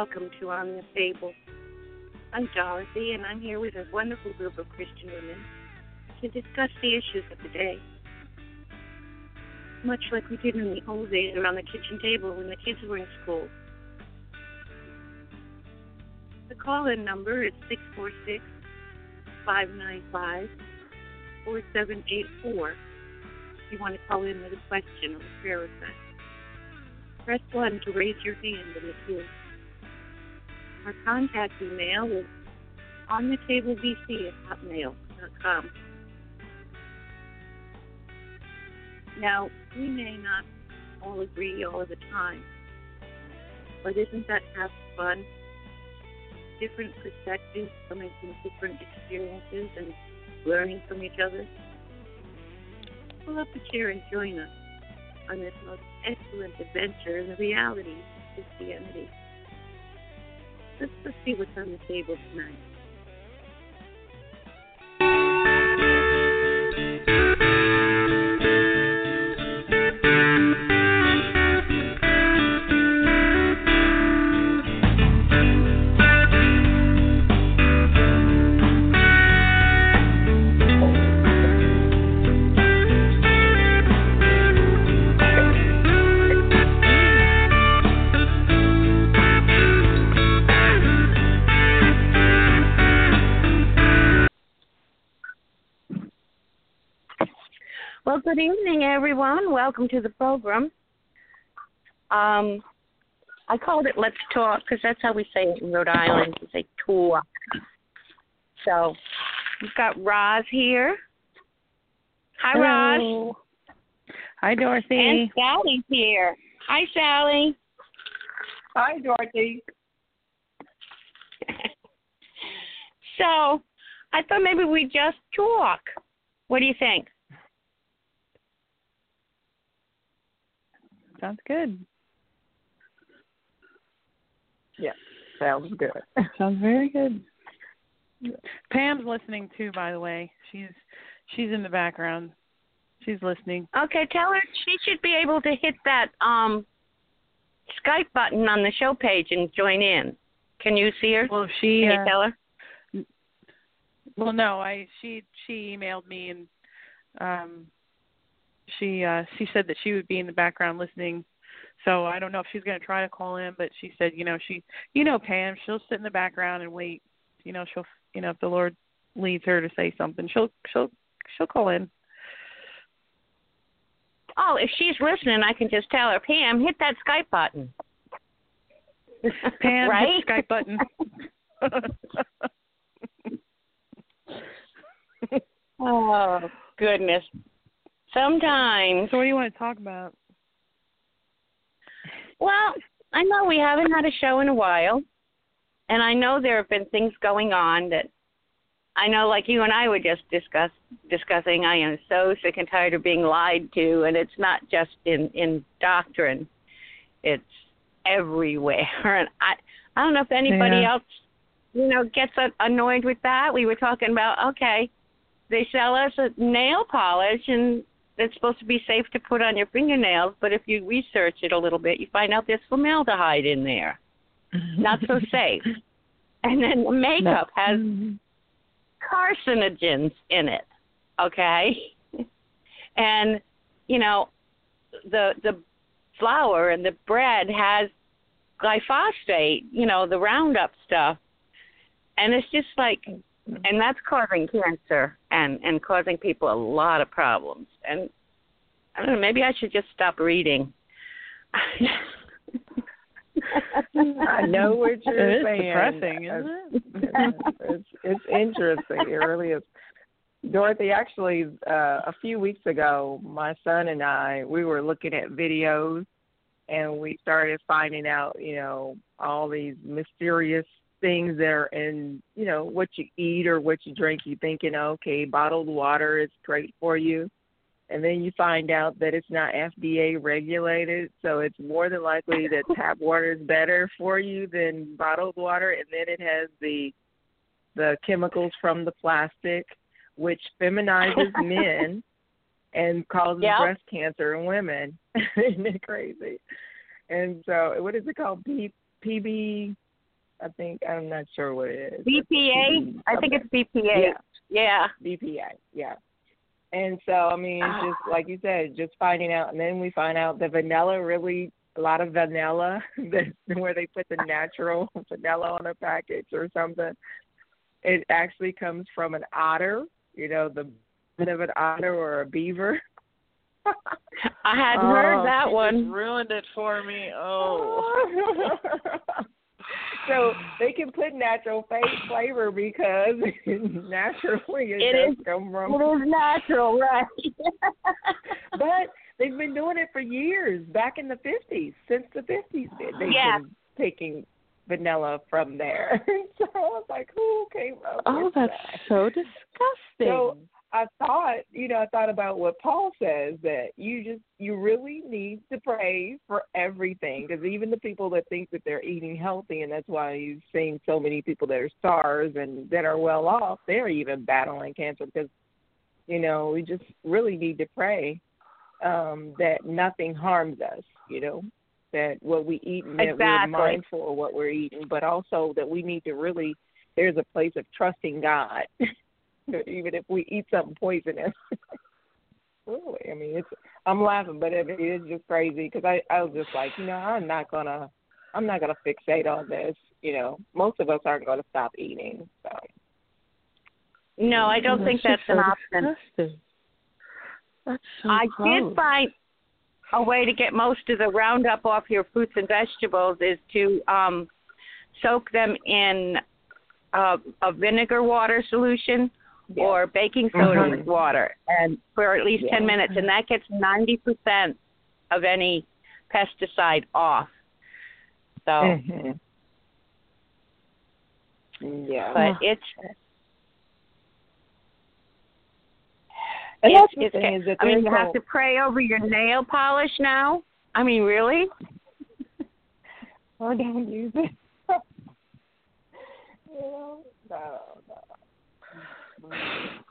Welcome to On the Table. I'm Dorothy and I'm here with a wonderful group of Christian women to discuss the issues of the day. Much like we did in the old days around the kitchen table when the kids were in school. The call in number is 646 595 4784 if you want to call in with a question or a prayer request. Press 1 to raise your hand in the queue. Our contact email is on the table at hotmail.com. Now, we may not all agree all the time, but isn't that half fun? Different perspectives coming from different experiences and learning from each other. Pull up a chair and join us on this most excellent adventure in the reality of Christianity. Let's, see what's on the table tonight. Well, good evening, everyone. Welcome to the program. Um, I called it "Let's Tawk" because that's how we say it in Rhode Island. We say "talk." So we've got Roz here. Hi, Roz. Hi, Dorothy. And Sally's here. Hi, Sally. Hi, Dorothy. so I thought maybe we just talk. What do you think? Sounds good. Yeah, sounds good. Sounds very good. Pam's listening too, by the way. She's she's in the background. She's listening. Okay, tell her she should be able to hit that um Skype button on the show page and join in. Can you see her? Well, she. Can you uh, tell her? Well, no, I she she emailed me and um she uh she said that she would be in the background listening. So I don't know if she's going to try to call in, but she said, you know, she you know Pam, she'll sit in the background and wait. You know, she'll you know if the Lord leads her to say something, she'll she'll she'll call in. Oh, if she's listening, I can just tell her, Pam, hit that Skype button. Pam, right? hit the Skype button. oh goodness. Sometimes. so what do you want to talk about? Well, I know we haven't had a show in a while, and I know there have been things going on that I know, like you and I were just discuss discussing. I am so sick and tired of being lied to, and it's not just in in doctrine; it's everywhere. And I I don't know if anybody Yeah. else, you know, gets annoyed with that. We were talking about okay, they sell us a nail polish, and it's supposed to be safe to put on your fingernails, but if you research it a little bit, you find out there's formaldehyde in there. Not so safe. And then the makeup has mm-hmm. carcinogens in it. Okay? And you know, the the flour and the bread has glyphosate, you know, the Roundup stuff. And it's just like and that's causing cancer and and causing people a lot of problems. And I don't know, maybe I should just stop reading. I know what It you're is saying. depressing, isn't it? it's it's interesting. It really is. Dorothy, actually, uh, a few weeks ago, my son and I we were looking at videos, and we started finding out, you know, all these mysterious things that are in, you know, what you eat or what you drink. You thinking, okay, bottled water is great for you, and then you find out that it's not FDA regulated, so it's more than likely that tap water is better for you than bottled water, and then it has the the chemicals from the plastic, which feminizes men and causes Yep. breast cancer in women. Isn't it crazy? And so, what is it called? P- PB. I think I'm not sure what it is. BPA. I think it's BPA. Yeah. Yeah. BPA. Yeah. And so I mean, it's just like you said, just finding out, and then we find out the vanilla really a lot of vanilla that where they put the natural vanilla on a package or something. It actually comes from an otter, you know, the bit of an otter or a beaver. I hadn't Oh, heard that one. ruined it for me. Oh. So they can put natural flavor because naturally it, It does is- come from. It is natural, right? But they've been doing it for years, back in the fifties, since the fifties. They've Yeah. been taking vanilla from there. so I was like, who came up Oh, that's that? so disgusting. So I thought, you know, I thought about what Paul says that you just you really need to pray for everything because even the people that think that they're eating healthy and that's why you've seen so many people that are stars and that are well off, they're even battling cancer because you know we just really need to pray um that nothing harms us, you know, that what we eat and that we're mindful of what we're eating, but also that we need to really there's a place of trusting God. even if we eat something poisonous. really, I mean, it's I'm laughing, but it, it is just crazy because I I was just like, you know, I'm not gonna I'm not gonna fixate on this. You know, most of us aren't gonna stop eating. So no, I don't think that's just an option. Disgusting. That's so I gross. did find a way to get most of the Roundup off your fruits and vegetables is to um, soak them in uh, a vinegar water solution yeah. or baking soda Mhm. with water, and for at least Yeah. ten minutes, and that gets ninety percent of any pesticide off. So, Mhm. Yeah. but it's and it's, it's thing I mean, you have to pray over your nail polish now. I mean, really? or don't use it. you know, no,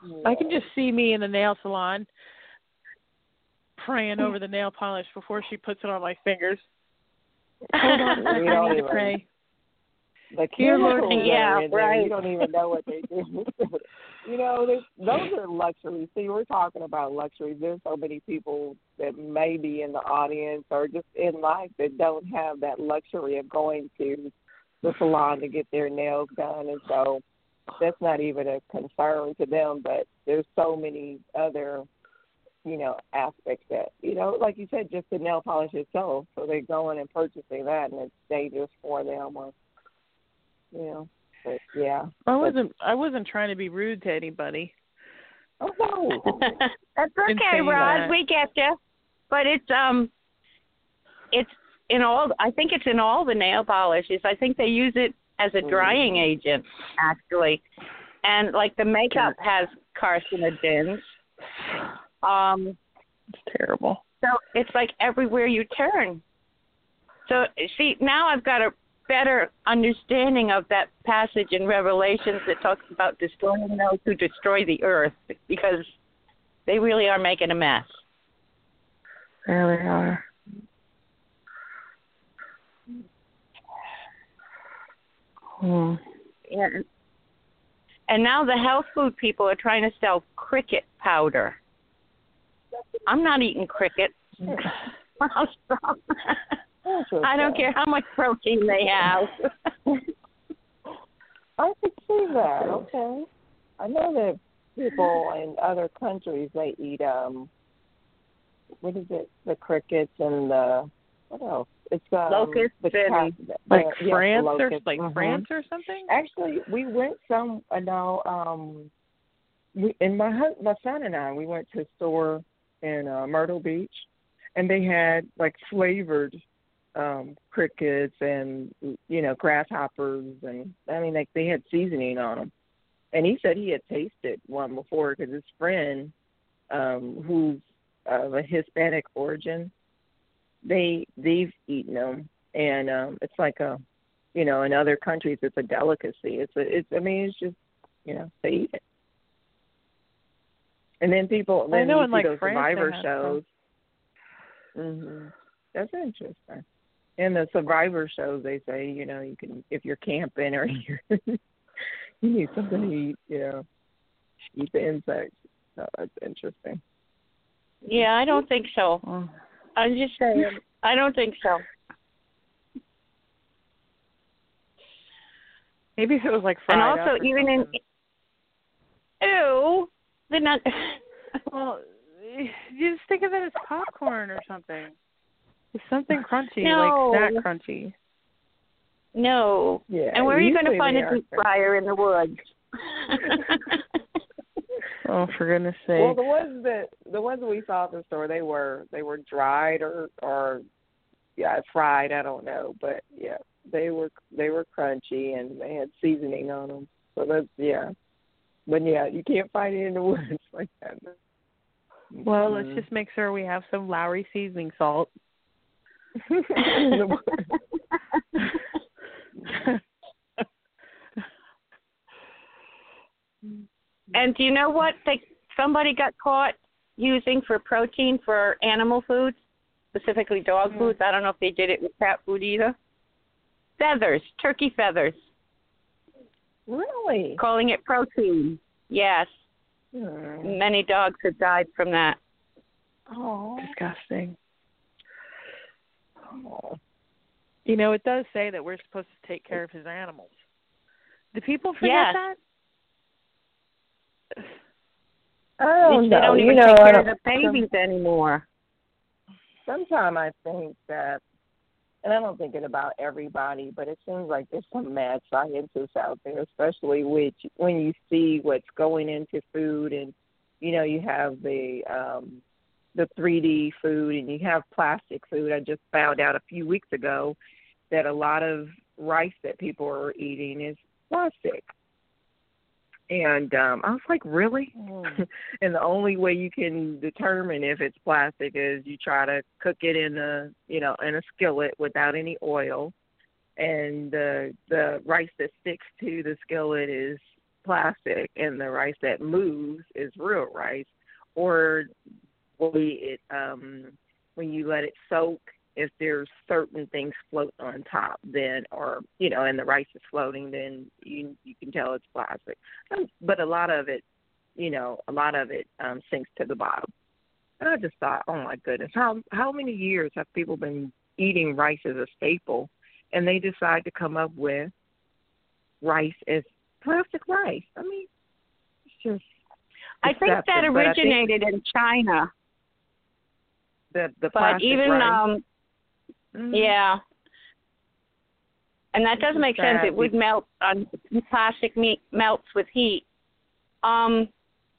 no. I can just see me in the nail salon praying over the nail polish before she puts it on my fingers. Hold on a You I don't need to even- pray. the Dear Lord, yeah, are in there, right. You don't even know what they do. you know, there's, those are luxuries. See, we're talking about luxuries. There's so many people that may be in the audience or just in life that don't have that luxury of going to the salon to get their nails done, and so that's not even a concern to them. But there's so many other you know, aspects that, you know, like you said, just the nail polish itself. So they're going and purchasing that and it's dangerous for them or, you know, but yeah. I wasn't I wasn't trying to be rude to anybody. Oh, no. That's okay, saying Rod. that- We get you. But it's um, it's in all. I think it's in all the nail polishes. I think they use it as a drying agent, actually, and like the makeup has carcinogens. Um, It's terrible. so it's like everywhere you turn. So see, now I've got a better understanding of that passage in Revelations that talks about destroying those who destroy the earth because they really are making a mess. There they are. Hmm. And, and now the health food people are trying to sell cricket powder. I'm not eating cricket. I don't care how much protein they have. I could see that. Okay. I know that people in other countries they eat um what is it? The crickets and the what else? It's um, Locusts the and- cat- Like the- yeah, France or locusts. like Mhm. France or something? Actually, we went some. I know. Um, we and my hus- my son and I we went to a store in uh, Myrtle Beach, and they had like flavored um crickets and you know grasshoppers and I mean like they had seasoning on them. And he said he had tasted one before because his friend, um, who's of a Hispanic origin, they they've eaten them, and um, it's like a you know, in other countries it's a delicacy. It's a it's I mean it's just you know, they eat it. And then people I then know you in, see like, those France survivor shows. Mhm. That's interesting. in the survivor shows they say you know you can if you're camping or you're you need something to eat you know eat the insects so that's interesting Yeah, I don't think so. I'm just saying. I don't think so. Maybe if it was like fried and also, or even in something. ew, they're not. well, you just think of it as popcorn or something. It's something crunchy, No. like snack crunchy. no. yeah And where are you going to find a deep fryer in the woods? Oh, for goodness sake! well the ones that the ones we saw at the store they were they were dried or or yeah fried i don't know but yeah they were they were crunchy and they had seasoning on them so that's yeah but yeah you can't find it in the woods like that well, let's Mhm. just make sure we have some Lawry seasoning salt. and do you know what they somebody got caught using for protein for animal foods, specifically dog Hmm. foods? I don't know if they did it with cat food either. Feathers, turkey feathers, really calling it protein. Yes, Hmm. many dogs have died from that. oh Disgusting. Oh. You know, it does say that we're supposed to take care of his animals. Do people forget Yes. that? I don't they know. don't you even know, take care of the babies anymore. Sometimes I think that, and I don't think it about everybody, but it seems like there's some mad scientists out there, especially which when you see what's going into food, and you know you have the um the 3D food, and you have plastic food. I just found out a few weeks ago that a lot of rice that people are eating is plastic. And um I was like, really? and the only way you can determine if it's plastic is you try to cook it in a you know in a skillet without any oil. And the the rice that sticks to the skillet is plastic and the rice that moves is real rice. Or we it um when you let it soak if there's certain things float on top then or you know and the rice is floating then you you can tell it's plastic. Um, but a lot of it you know a lot of it um sinks to the bottom. And i just thought oh my goodness how how many years have people been eating rice as a staple and they decide to come up with rice as plastic rice? I mean it's just I think that but I think originated in China, the the but plastic even rice, um Mhm. yeah. And that does make sense. It would melt on plastic meat melts with heat. Um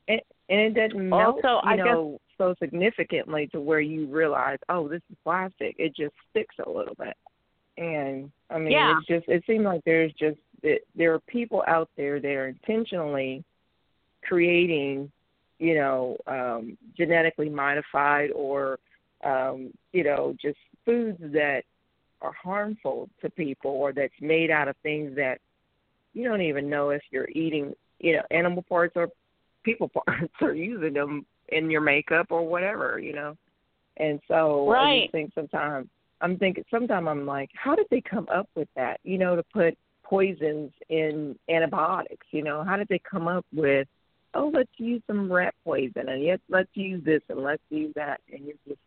and it doesn't melt, Also, you I guess- so significantly to where you realize, oh, this is plastic. It just sticks a little bit, and I mean, Yeah. it's just it seems like there's just it, there are people out there that are intentionally creating, you know, um, genetically modified or, um, you know, just foods that are harmful to people or that's made out of things that you don't even know if you're eating, you know, animal parts or people parts or using them in your makeup or whatever, you know. And so I Right. just think sometimes I'm thinking sometimes I'm like, how did they come up with that? You know, to put poisons in antibiotics, you know, how did they come up with oh, let's use some rat poison and yet let's use this and let's use that and you just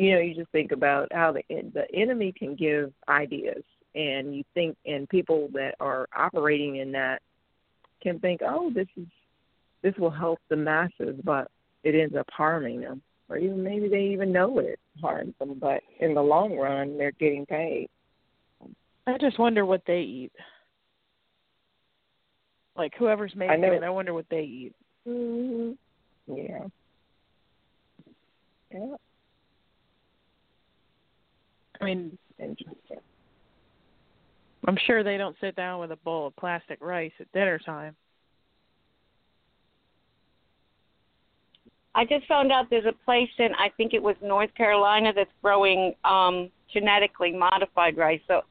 you know, you just think about how the the enemy can give ideas and you think and people that are operating in that can think, oh, this is this will help the masses, but it ends up harming them, or even maybe they even know it harms them, but in the long run, they're getting paid. I just wonder what they eat. Like whoever's making know- it, I wonder what they eat. mm Yeah. Yeah. I mean, I'm sure they don't sit down with a bowl of plastic rice at dinner time. I just found out there's a place in I think it was North Carolina that's growing um genetically modified rice. So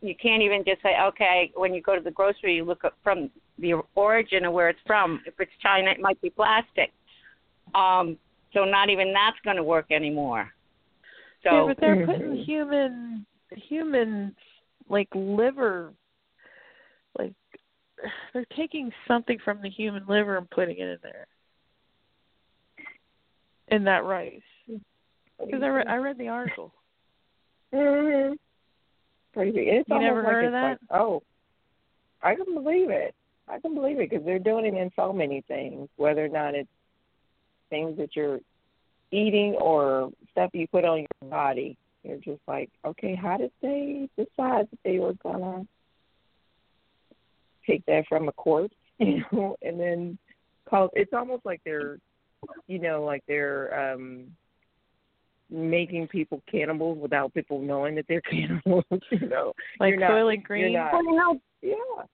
you can't even just say, okay, when you go to the grocery, you look up from the origin of where it's from. If it's China, it might be plastic. Um, so not even that's going to work anymore. So yeah, but they're putting human human like liver like they're taking something from the human liver and putting it in there in that rice because I, re- I read the article Mhm. Crazy. It's You never like heard of it's like, oh, I can believe it. I can believe it because they're doing it in so many things, whether or not it's things that you're eating or stuff you put on your body. You're just like, okay, how did they decide that they were gonna take that from a corpse, you know, and then call? It's almost like they're, you know, like they're um making people cannibals without people knowing that they're cannibals. you know, like You're not- Soylent Green not- Well, you know, yeah.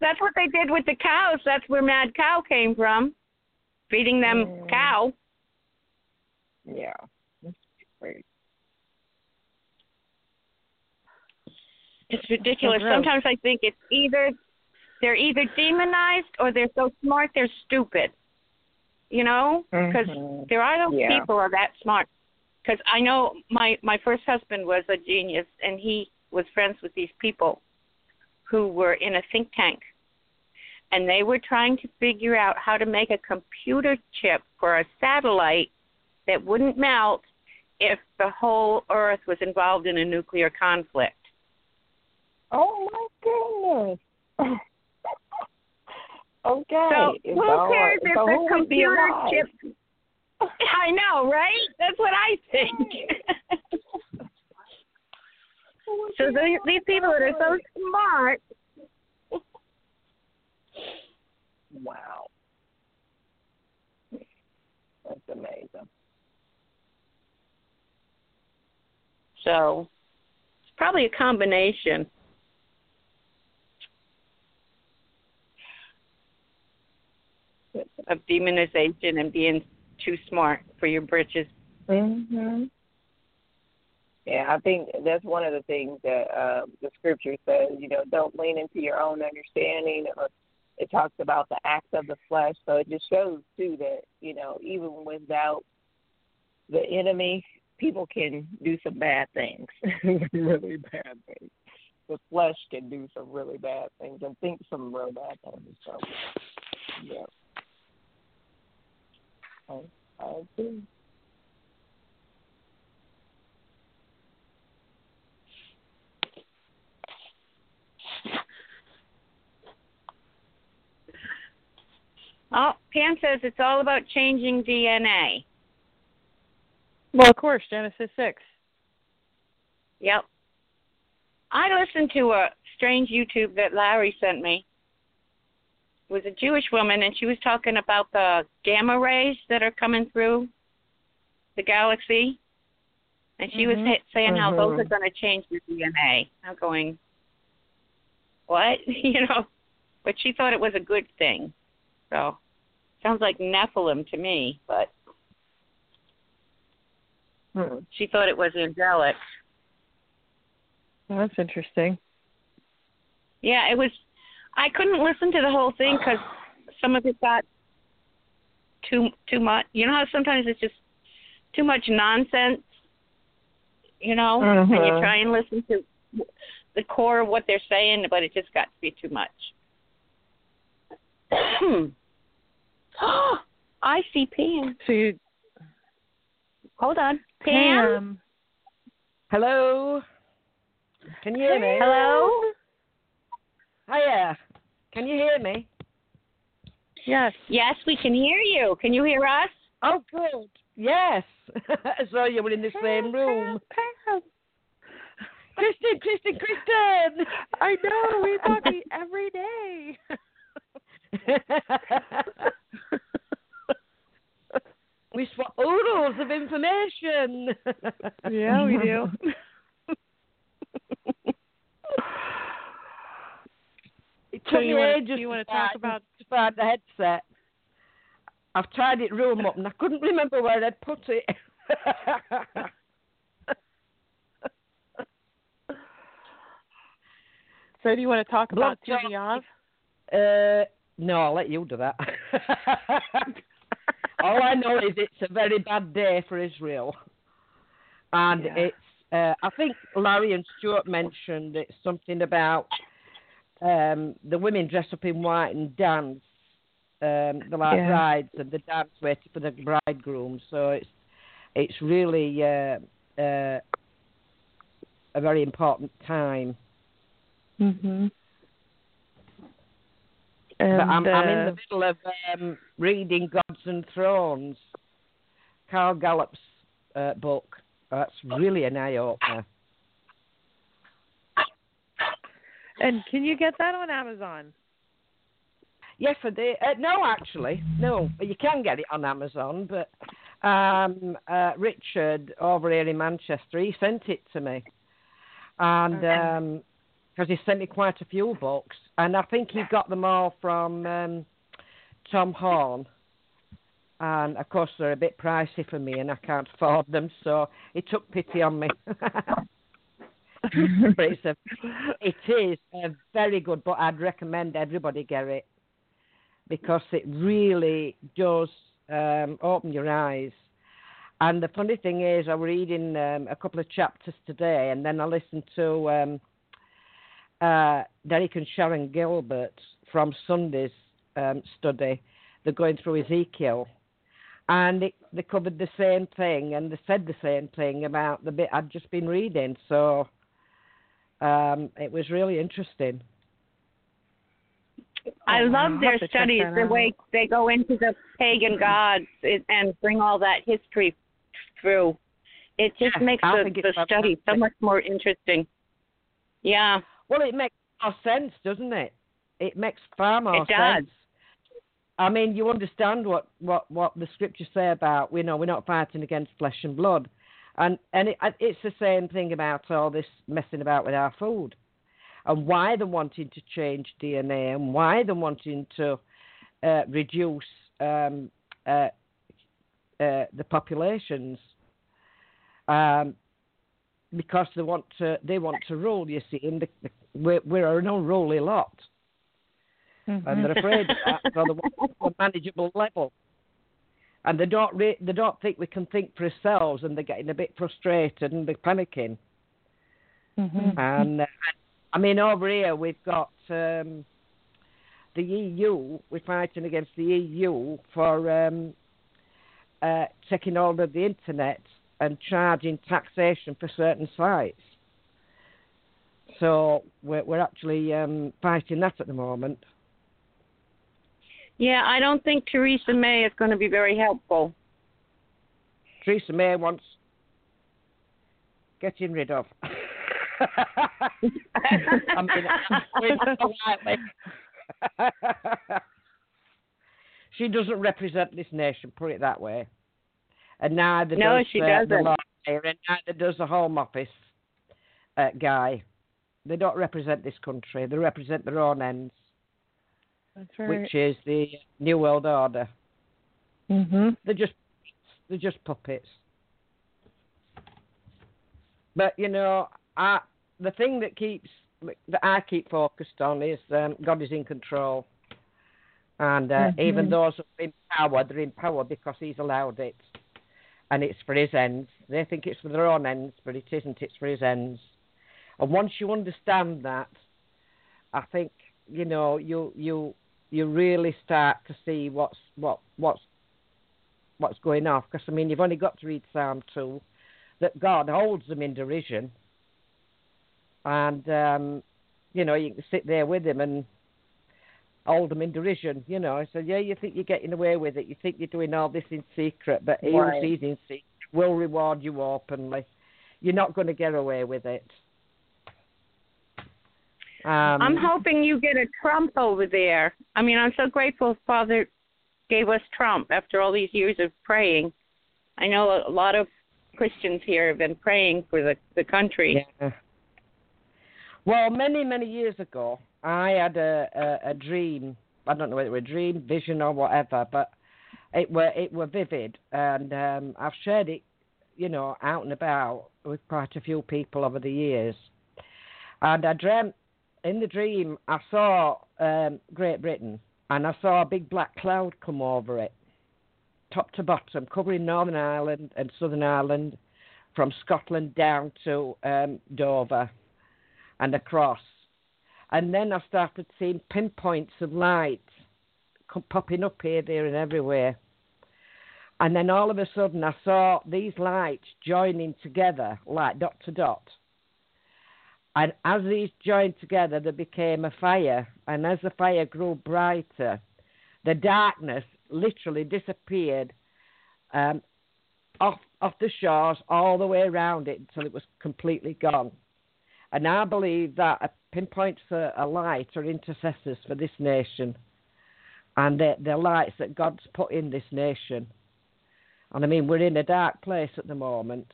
that's what they did with the cows. That's where Mad Cow came from, feeding them Mm. cow. Yeah. That's great. It's ridiculous. gross. Sometimes I think it's either they're either demonized or they're so smart they're stupid. You know, because Mhm. there are those Yeah. people are that smart. Because I know my my first husband was a genius, and he was friends with these people who were in a think tank, and they were trying to figure out how to make a computer chip for a satellite that wouldn't melt if the whole Earth was involved in a nuclear conflict. Oh my goodness. okay. So who all cares if So the be computer chip? I know, right? That's what I think. Oh, so the, these people that are so smart, Wow. That's amazing. So it's probably a combination. Of demonization and being too smart for your britches. Mhm. Yeah, I think that's one of the things that uh, the scripture says. You know, don't lean into your own understanding. Or it talks about the acts of the flesh, so it just shows too that you know even without the enemy, people can do some bad things, really bad things. The flesh can do some really bad things and think some real bad things. So, yeah, I, I agree. Oh, Pam says it's all about changing DNA. Well of course Genesis 6 Yep. I listened to a strange YouTube that Larry sent me. It was a Jewish woman, and she was talking about the gamma rays that are coming through the galaxy. And she was Mhm. sa- saying how those are going to change your DNA. I'm going, what? you know, but she thought it was a good thing. So, sounds like Nephilim to me, but Hmm. she thought it was angelic. that's interesting Yeah, it was. I couldn't listen to the whole thing because some of it got too too much. You know how sometimes it's just too much nonsense. You know, and you Mhm. try and listen to the core of what they're saying, but it just got to be too much. I see so you Hold on, Pam. Pam Hello. Can you hear me? Hello. Hiya. Can you hear me? yes Yes, we can hear you. Can you hear us? Oh, good. Yes. so you were in the same room. Pam. Pam. Kristen, Kristen, Kristen. I know we talk to you every day we swap oodles of information. yeah we do It So took you me wanna- ages you wanna talk find- about- to find the headset. I've tried it room up and I couldn't remember where I'd put it. so do you want to talk about Blood Tuvi uh, no, I'll let you do that. All I know is it's a very bad day for Israel, and Yeah. it's uh, I think Larry and Stuart mentioned it's something about um, the women dress up in white and dance. Um, the like Yeah. brides and the dance waiting for the bridegroom. So it's it's really uh, uh, a very important time. Mhm. But And I'm, I'm in uh, the middle of um, reading Gods and Thrones, Carl Gallups' uh, book. That's really an eye opener. and can you get that on Amazon? Yes, I did. Uh, no, actually, no. You can get it on Amazon, but um, uh, Richard over here in Manchester, he sent it to me, and because he sent me quite a few books, and I think he got them all from um, Tom Horn. And of course, they're a bit pricey for me, and I can't afford them, so he took pity on me. but it's a, it is a very good book. I'd recommend everybody get it because it really does um, open your eyes. And the funny thing is, I was reading um, a couple of chapters today, and then I listened to um, uh, Derek and Sharon Gilbert from Sunday's um, study. They're going through Ezekiel, and it, they covered the same thing, and they said the same thing about the bit I'd just been reading. So um, it was really interesting. I Oh, love I'll their have to check studies, that the way they go into the pagan gods and bring all that history through. It just Yeah, makes I the, the study so much more interesting. Yeah, Well, it makes more sense, doesn't it? It makes far more It does. sense. I mean, you understand what, what, what the scriptures say about, you know, we're not fighting against flesh and blood. And, and it, it's the same thing about all this messing about with our food and why they're wanting to change DNA and why they're wanting to uh, reduce um, uh, uh, the populations. Um, because they want to they want to rule. You see, and the, the, we're, we're an unruly lot, and they're Mhm. afraid of that, so they want a manageable level. And they don't re- they don't think we can think for ourselves, and they're getting a bit frustrated and they're panicking. Mhm. And uh, I mean, over here we've got um, the EU. We're fighting against the EU for um, uh, taking hold of the internet and charging taxation for certain sites. So we're, we're actually um, fighting that at the moment. yeah. I don't think Theresa May is going to be very helpful. Theresa May wants getting rid of. I mean, politely. she doesn't represent this nation, put it that way. And neither No, does she uh, the doesn't. Mayor, and neither does the Home Office uh, guy. They don't represent this country. They represent their own ends, right. which is the New World Order. Mhm. They're just they're just puppets. But you know, I the thing that keeps that I keep focused on is um, God is in control, and uh, Mhm. even those who are in power, they're in power because He's allowed it, and it's for His ends. They think it's for their own ends, but it isn't. It's for His ends. And once you understand that, I think you know you you you really start to see what's what what's what's going on. Because I mean, you've only got to read Psalm two, that God holds them in derision, and um, you know you can sit there with him and hold them in derision. You know, so yeah, you think you're getting away with it, you think you're doing all this in secret, but he who Right. sees in secret will reward you openly. You're not going to get away with it. Um, I'm hoping you get a Trump over there. I mean, I'm so grateful Father gave us Trump after all these years of praying. I know a lot of Christians here have been praying for the the country. Yeah. Well, many many years ago, I had a, a a dream. I don't know whether it was a dream, vision, or whatever, but it were it were vivid, and um, I've shared it, you know, out and about with quite a few people over the years. And I dreamt in the dream I saw um, Great Britain, and I saw a big black cloud come over it, top to bottom, covering Northern Ireland and Southern Ireland, from Scotland down to um, Dover and across. And then I started seeing pinpoints of light popping up here, there, and everywhere. And then all of a sudden, I saw these lights joining together, like dot to dot. And as these joined together, there became a fire. And as the fire grew brighter, the darkness literally disappeared um, off off the shores all the way around it until it was completely gone. And I believe that pinpoints a, a light are intercessors for this nation, and they're, they're lights that God's put in this nation. And I mean, we're in a dark place at the moment,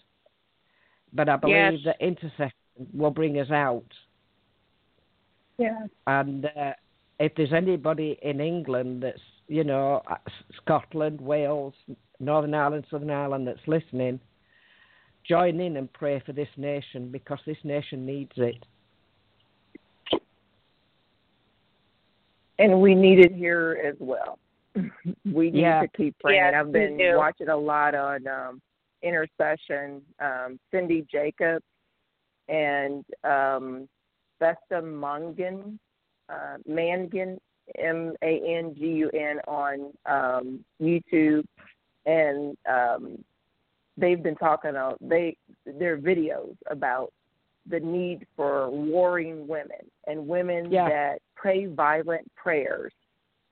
but I believe yes. that intercession will bring us out. Yeah. And uh, if there's anybody in England that's, you know, uh, Scotland, Wales, Northern Ireland, Southern Ireland that's listening, join in and pray for this nation because this nation needs it. And we need it here as well. we need Yeah. to keep praying. Yes, I've been watching a lot on um, intercession. Um, Cindy Jacobs and um, Vesta Mungan, uh, Mangun, M A N G U N on um, YouTube, and um, they've been talking. Uh, they their videos about the need for warring women and women Yeah. that pray violent prayers.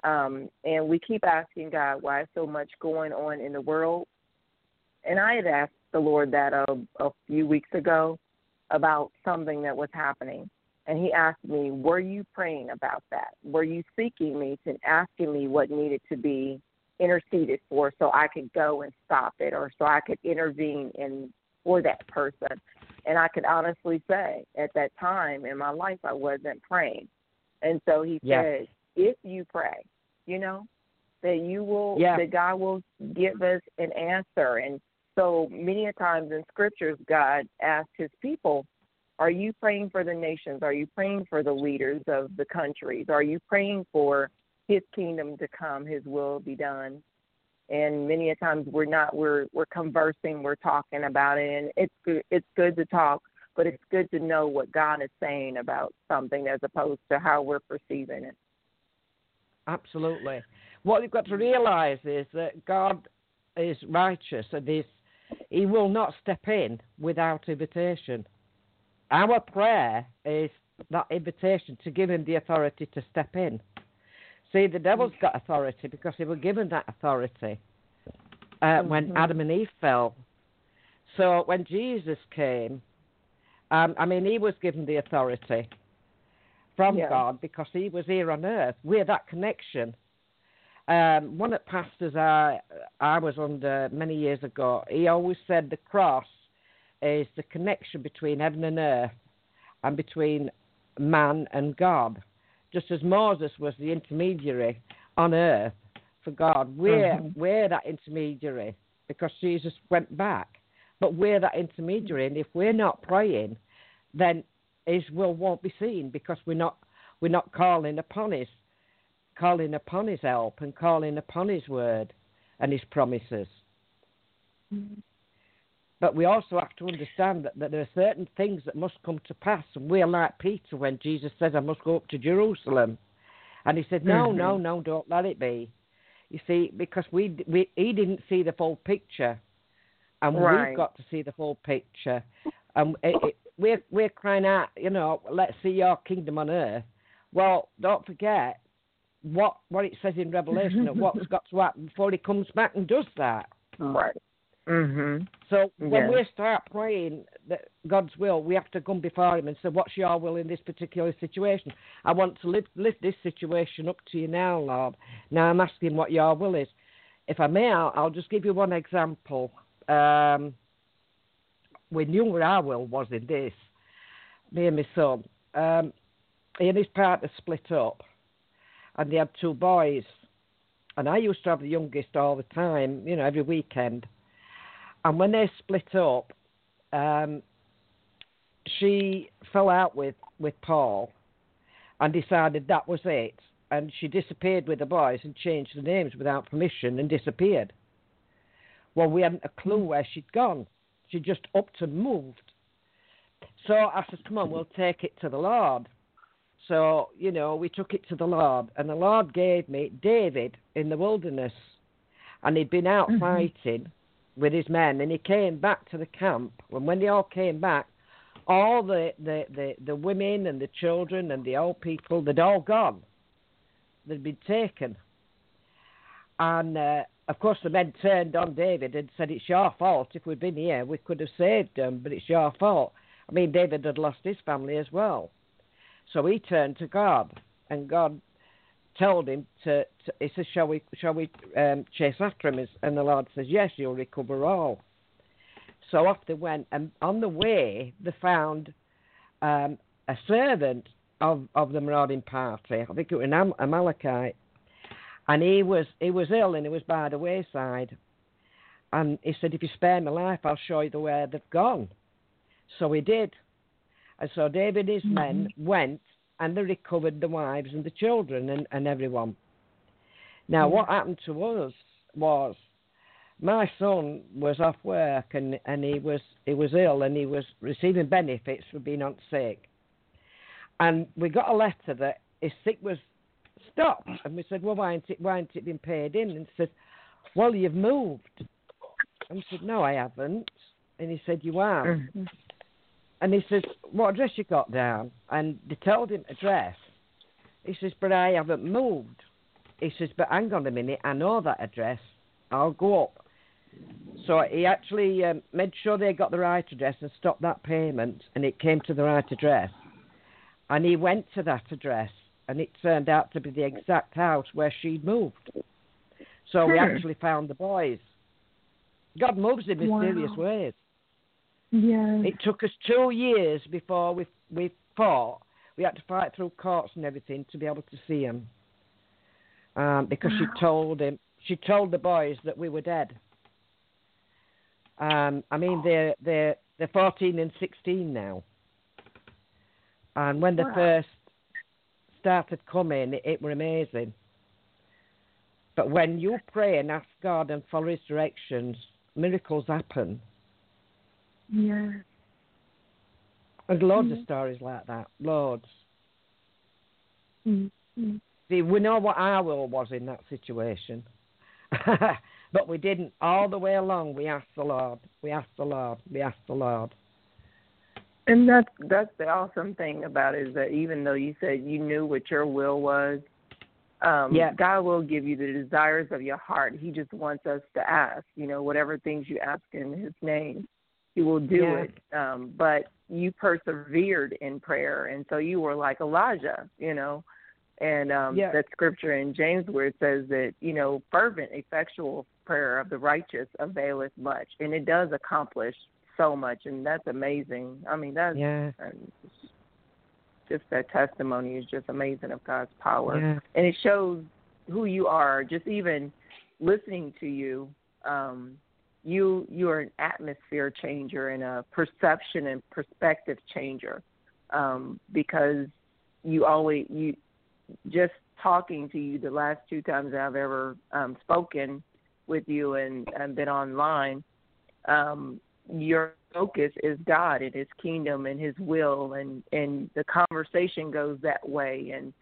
Um, and we keep asking God why so much going on in the world. And I had asked the Lord that a, a few weeks ago about something that was happening. And he asked me, Were you praying about that? Were you seeking me to asking me what needed to be interceded for so I could go and stop it or so I could intervene in for that person? And I could honestly say at that time in my life I wasn't praying. And so he Yeah. said, If you pray, you know, that you will Yeah. that God will give us an answer. And so many a times in scriptures God asks his people, Are you praying for the nations? Are you praying for the leaders of the countries? Are you praying for his kingdom to come, his will be done? And many a times we're not we're we're conversing, we're talking about it and it's good it's good to talk, but it's good to know what God is saying about something as opposed to how we're perceiving it. Absolutely. What you've got to realise is that God is righteous and is, He will not step in without invitation. Our prayer is that invitation to give Him the authority to step in. See, the devil's got authority because he was given that authority uh, when Mhm. Adam and Eve fell. So when Jesus came, um, I mean, he was given the authority from Yeah. God because he was here on earth. We're that connection. Um, one of the pastors I I was under many years ago, he always said the cross is the connection between heaven and earth and between man and God. Just as Moses was the intermediary on earth for God, we're Mhm. we're that intermediary because Jesus went back. But we're that intermediary, and if we're not praying, then His will won't be seen because we're not we're not calling upon His calling upon His help and calling upon His word and His promises. But we also have to understand that, that there are certain things that must come to pass, and we're like Peter when Jesus says, "I must go up to Jerusalem," and he said, "No, no, Mhm. no, don't let it be." You see, because we, we he didn't see the full picture, and Right. we've got to see the full picture. And it, it, we're we're crying out, you know, let's see your kingdom on earth. Well, don't forget what what it says in Revelation of what's got to happen before he comes back and does that. Right. Mhm. So when Yes. we start praying that God's will, we have to come before Him and say, "What's Your will in this particular situation? I want to lift, lift this situation up to You now, Lord. Now I'm asking what Your will is. If I may, I'll, I'll just give you one example. Um, we knew what our will was in this. Me and my son. Um, he and his partner split up, and they had two boys. And I used to have the youngest all the time, you know, every weekend. And when they split up, um, she fell out with, with Paul and decided that was it. And she disappeared with the boys and changed the names without permission and disappeared. Well, we hadn't a clue where she'd gone. She just upped and moved. So I said, "Come on, we'll take it to the Lord." So you know, we took it to the Lord, and the Lord gave me David in the wilderness, and he'd been out Mm-hmm. fighting with his men, and he came back to the camp. And when they all came back, all the the the, the women and the children and the old people, they'd all gone. They'd been taken. And uh, of course, the men turned on David and said, "It's your fault. If we'd been here, we could have saved them, but it's your fault." I mean, David had lost his family as well, so he turned to God, and God told him to. to he says, "Shall we? Shall we um, chase after him?" And the Lord says, "Yes, you'll recover all." So off they went, and on the way they found um, a servant of of the marauding party. I think it was an Am- Amalekite, and he was he was ill and he was by the wayside. And he said, "If you spare my life, I'll show you the way they've gone." So he did, and so David and his men went and they recovered the wives and the children and, and everyone. Now, what happened to us was my son was off work and, and he was he was ill and he was receiving benefits for being on sick. And we got a letter that his sick was stopped, and we said, "Well, why ain't it why ain't it been paid in?" And he said, "Well, you've moved." And we said, "No, I haven't." And he said, "You have." Mm-hmm. And he says, What address you got down? And they told him address. He says, But I haven't moved. He says, But hang on a minute, I know that address. I'll go up. So he actually um, made sure they got the right address and stopped that payment, and it came to the right address. And he went to that address, and it turned out to be the exact house where she'd moved. So we Hmm. actually found the boys. God moves in mysterious Wow. ways. Yes. It took us two years before we we fought. We had to fight through courts and everything to be able to see him. Um, because she told him, she told the boys that we were dead. Um, I mean, they're they're they're 14 and 16 now. And when they Wow. first started coming, it, it were amazing. But when you pray and ask God and follow His directions, miracles happen. Yes. And loads Mhm. of stories like that. Loads. Mm-hmm. See, we know what our will was in that situation. but we didn't. All the way along, we asked the Lord. We asked the Lord. We asked the Lord. And that's that's the awesome thing about it is that even though you said you knew what your will was, um, Yeah. God will give you the desires of your heart. He just wants us to ask. You know, whatever things you ask in His name, He will do Yeah. it. Um, but you persevered in prayer, and so you were like Elijah. You know, and um, Yeah. that scripture in James where it says that you know fervent, effectual prayer of the righteous availeth much, and it does accomplish so much, and that's amazing. I mean, that's Yeah. and just that testimony is just amazing of God's power, Yeah. and it shows who you are. Just even listening to you, um, you you are an atmosphere changer and a perception and perspective changer, um, because you always you just talking to you the last two times I've ever um, spoken with you and, and been online. Um, your focus is God and His kingdom and His will, and and the conversation goes that way. And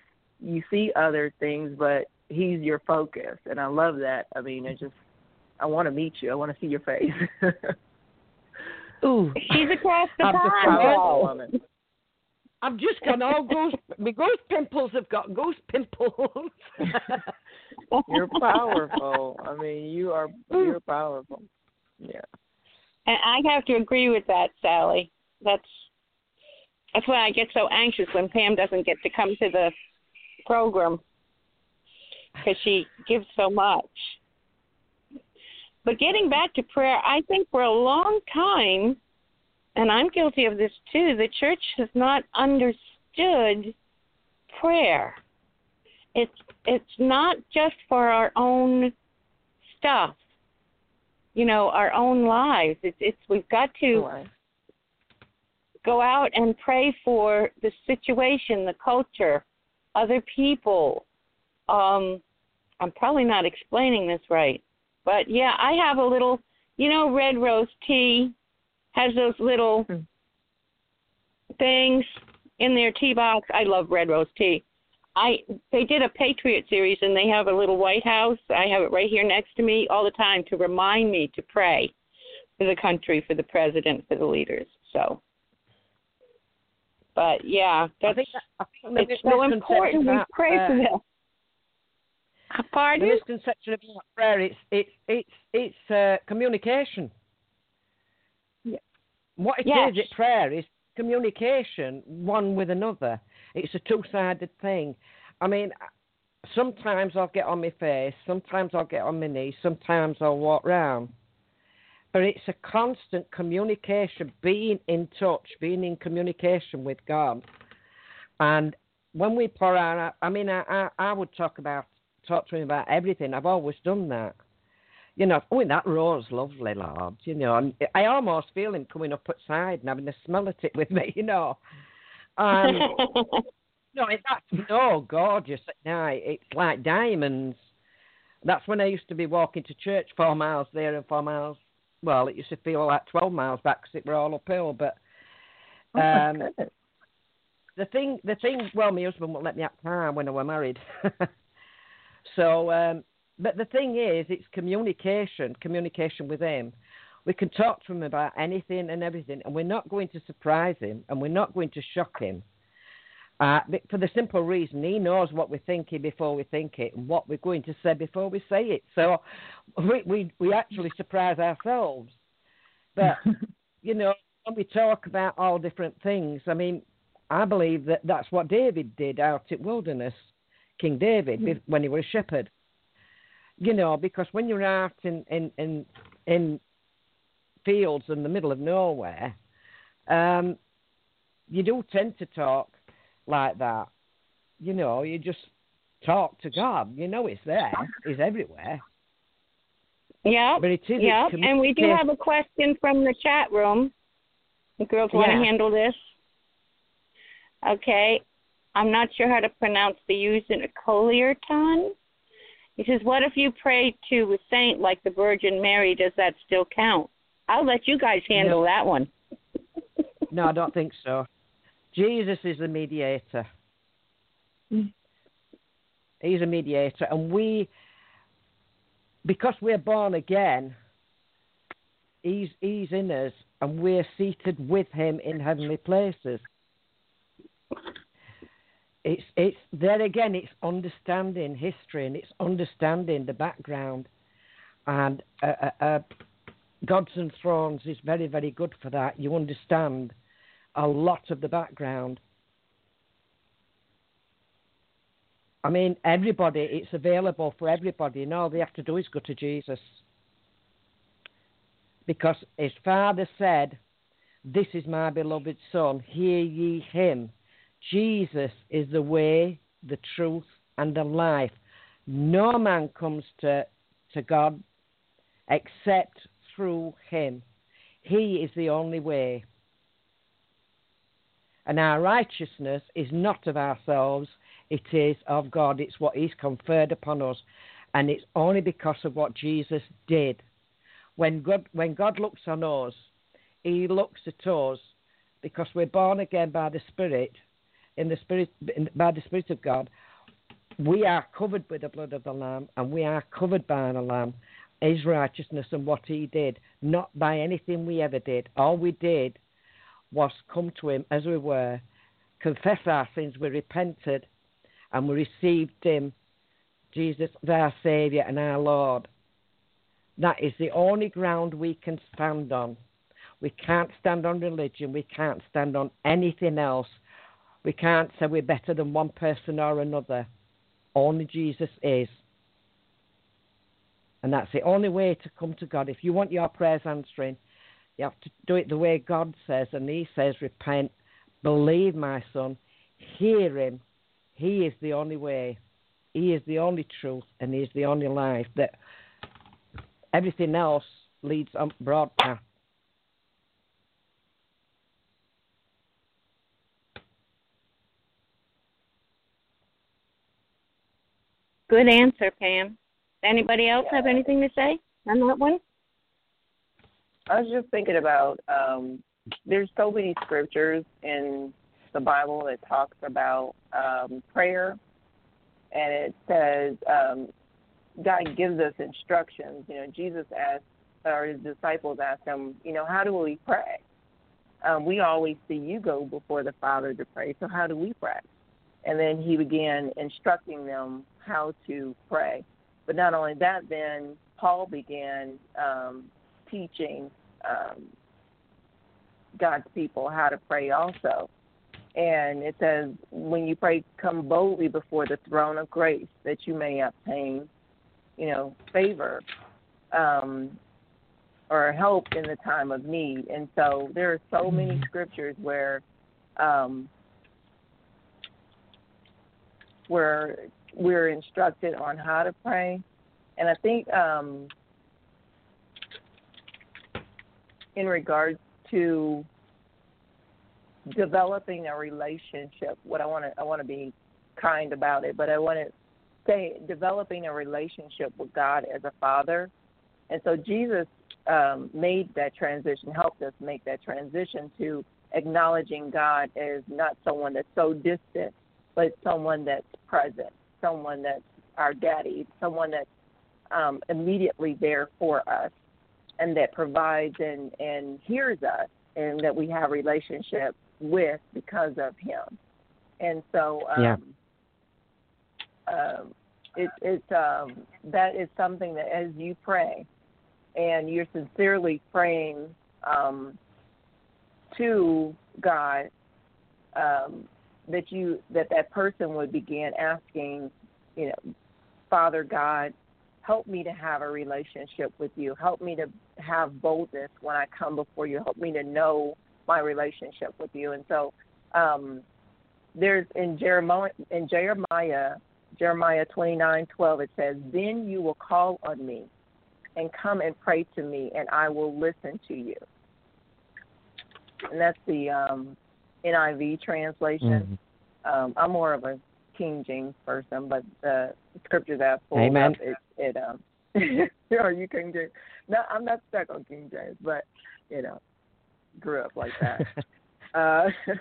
you see other things, but He's your focus, and I love that. I mean, I just I want to meet you. I want to see your face. Ooh. She's across the I'm just pond. proud. Powerful woman. I've just got all goose. My goose pimples have got goose pimples. You're powerful. I mean, you are you're powerful. Yeah. And I have to agree with that, Sally. That's that's why I get so anxious when Pam doesn't get to come to the program because she gives so much. But getting back to prayer, I think for a long time, and I'm guilty of this too, the church has not understood prayer. It's it's not just for our own stuff, you know, our own lives. It's it's we've got to Right. go out and pray for the situation, the culture, other people. Um, I'm probably not explaining this right, but yeah, I have a little, you know, red rose tea. has those little Hmm. things in their tea box. I love red rose tea. I they did a Patriot series and they have a little White House. I have it right here next to me all the time to remind me to pray for the country, for the president, for the leaders. So, but yeah, I that's think, that, I think it's so important we pray uh, for them. The Pardon? misconception about prayer it's it's it's it's uh, communication. Yeah. What it Yes. is at prayer is communication one with another. It's a two sided thing. I mean sometimes I'll get on my face, sometimes I'll get on my knees, sometimes I'll walk round. But it's a constant communication, being in touch, being in communication with God. And when we pour out, I mean, I, I, I would talk about talk to him about everything. I've always done that. You know, oh, that rose lovely, Lord. You know, and I almost feel him coming up outside and having a smell at it with me. You know, um, no, that's no gorgeous at night. It's like diamonds. That's when I used to be walking to church four miles there and four miles. Well, it used to feel like twelve miles back because it were all uphill. But Oh, um, goodness. the thing, the thing. Well, my husband wouldn't let me have time when I were married. so, um, but the thing is, it's communication, communication with him. We can talk to him about anything and everything, and we're not going to surprise him, and we're not going to shock him. Uh, for the simple reason, he knows what we're thinking before we think it, and what we're going to say before we say it. So, we we, we actually surprise ourselves. But you know, when we talk about all different things, I mean, I believe that that's what David did out at wilderness, King David, be- when he was a shepherd. You know, because when you're out in in in, in fields in the middle of nowhere, um, you do tend to talk like that. You know, you just talk to God. You know, it's there. It's everywhere. Yep. But it is. It's And we do have a question from the chat room. The girls want Yeah. to handle this. Okay. I'm not sure how to pronounce the use in a colierton. He says, What if you pray to a saint like the Virgin Mary? Does that still count? I'll let you guys handle No. that one. No, I don't think so. Jesus is the mediator. He's a mediator, and we, because we're born again, he's he's in us, and we're seated with him in heavenly places. It's it's there again. It's understanding history, and it's understanding the background, and uh, uh, uh, Gods and Thrones is very very good for that. You understand a lot of the background. I mean, everybody, it's available for everybody, and all they have to do is go to Jesus. Because his father said, This is my beloved Son, hear ye him. Jesus is the way, the truth, and the life. No man comes to, to God except through him. He is the only way. And our righteousness is not of ourselves, it is of God. It's what He's conferred upon us. And it's only because of what Jesus did. When God, when God looks on us, He looks at us because we're born again by the Spirit, in the Spirit, in, by the Spirit of God. We are covered with the blood of the Lamb, and we are covered by the Lamb, His righteousness and what He did, not by anything we ever did. All we did was come to him as we were, confess our sins, we repented, and we received him, Jesus, our Saviour and our Lord. That is the only ground we can stand on. We can't stand on religion, we can't stand on anything else. We can't say we're better than one person or another. Only Jesus is. And that's the only way to come to God. If you want your prayers answering, you have to do it the way God says, and He says, repent, believe my son, hear Him. He is the only way. He is the only truth, and He is the only life. That everything else leads on broad. Good answer, Pam. Anybody else have anything to say on that one? I was just thinking about um, there's so many scriptures in the Bible that talks about um, prayer, and it says um, God gives us instructions. You know, Jesus asked, or his disciples asked him, you know, how do we pray? Um, we always see you go before the Father to pray, so how do we pray? And then he began instructing them how to pray. But not only that, then Paul began um, teaching um, God's people how to pray also. And it says, when you pray, come boldly before the throne of grace that you may obtain, you know, favor um, or help in the time of need. And so there are so many mm-hmm. scriptures where um, where we're instructed on how to pray. And I think um, in regards to developing a relationship. What I want to I want to be kind about it, but I want to say developing a relationship with God as a father. And so Jesus um, made that transition, helped us make that transition to acknowledging God as not someone that's so distant, but someone that's present, someone that's our daddy, someone that's um, immediately there for us, and that provides and and hears us, and that we have relationship with because of him. And so, um, yeah. Um, it, it's um, that is something that as you pray, and you're sincerely praying um, to God, um, that you that that person would begin asking, you know, Father God, help me to have a relationship with you. Help me to have boldness when I come before you. Help me to know my relationship with you. And so um, there's in Jeremiah in Jeremiah Jeremiah 29:12 it says, "Then you will call on me and come and pray to me, and I will listen to you." And that's the um, NIV translation. Mm-hmm. Um, I'm more of a King James person, but the scripture that I pulled Amen. up, it, it um, are you King James? No, I'm not stuck on King James, but you know, grew up like that. uh,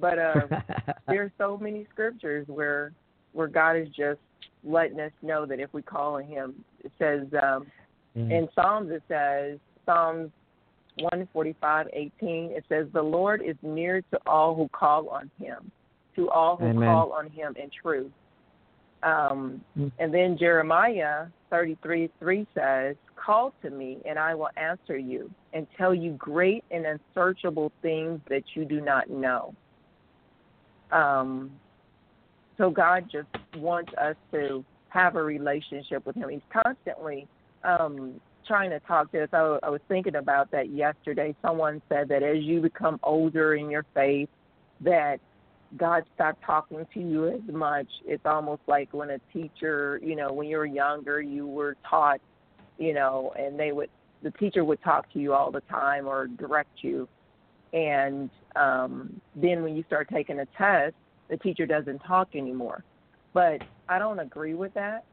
but um, there's so many scriptures where where God is just letting us know that if we call on Him, it says um, mm-hmm. in Psalms it says Psalms 145, 18, it says the Lord is near to all who call on Him, to all who Amen. call on Him in truth. Um, mm-hmm. And then Jeremiah 33, 3 says, Call to me, and I will answer you and tell you great and unsearchable things that you do not know. Um, so God just wants us to have a relationship with Him. He's constantly um, trying to talk to us. I, I was thinking about that yesterday. Someone said that as you become older in your faith, that God stopped talking to you as much. It's almost like when a teacher, you know, when you were younger, you were taught you know, and they would the teacher would talk to you all the time or direct you. And um, then when you start taking a test, the teacher doesn't talk anymore. But I don't agree with that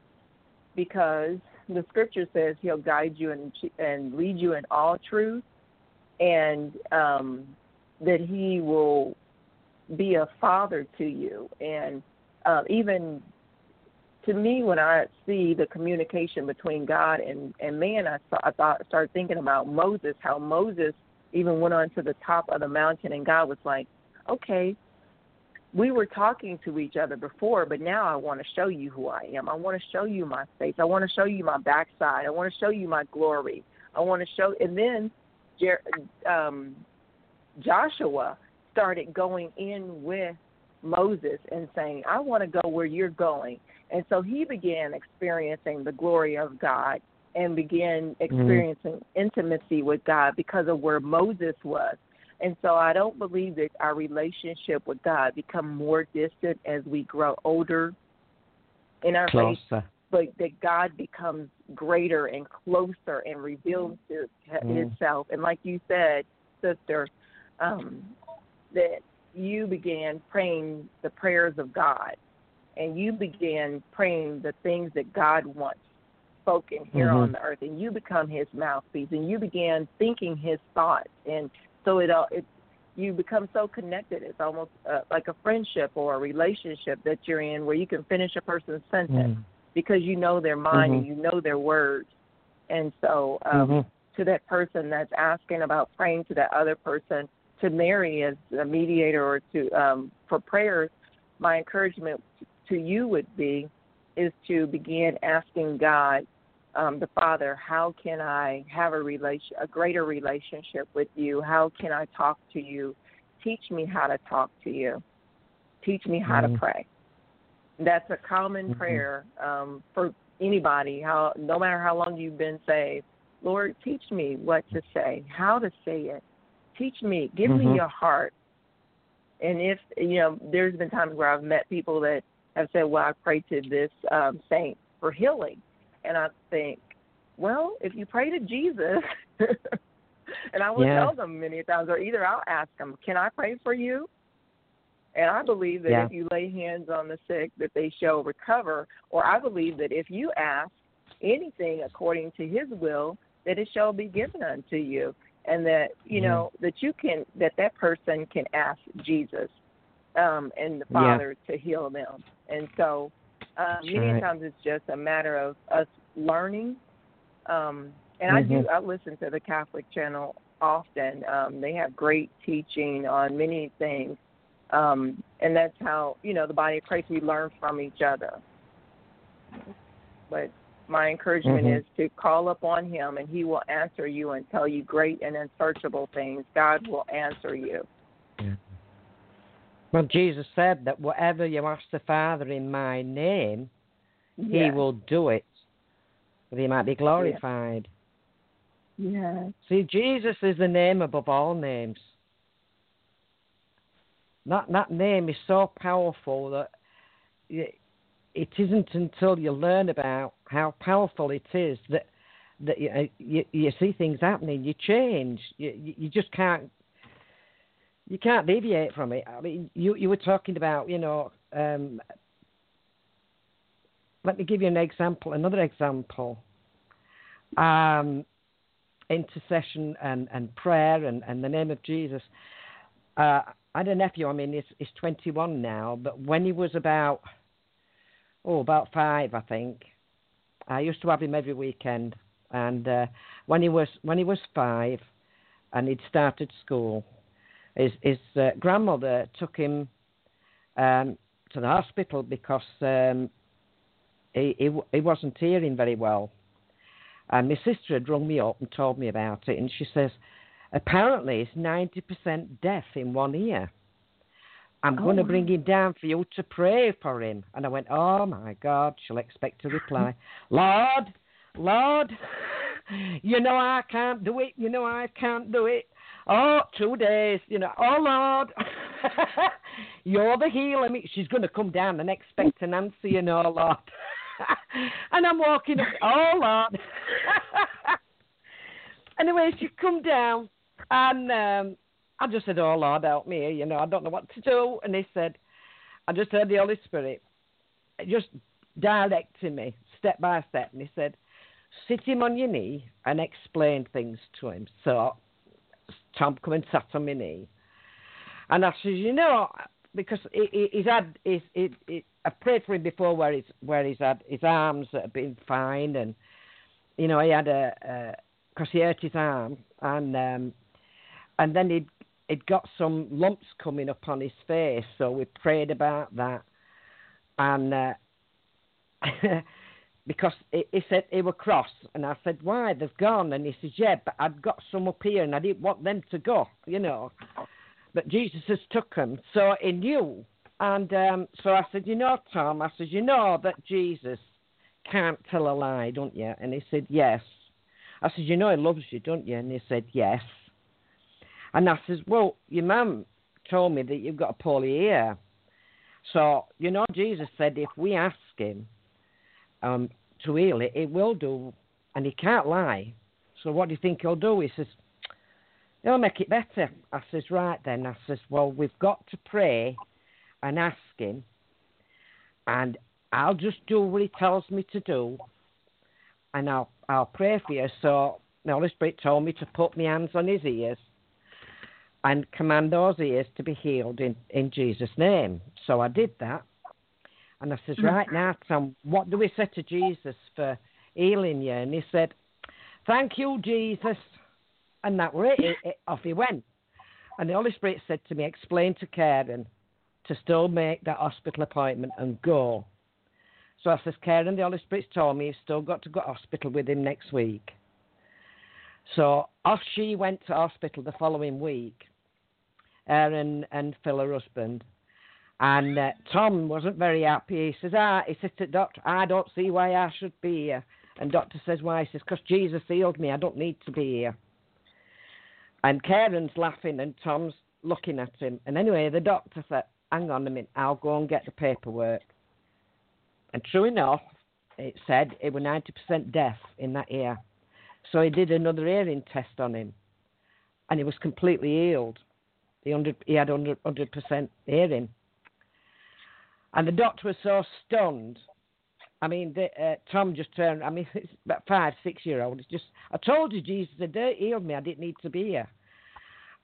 because the scripture says he'll guide you and and lead you in all truth, and um, that he will be a father to you. And uh, even to me, when I see the communication between God and, and man, I, saw, I thought started thinking about Moses, how Moses even went on to the top of the mountain, and God was like, "Okay, we were talking to each other before, but now I want to show you who I am. I want to show you my face. I want to show you my backside. I want to show you my glory. I want to show." And then Jer- um, Joshua started going in with Moses and saying, "I want to go where you're going." And so he began experiencing the glory of God and began mm-hmm. experiencing mm-hmm. intimacy with God because of where Moses was. And so I don't believe that our relationship with God become more distant as we grow older in our Closer. faith, but that God becomes greater and closer and reveals mm. Himself. And like you said, sister, um, that you began praying the prayers of God and you began praying the things that God wants spoken here Mhm. on the earth, and you become His mouthpiece, and you begin thinking His thoughts, and so it all it you become so connected. It's almost uh, like a friendship or a relationship that you're in, where you can finish a person's sentence Mm. because you know their mind and Mhm. you know their words, and so um, Mhm. to that person that's asking about praying to that other person to Mary as a mediator or to um, for prayers, my encouragement to you would be is to begin asking God, um, the Father, how can I have a relation, a greater relationship with you? How can I talk to you? Teach me how to talk to you. Teach me how Mhm. to pray. That's a common Mhm. prayer um, for anybody. How no matter how long you've been saved, Lord, teach me what to say, how to say it. Teach me, give Mhm. me your heart. And if you know, there's been times where I've met people that have said, "Well, I prayed to this um, saint for healing," and I think, well, if you pray to Jesus, and I will Yeah. tell them many times, or either I'll ask them, "Can I pray for you?" And I believe that Yeah. if you lay hands on the sick, that they shall recover. Or I believe that if you ask anything according to His will, that it shall be given unto you, and that you Mhm. know that you can that that person can ask Jesus um, and the Yeah. Father to heal them. And so, uh, That's many right. times it's just a matter of us learning. Um, and I do Mhm. I listen to the Catholic channel often. Um, they have great teaching on many things. Um, and that's how, you know, the body of Christ, we learn from each other. But my encouragement Mhm. is to call upon him and he will answer you and tell you great and unsearchable things. God will answer you. Well, Jesus said that whatever you ask the Father in my name, He will do it, that He might be glorified. Yes. See, Jesus is the name above all names. That that name is so powerful that it isn't until you learn about how powerful it is that that you you, you see things happening. You change. You you just can't you can't deviate from it. I mean, you you were talking about you know. Um, let me give you an example. Another example. Um, intercession and, and prayer and, and the name of Jesus. Uh, I had a nephew, I mean, he's, he's 21 now, but when he was about, oh, about five, I think, I used to have him every weekend. And uh, when he was when he was five, and he'd started school, his his uh, grandmother took him um, to the hospital because um, he, he he wasn't hearing very well. And my sister had rung me up and told me about it, and she says, apparently he's 90% deaf in one ear. I'm Oh, going to bring him down for you to pray for him. And I went, oh my God, she'll expect a reply. Lord, Lord, you know I can't do it. You know I can't do it. Oh, two days, you know. Oh, Lord, you're the healer. Me. She's going to come down and expect an answer, you know, Lord. and I'm walking up. Oh, Lord. anyway, she come down, and um, I just said, "Oh Lord, help me!" You know, I don't know what to do. And he said, "I just heard the Holy Spirit just directing me step by step." And he said, "Sit him on your knee and explain things to him." So Tom come and sat on my knee, and I said, "You know." Because he, he, he's had, he's, he, he, I've prayed for him before, where he's where he's had his arms that have been fine, and you know he had a because he hurt his arm, and um, and then he'd he'd got some lumps coming up on his face, so we prayed about that, and uh, because he, he said they were cross, and I said why they've gone, and he says yeah, but I'd got some up here, and I didn't want them to go, you know, but Jesus has took them, so he knew, and um, so I said you know Tom, I said you know that Jesus can't tell a lie, don't you? And he said yes. I said, You know he loves you, don't you? And he said, Yes. And I says, Well, your mum told me that you've got a poorly ear. So, you know, Jesus said if we ask him um, to heal it, it will do. And he can't lie. So what do you think he'll do? He says, He'll make it better. I says, Right then. I says, Well, we've got to pray and ask him. And I'll just do what he tells me to do and I'll I'll pray for you. So the Holy Spirit told me to put my hands on his ears and command those ears to be healed in, in Jesus' name. So I did that. And I says, mm. Right now, Tom, what do we say to Jesus for healing you? And he said, Thank you, Jesus. And that was it. it, it off he went. And the Holy Spirit said to me, Explain to Karen to still make that hospital appointment and go. So I says, Karen, the Holy Spirit's told me you've still got to go to hospital with him next week. So off she went to hospital the following week, Aaron and Phil, her husband. And uh, Tom wasn't very happy. He says, ah, he says to doctor, I don't see why I should be here. And doctor says, why? He says, because Jesus healed me. I don't need to be here. And Karen's laughing and Tom's looking at him. And anyway, the doctor said, hang on a minute, I'll go and get the paperwork. And true enough, it said it was 90% deaf in that ear. So he did another hearing test on him, and he was completely healed. He, under, he had 100, 100% hearing. And the doctor was so stunned. I mean, the, uh, Tom just turned, I mean, it's about five, six year old. It's just, I told you Jesus had healed me. I didn't need to be here.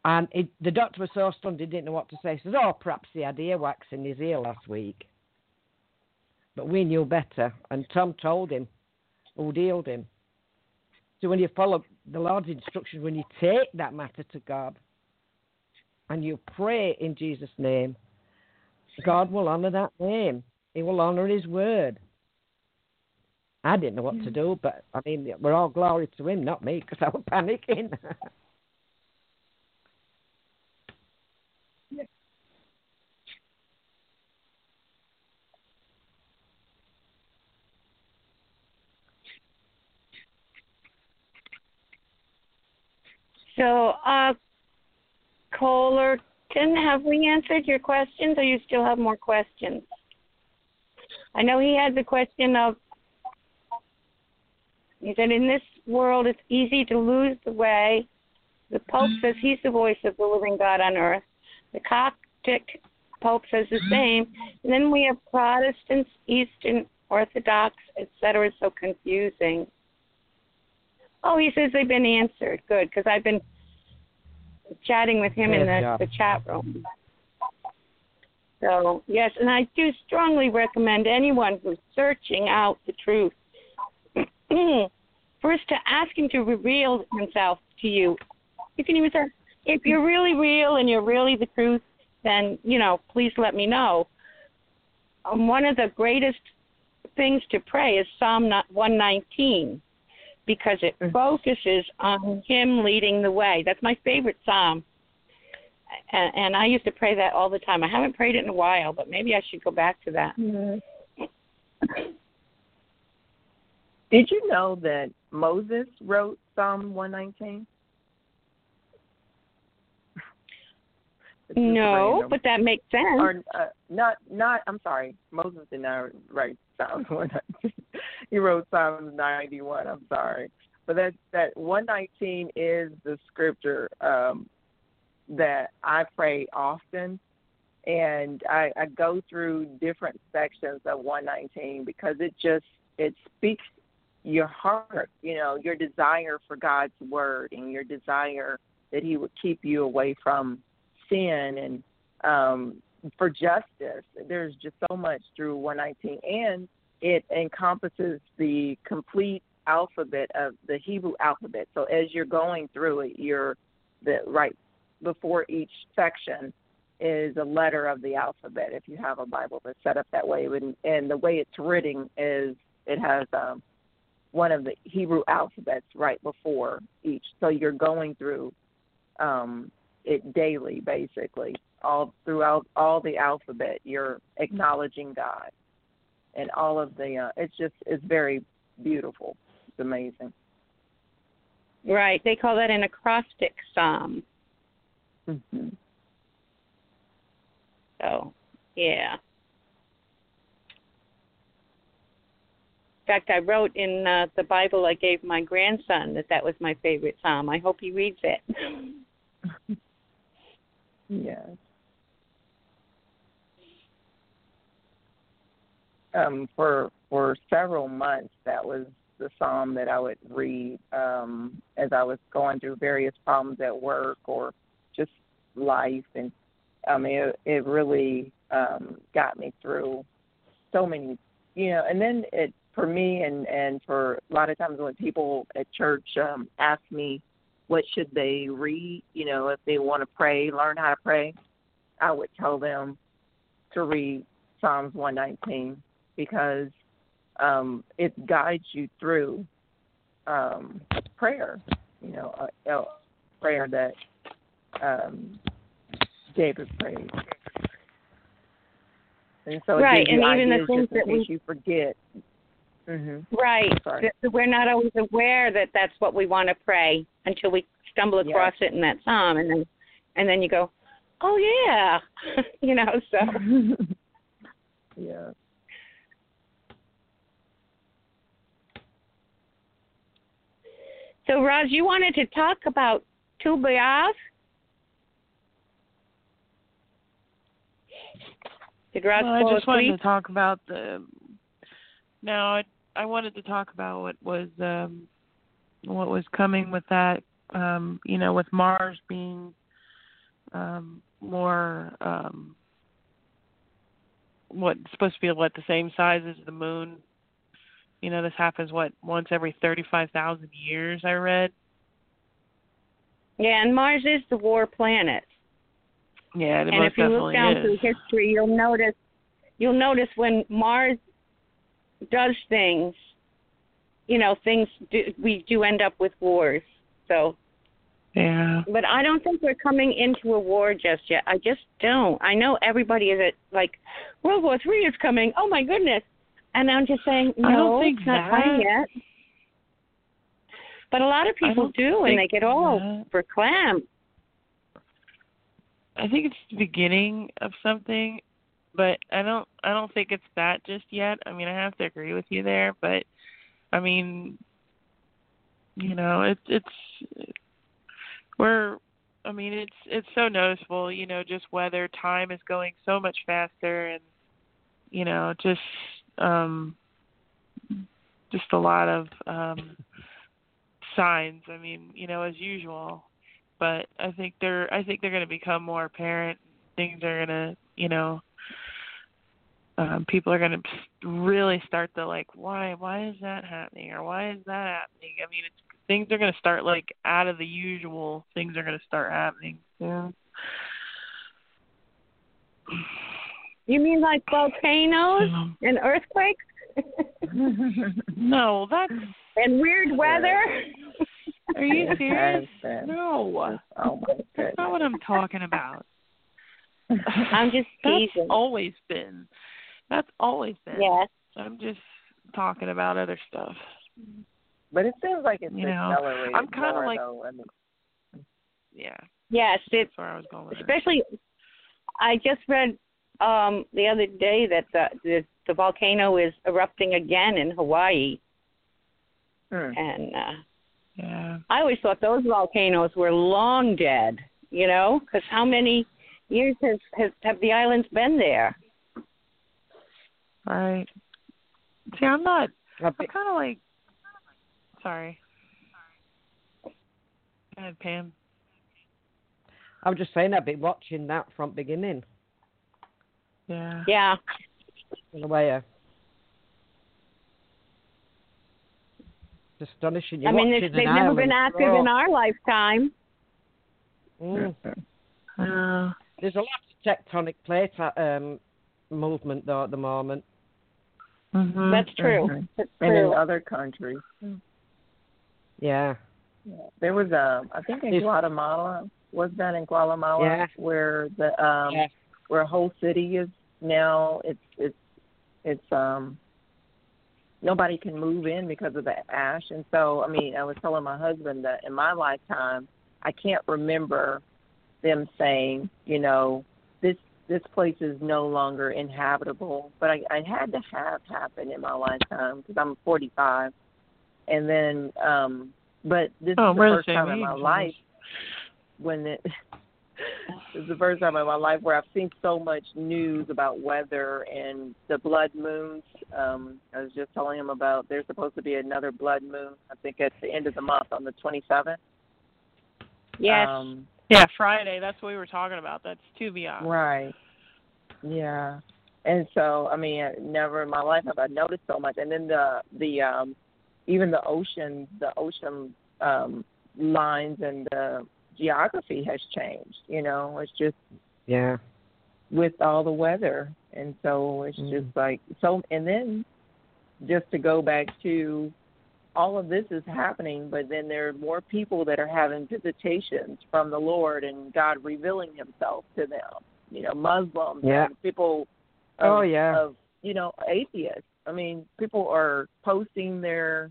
And it, the doctor was so stunned he didn't know what to say. He says, Oh, perhaps he had earwax in his ear last week. But we knew better. And Tom told him who healed him. So when you follow the Lord's instructions, when you take that matter to God and you pray in Jesus' name, God will honor that name. He will honor His word. I didn't know what to do, but I mean, we're all glory to Him, not me, because I was panicking. So, uh, Collerton, have we answered your questions, or you still have more questions? I know he had the question of. He said, "In this world, it's easy to lose the way." The Pope says he's the voice of the living God on earth. The Coptic Pope says the same. And then we have Protestants, Eastern Orthodox, etc. It's so confusing. Oh, he says they've been answered. Good, because I've been chatting with him yes, in the, yeah. the chat room. So, yes, and I do strongly recommend anyone who's searching out the truth first to ask him to reveal himself to you. You can even say, if you're really real and you're really the truth, then, you know, please let me know. Um, one of the greatest things to pray is Psalm 119 because it mm. focuses on Him leading the way. That's my favorite psalm. And, and I used to pray that all the time. I haven't prayed it in a while, but maybe I should go back to that. Mm-hmm. Did you know that Moses wrote Psalm 119? no, but that makes sense. Or uh, not, not. I'm sorry, Moses did not write Psalm 119. he wrote Psalm 91. I'm sorry, but that that 119 is the scripture um, that I pray often, and I, I go through different sections of 119 because it just it speaks your heart, you know, your desire for God's word and your desire that He would keep you away from sin and um, for justice. There's just so much through 119, and it encompasses the complete alphabet of the Hebrew alphabet. So as you're going through it, you're the right before each section is a letter of the alphabet. If you have a Bible that's set up that way, and, and the way it's written is it has um, one of the Hebrew alphabets right before each. So you're going through um, it daily, basically, all throughout all the alphabet. You're acknowledging God, and all of the. Uh, it's just it's very beautiful. It's amazing. Right. They call that an acrostic psalm. Mm-hmm. So, yeah. In fact, I wrote in uh, the Bible I gave my grandson that that was my favorite psalm. I hope he reads it. yes. Um, for for several months, that was the psalm that I would read um, as I was going through various problems at work or just life, and I mean, it, it really um, got me through so many, you know. And then it for me, and and for a lot of times when people at church um, ask me what should they read, you know, if they want to pray, learn how to pray, I would tell them to read Psalms 119 because um, it guides you through um, prayer. You know, a, a prayer that um, David prayed. And so right, and even the things that we you forget. Mm-hmm. Right, we're not always aware that that's what we want to pray until we stumble across yes. it in that psalm, and then and then you go, oh yeah, you know. So yeah. So, Roz, you wanted to talk about Tu B'Av? Did Roz well, I just wanted to talk about the. No, I I wanted to talk about what was um what was coming with that. Um, you know, with Mars being um more um what supposed to be what the same size as the moon. You know, this happens what once every thirty-five thousand years. I read. Yeah, and Mars is the war planet. Yeah, and if you look down is. through history, you'll notice you'll notice when Mars does things, you know, things do, we do end up with wars. So, Yeah. but I don't think we're coming into a war just yet. I just don't. I know everybody is at like World War Three is coming. Oh my goodness! And I'm just saying, no, I don't think it's not that. yet. But a lot of people don't and they get all verklempt. I think it's the beginning of something, but I don't I don't think it's that just yet. I mean, I have to agree with you there, but I mean, you know, it's it's we're I mean, it's it's so noticeable, you know, just whether time is going so much faster and you know, just um just a lot of um signs. I mean, you know, as usual, but I think they're I think they're going to become more apparent. Things are going to, you know, um, people are going to really start to like, why why is that happening or why is that happening? I mean, it's, things are going to start like out of the usual. Things are going to start happening. Yeah. You mean like volcanoes and earthquakes no, that's. and weird weather? Are you serious? No, Oh my that's not what I'm talking about. I'm just That's always been. That's always been. Yes. I'm just talking about other stuff. But it seems like it's You know, accelerated I'm kinda like- though. I mean, Yeah, Yes, it that's where I was going with it. especially I just read um the other day that the the, the volcano is erupting again in Hawaii hmm. and uh Yeah. I always thought those volcanoes were long dead, you know, cuz how many years has, has have the islands been there? Right. See, I'm not. A I'm kind of like. Sorry. Go ahead, Pam. I was just saying I've been watching that from beginning. Yeah. Yeah. In a way, uh, it's astonishing. You're I mean, watching it's, an they've never been island active grow. in our lifetime. Mm. Uh, There's a lot of tectonic plate uh, um, movement though at the moment. mhm. That's true. Mhm. That's and in other countries. Yeah. yeah. There was a, I think in Is- Guatemala. Was that in Guatemala Yeah. where the um yeah. where a whole city is now it's it's it's um nobody can move in because of the ash. And so I mean I was telling my husband that in my lifetime I can't remember them saying, you know, this this place is no longer inhabitable, but I I had to have happen in my lifetime because I'm 45. And then um but this Oh, is the first time in my life when it it's the first time in my life where I've seen so much news about weather and the blood moons. Um, I was just telling him about there's supposed to be another blood moon. I think at the end of the month on the 27th. Yes. Um, Yeah, Friday. That's what we were talking about. That's Tu B'Av. Right. Yeah. And so, I mean, never in my life have I noticed so much. And then the the um even the ocean, the ocean um lines and the geography has changed. You know, it's just Yeah. with all the weather, and so it's Mm. just like so. And then just to go back to all of this is happening, but then there are more people that are having visitations from the Lord and God revealing Himself to them. You know, Muslims Yeah. and people. Of, Oh, yeah. Of you know, atheists. I mean, people are posting their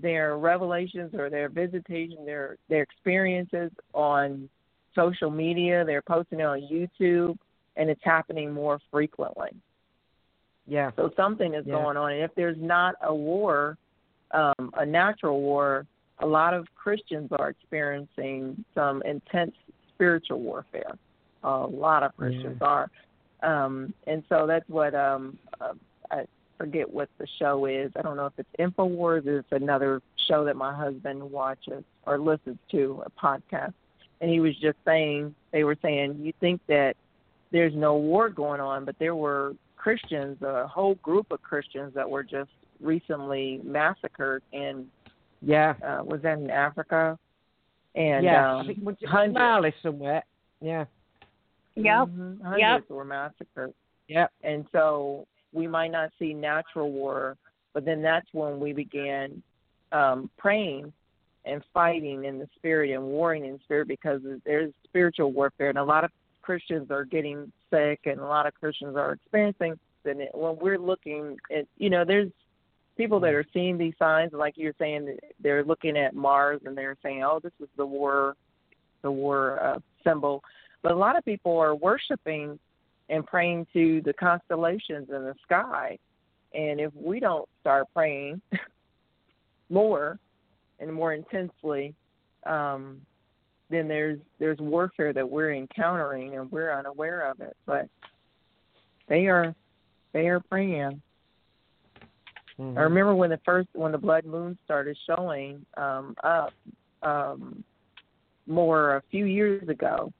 their revelations or their visitation, their their experiences on social media. They're posting it on YouTube, and it's happening more frequently. Yeah. So something is Yeah. going on. And if there's not a war, um, a natural war, a lot of Christians are experiencing some intense spiritual warfare. A lot of Christians are. Um, and so that's what um, uh, forget what the show is. I don't know if it's Infowars. It's another show that my husband watches or listens to, a podcast. And he was just saying, they were saying, you think that there's no war going on, but there were Christians, a whole group of Christians that were just recently massacred in Yeah. uh was that in Africa? And yeah. um I think was it hundreds, Mali somewhere. Yeah. Yep. mhm, hundreds Yep. were massacred. Yep. And so we might not see natural war, but then that's when we began um, praying and fighting in the spirit and warring in spirit because there's spiritual warfare, and a lot of Christians are getting sick, and a lot of Christians are experiencing. And when we're looking at, you know, there's people that are seeing these signs, like you're saying, they're looking at Mars and they're saying, "Oh, this is the war, the war uh, symbol." But a lot of people are worshiping and praying to the constellations in the sky. And if we don't start praying more and more intensely, um, then there's there's warfare that we're encountering and we're unaware of it. But they are they are praying. Mhm. I remember when the first when the blood moon started showing um, up um, more a few years ago,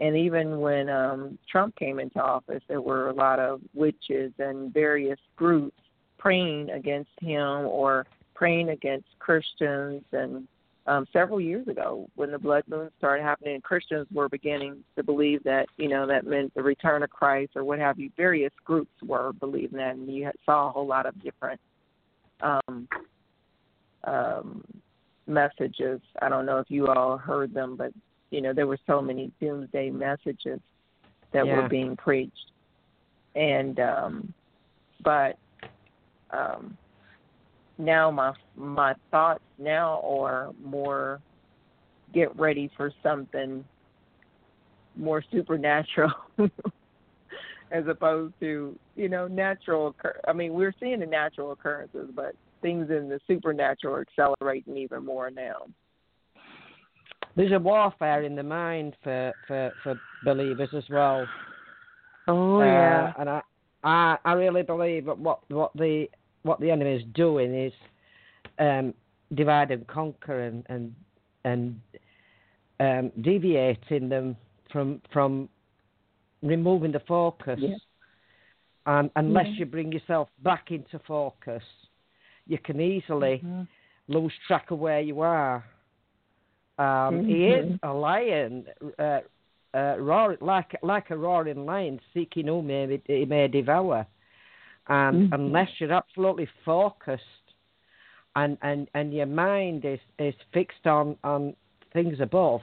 and even when um, Trump came into office, there were a lot of witches and various groups praying against him or praying against Christians. And um, several years ago, when the blood moon started happening, Christians were beginning to believe that you know that meant the return of Christ or what have you. Various groups were believing that, and you saw a whole lot of different um, um, messages. I don't know if you all heard them, but you know there were so many doomsday messages that Yeah. were being preached, and um, but um, now my my thoughts now are more get ready for something more supernatural as opposed to you know natural occur- i mean we're seeing the natural occurrences but things in the supernatural are accelerating even more now There's a warfare in the mind for, for, for believers as well. oh Uh, and I, I I really believe that what what the what the enemy is doing is um, divide and conquer and and and um, deviating them from from removing the focus. Yeah. And unless Mhm. you bring yourself back into focus, you can easily Mhm. lose track of where you are. Um, He is a lion, uh, uh, roar, like like a roaring lion, seeking whom he, he may devour. And Mhm. unless you're absolutely focused, and, and, and your mind is, is fixed on, on things above,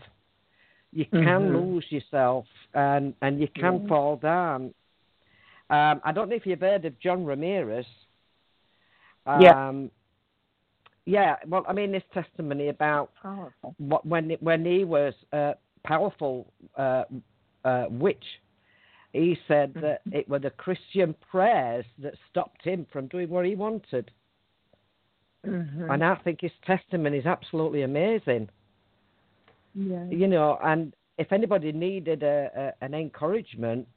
you can Mhm. lose yourself and, and you can Yeah. fall down. Um, I don't know if you've heard of John Ramirez. Um, Yeah. Yeah, well, I mean, his testimony about Powerful. what, when when he was a powerful uh, uh, witch, he said that it were the Christian prayers that stopped him from doing what he wanted. Mhm. And I think his testimony is absolutely amazing. yeah. You know, and if anybody needed a, a, an encouragement,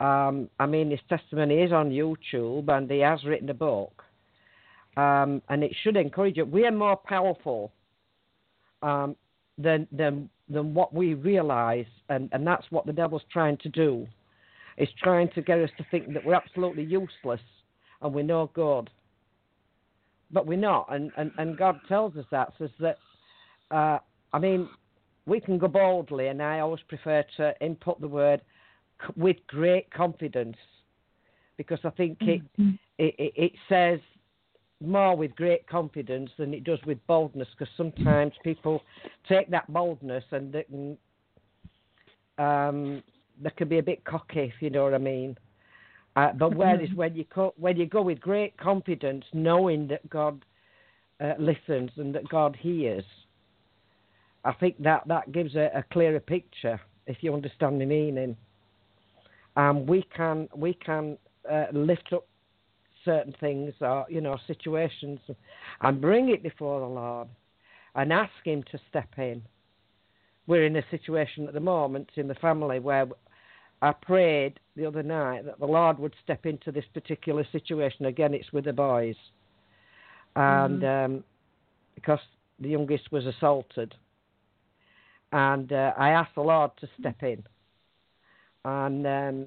um, I mean, his testimony is on YouTube, and he has written a book, um, and it should encourage you. We are more powerful um, than than than what we realise, and, and that's what the devil's trying to do. Is trying to get us to think that we're absolutely useless and we're no good. But we're not, and, and, and God tells us that, says that, uh, I mean, we can go boldly, and I always prefer to input the word with great confidence because I think it, mm-hmm. it, it, it says more with great confidence than it does with boldness because sometimes people take that boldness and they can, um, they can be a bit cocky, if you know what I mean. Uh, but whereas mm-hmm. when you co- when you go with great confidence, knowing that God uh, listens and that God hears, I think that that gives a, a clearer picture if you understand the meaning. Um, we can we can uh, lift up certain things or you know situations and bring it before the Lord and ask Him to step in. We're in a situation at the moment in the family where I prayed the other night that the Lord would step into this particular situation. Again, it's with the boys, and mm-hmm. um, because the youngest was assaulted, and uh, I asked the Lord to step in, and um,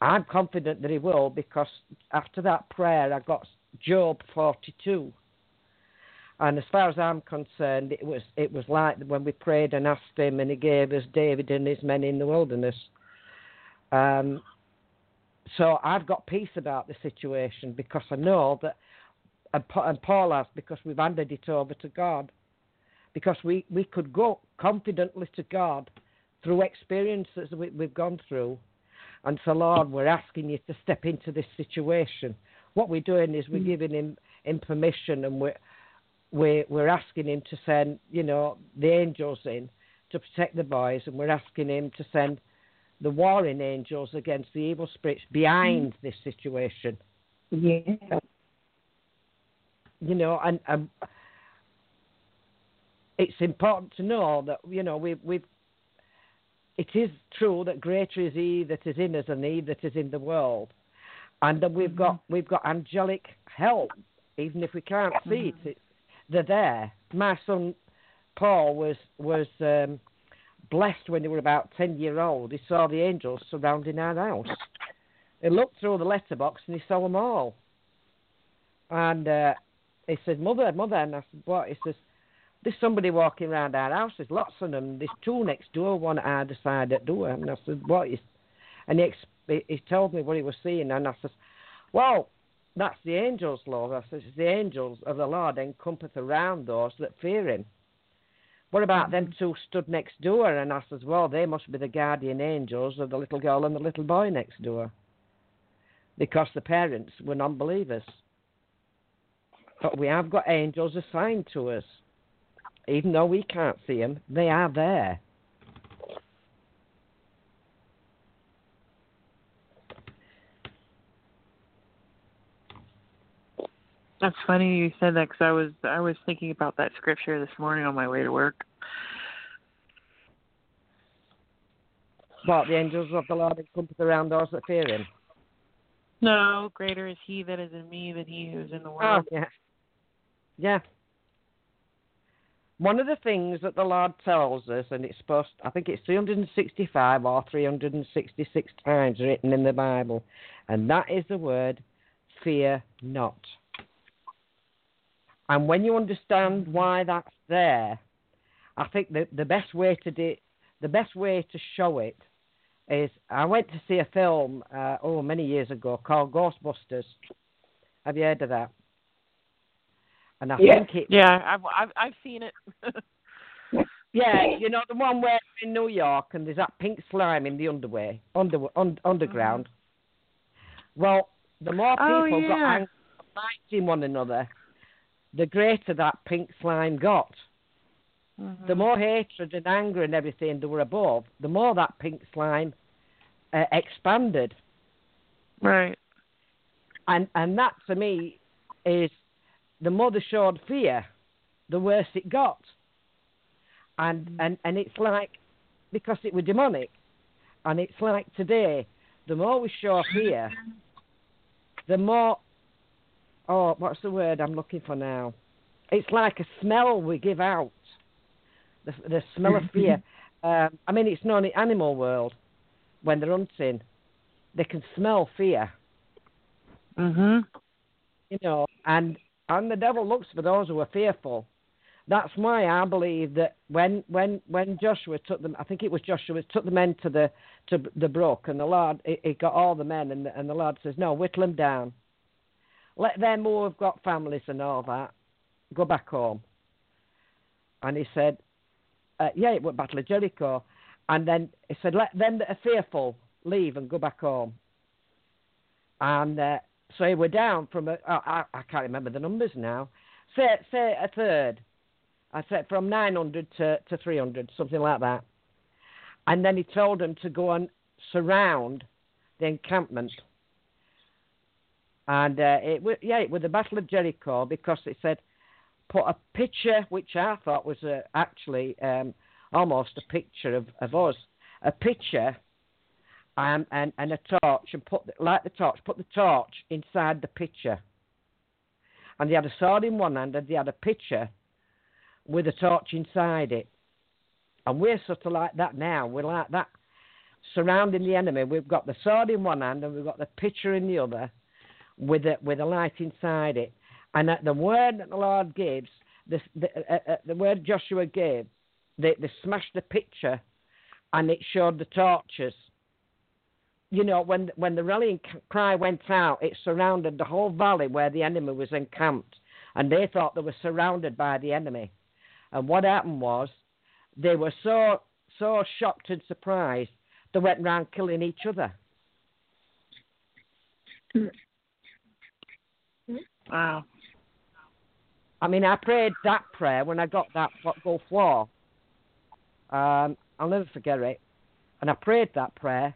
I'm confident that he will because after that prayer, I got Job 42. And as far as I'm concerned, it was it was like when we prayed and asked him, and he gave us David and his men in the wilderness. Um, so I've got peace about the situation because I know that, and Paul has because we've handed it over to God, because we we could go confidently to God through experiences we, we've gone through and so, Lord, we're asking you to step into this situation. What we're doing is we're mm. giving him, him permission and we're, we're, we're asking him to send, you know, the angels in to protect the boys, and we're asking him to send the warring angels against the evil spirits behind mm. this situation. Yeah. You know, and, and it's important to know that you know we we've it is true that greater is He that is in us than He that is in the world, and that we've got mm-hmm. we've got angelic help, even if we can't see it. Mm-hmm. It's, they're there. My son Paul was was um, blessed when he was about ten year old. He saw the angels surrounding our house. He looked through the letterbox and he saw them all. And uh, he said, "Mother, mother," and I said, "What?" He says, there's somebody walking around our house. There's lots of them. There's two next door, one either side of the door. And I said, what is? And he, he told me what he was seeing. And I said, well, that's the angels, Lord. I said, it's the angels of the Lord encompass around those that fear him. What about them mm-hmm. two stood next door? And I said, well, they must be the guardian angels of the little girl and the little boy next door. Because the parents were non believers. But we have got angels assigned to us even though we can't see them, they are there. That's funny you said that because I was I was thinking about that scripture this morning on my way to work. What the angels of the Lord encompass around those that fear Him. No, greater is He that is in me than He who is in the world. Oh, yeah, yeah. One of the things that the Lord tells us, and it's supposed, I think it's 365 or 366 times written in the Bible, and that is the word fear not. And when you understand why that's there, I think the the best way to do, the best way to show it is I went to see a film uh, oh many years ago called Ghostbusters. Have you heard of that? And I yeah. think it. Yeah, I've I've, I've seen it. yeah, you know the one where in New York and there's that pink slime in the underway, under, un, underground. Mm-hmm. Well, the more oh, people oh, yeah. got angry, fighting one another, the greater that pink slime got. Mm-hmm. The more hatred and anger and everything there were above, the more that pink slime uh, expanded. Right. And and that to me is the more mother showed fear, the worse it got. And mm. and and it's like because it was demonic. And it's like today, the more we show fear, the more, oh, what's the word I'm looking for now? It's like a smell we give out, the, the smell of fear. Um, I mean, it's known in the animal world when they're hunting, they can smell fear. Mhm. You know, and and the devil looks for those who are fearful. That's why I believe that when when when Joshua took them, I think it was Joshua took the men to the to the brook, and the Lord he, got all the men, and the, and the Lord says, "No, whittle them down. Let them who have got families and all that go back home." And he said, uh, "Yeah, it was Battle of Jericho," and then he said, "Let them that are fearful leave and go back home." And uh, so we're down from a, oh, I, I can't remember the numbers now. Say say a third. I said from 900 to, to 300, something like that. And then he told them to go and surround the encampment. And uh, it was, yeah, it was the Battle of Jericho because it said put a picture, which I thought was uh, actually um, almost a picture of, of us, a picture um, and, and a torch, and put light the torch, put the torch inside the pitcher. And they had a sword in one hand, and they had a pitcher with a torch inside it. And we're sort of like that now. We're like that, surrounding the enemy. We've got the sword in one hand, and we've got the pitcher in the other, with a, with a light inside it. And at the word that the Lord gives, the, the, uh, uh, the word Joshua gave, they, they smashed the pitcher, and it showed the torches you know, when when the rallying cry went out, it surrounded the whole valley where the enemy was encamped, and they thought they were surrounded by the enemy. And what happened was, they were so so shocked and surprised, they went round killing each other. Wow. I mean, I prayed that prayer when I got that Gulf War. Um, I'll never forget it. And I prayed that prayer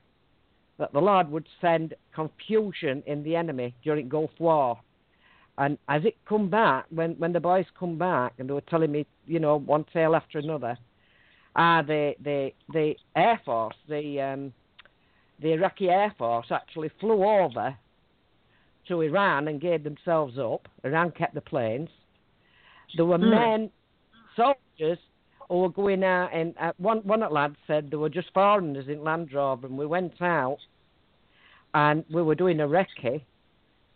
that the Lord would send confusion in the enemy during Gulf War. And as it come back, when, when the boys come back and they were telling me, you know, one tale after another, uh, the, the, the Air Force, the, um, the Iraqi Air Force actually flew over to Iran and gave themselves up. Iran kept the planes. There were Hmm. men, soldiers, who were going out, and uh, one one the lads said there were just foreigners in Land Rover, and we went out, and we were doing a recce.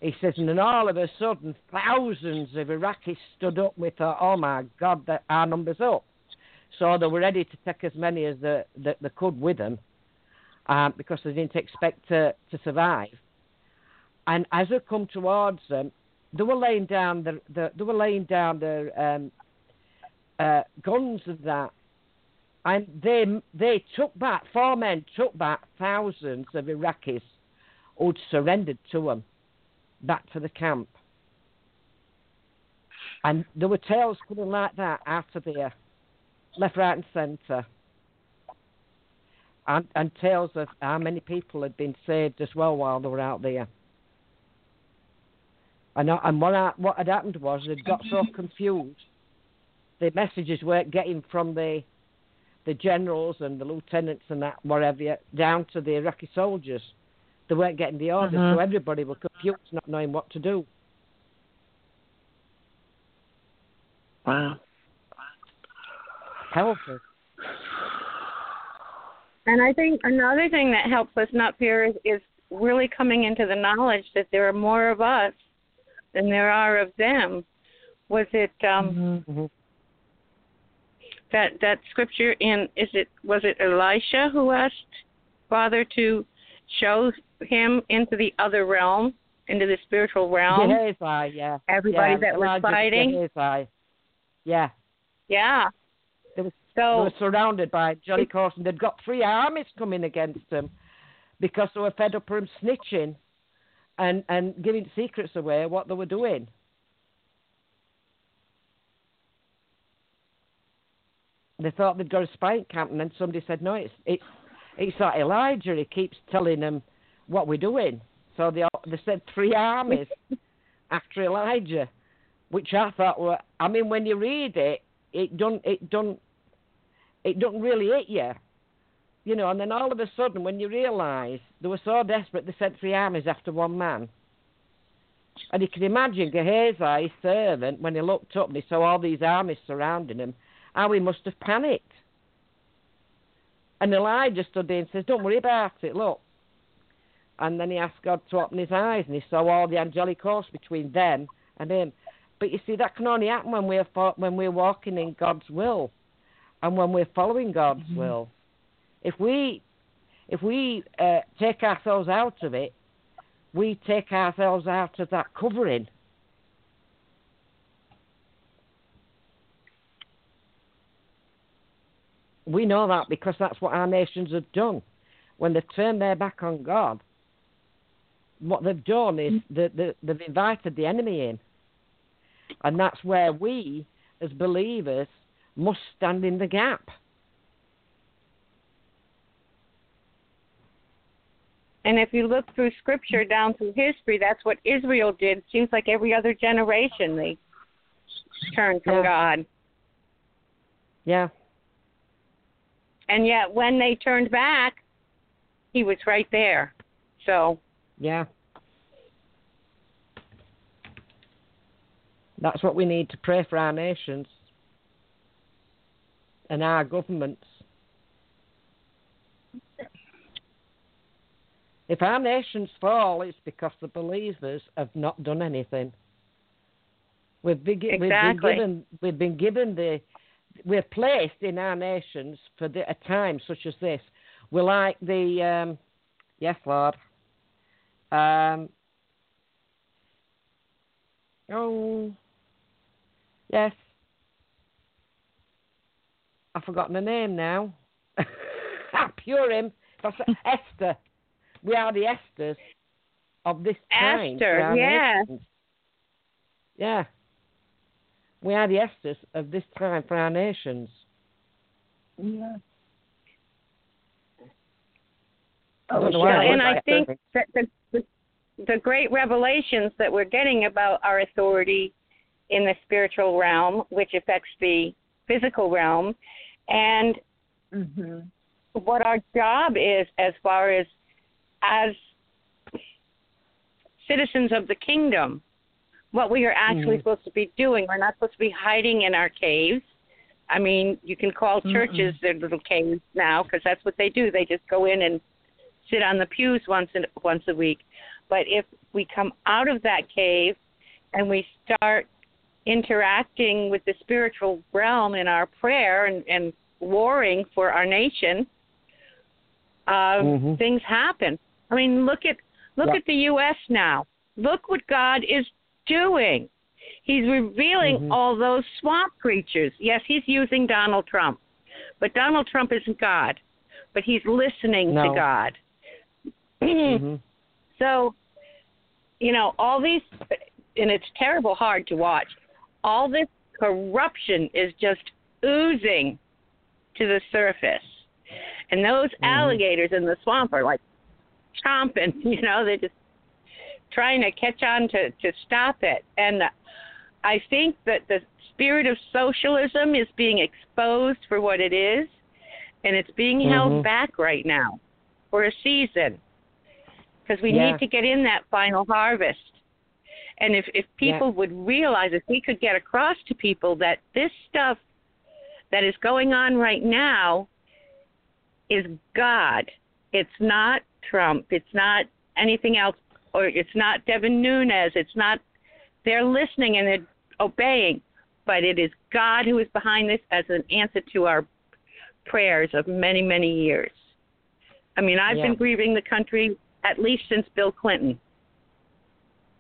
He says, and then all of a sudden, thousands of Iraqis stood up. We thought, oh my God, that our number's up. So they were ready to take as many as they, they could with them, um, because they didn't expect to, to survive. And as they come towards them, they were laying down the, the they were laying down their um, uh, guns of that, and they they took back four men took back thousands of Iraqis who'd surrendered to them back to the camp. And there were tales coming like that out of there, left, right, and centre. And, and tales of how many people had been saved as well while they were out there. And, and what, I, what had happened was they'd got so confused, the messages weren't getting from the the generals and the lieutenants and that whatever down to the Iraqi soldiers. They weren't getting the orders, Mhm. so everybody was confused, not knowing what to do. Wow. Powerful. And I think another thing that helps us not fear is, is really coming into the knowledge that there are more of us than there are of them. Was it um Mhm. That that scripture in is it was it Elisha who asked Father to show him into the other realm, into the spiritual realm? Gehazi, yeah. Everybody yeah, that was fighting? Gehazi. Yeah. Yeah. They were, So they were surrounded by Johnny Carson. They'd got three armies coming against them because they were fed up with him snitching and, and giving secrets away what they were doing. They thought they'd got a spy camp, and then somebody said, "No, it's it's it's that Elijah. He keeps telling them what we're doing." So they all- they sent three armies after Elijah, which I thought were. I mean, when you read it, it don't it don't it don't really hit you. you know, and then all of a sudden, when you realise they were so desperate, they sent three armies after one man. And you can imagine Gehazi, his servant, when he looked up and he saw all these armies surrounding him, how he must have panicked. And Elijah stood there and says, Don't worry about it, look. And then he asked God to open his eyes and he saw all the angelic hosts between them and him. But you see, that can only happen when we're, when we're walking in God's will and when we're following God's mm-hmm. will. If we if we uh, take ourselves out of it, we take ourselves out of that covering. We know that because that's what our nations have done. When they've turned their back on God, what they've done is mm. they, they've invited the enemy in. And that's where we, as believers, must stand in the gap. And if you look through scripture down through history, that's what Israel did. It seems like every other generation they turned from yeah. God. Yeah. And yet when they turned back, he was right there. So Yeah. That's what we need to pray for our nations and our governments. If our nations fall, it's because the believers have not done anything. We've been, exactly. we've been given we've been given the we're placed in our nations for the, a time such as this. We're like the um, yes, Lord. Um, oh, yes. I've forgotten her name now. Ah, Purim. That's Esther. We are the Esthers of this time. Esther, yeah. Nations. Yeah. We are the Esthers of this time for our nations. Yeah. Oh, yeah, and I think that the, the the great revelations that we're getting about our authority in the spiritual realm, which affects the physical realm, and mm-hmm. what our job is as far as as citizens of the kingdom, what we are actually mm-hmm. supposed to be doing. We're not supposed to be hiding in our caves. I mean, you can call churches mm-hmm. their little caves now because that's what they do. They just go in and sit on the pews once in, once a week. But if we come out of that cave and we start interacting with the spiritual realm in our prayer and, and warring for our nation, uh, mm-hmm. things happen. I mean, look at look yeah. at the U.S. now. Look what God is doing. He's revealing mm-hmm. all those swamp creatures. Yes, he's using Donald Trump, but Donald Trump isn't God. But he's listening no. to God. mm-hmm. So, you know, all these, and it's terrible hard to watch. All this corruption is just oozing to the surface. And those mm-hmm. alligators in the swamp are like chomping. You know, they're just trying to catch on to to stop it. And I think that the spirit of socialism is being exposed for what it is, and it's being mm-hmm. held back right now for a season because we yeah. need to get in that final harvest. And if if people yeah. would realize, if we could get across to people that this stuff that is going on right now is God. It's not Trump. It's not anything else, or it's not Devin Nunes. It's not. They're listening and they're obeying, but it is God who is behind this as an answer to our prayers of many, many years. I mean, I've yeah. been grieving the country at least since Bill Clinton.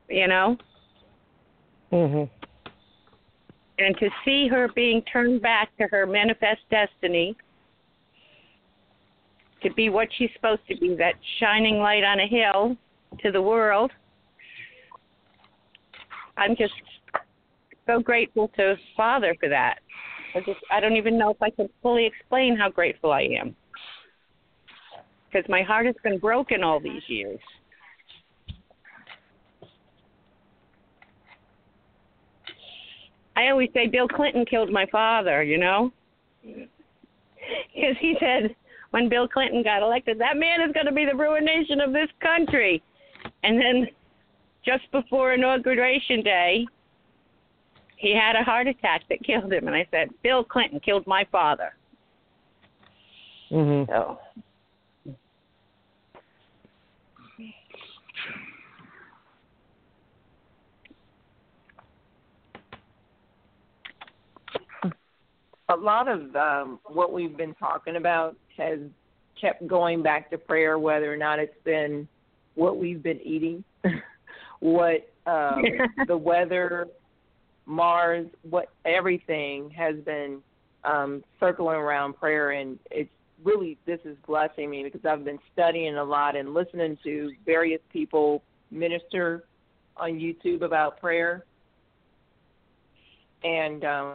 You know. Mhm. And to see her being turned back to her manifest destiny to be what she's supposed to be that shining light on a hill to the world. I'm just so grateful to Father for that. I just I don't even know if I can fully explain how grateful I am. Because my heart has been broken all these years. I always say Bill Clinton killed my father, you know? Because he said, when Bill Clinton got elected, that man is going to be the ruination of this country. And then just before inauguration day, he had a heart attack that killed him. And I said, Bill Clinton killed my father. Mhm. So a lot of um, what we've been talking about has kept going back to prayer, whether or not it's been what we've been eating, what um, the weather, Mars, what everything has been um, circling around prayer, and it's really this is blessing me because I've been studying a lot and listening to various people minister on YouTube about prayer, and um,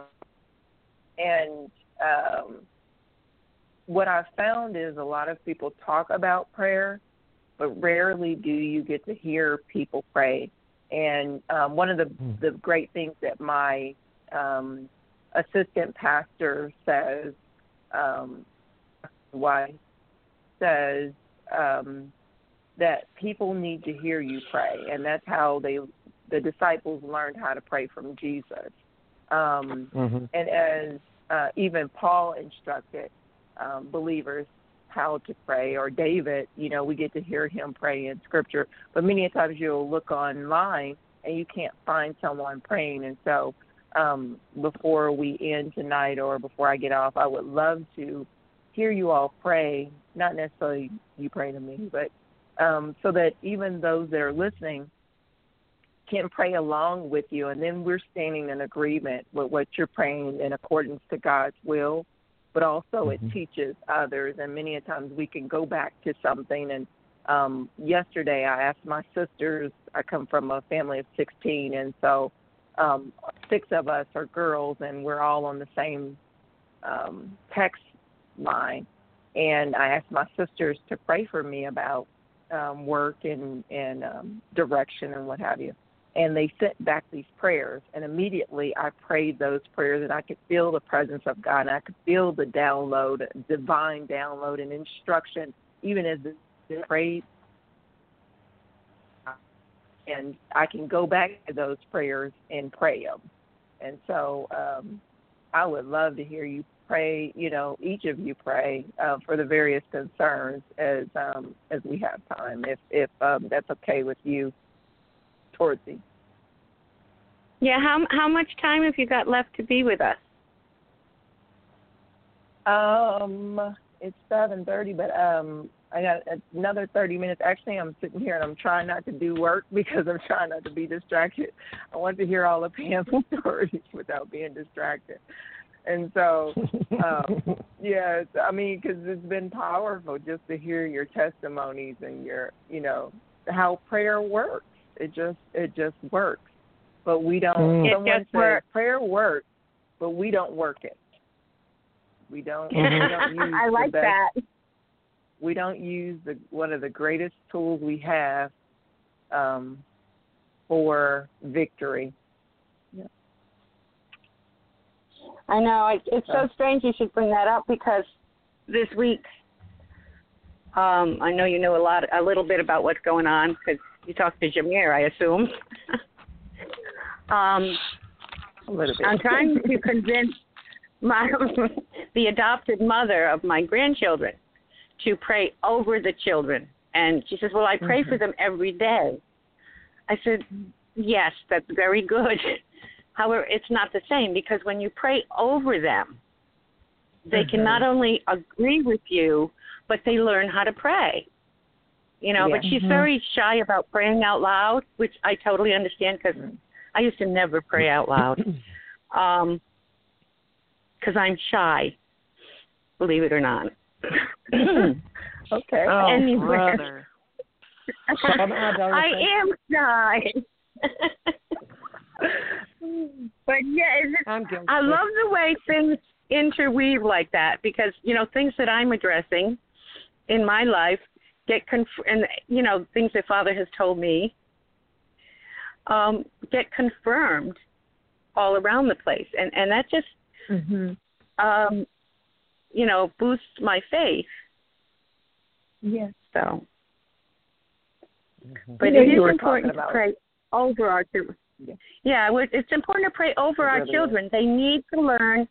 and um, what I've found is a lot of people talk about prayer, but rarely do you get to hear people pray. And um, one of the Mm. the great things that my um, assistant pastor says, um, wife says um, that people need to hear you pray, and that's how they the disciples learned how to pray from Jesus. Um, Mhm. and as uh, even Paul instructed um, believers how to pray, or David, you know, we get to hear him pray in Scripture. But many times you'll look online and you can't find someone praying. And so, um, before we end tonight, or before I get off, I would love to hear you all pray. Not necessarily you pray to me, but um, so that even those that are listening can pray along with you, and then we're standing in agreement with what you're praying in accordance to God's will. But also, it Mhm. teaches others, and many a times we can go back to something. And um, yesterday, I asked my sisters. I come from a family of 16, and so um, six of us are girls, and we're all on the same um, text line. And I asked my sisters to pray for me about um, work and and um, direction and what have you and they sent back these prayers and immediately i prayed those prayers and i could feel the presence of god and i could feel the download divine download and instruction even as they prayed and i can go back to those prayers and pray them and so um i would love to hear you pray you know each of you pray uh, for the various concerns as um as we have time if if um that's okay with you towards you. Yeah, how how much time have you got left to be with us? Um, it's seven thirty, but um, I got another thirty minutes. Actually, I'm sitting here and I'm trying not to do work because I'm trying not to be distracted. I want to hear all the Pam's stories without being distracted, and so um, yeah, I mean, because it's been powerful just to hear your testimonies and your, you know, how prayer works. It just it just works, but we don't. Mm. It Someone just said works. prayer works, but we don't work it. We don't. We Mhm. don't use I like best, that. We don't use the one of the greatest tools we have um, for victory. I know. It, it's so strange you should bring that up because this week, um, I know you know a lot, a little bit about what's going on because you talked to Jameer, I assume. um, A little bit. I'm trying to convince my the adopted mother of my grandchildren to pray over the children, and she says, "Well, I pray for them every day." I said, "Yes, that's very good." However, it's not the same because when you pray over them, they can Mhm. not only agree with you, but they learn how to pray. You know, but Yeah. she's Mhm. very shy about praying out loud, which I totally understand because I used to never pray out loud. Um, because I'm shy, believe it or not. okay. Oh, Anyway. brother. I am shy. but yeah, it's just, I'm guilty. I love the way things interweave like that because you know things that I'm addressing in my life get conf- and you know things that Father has told me um, get confirmed all around the place, and and that just Mhm. um, you know, boosts my faith Yes. So, Mm-hmm. but You know, it you is were important to pray over our children. Yeah. Yeah, it's important to pray over It our really is. children. They need to learn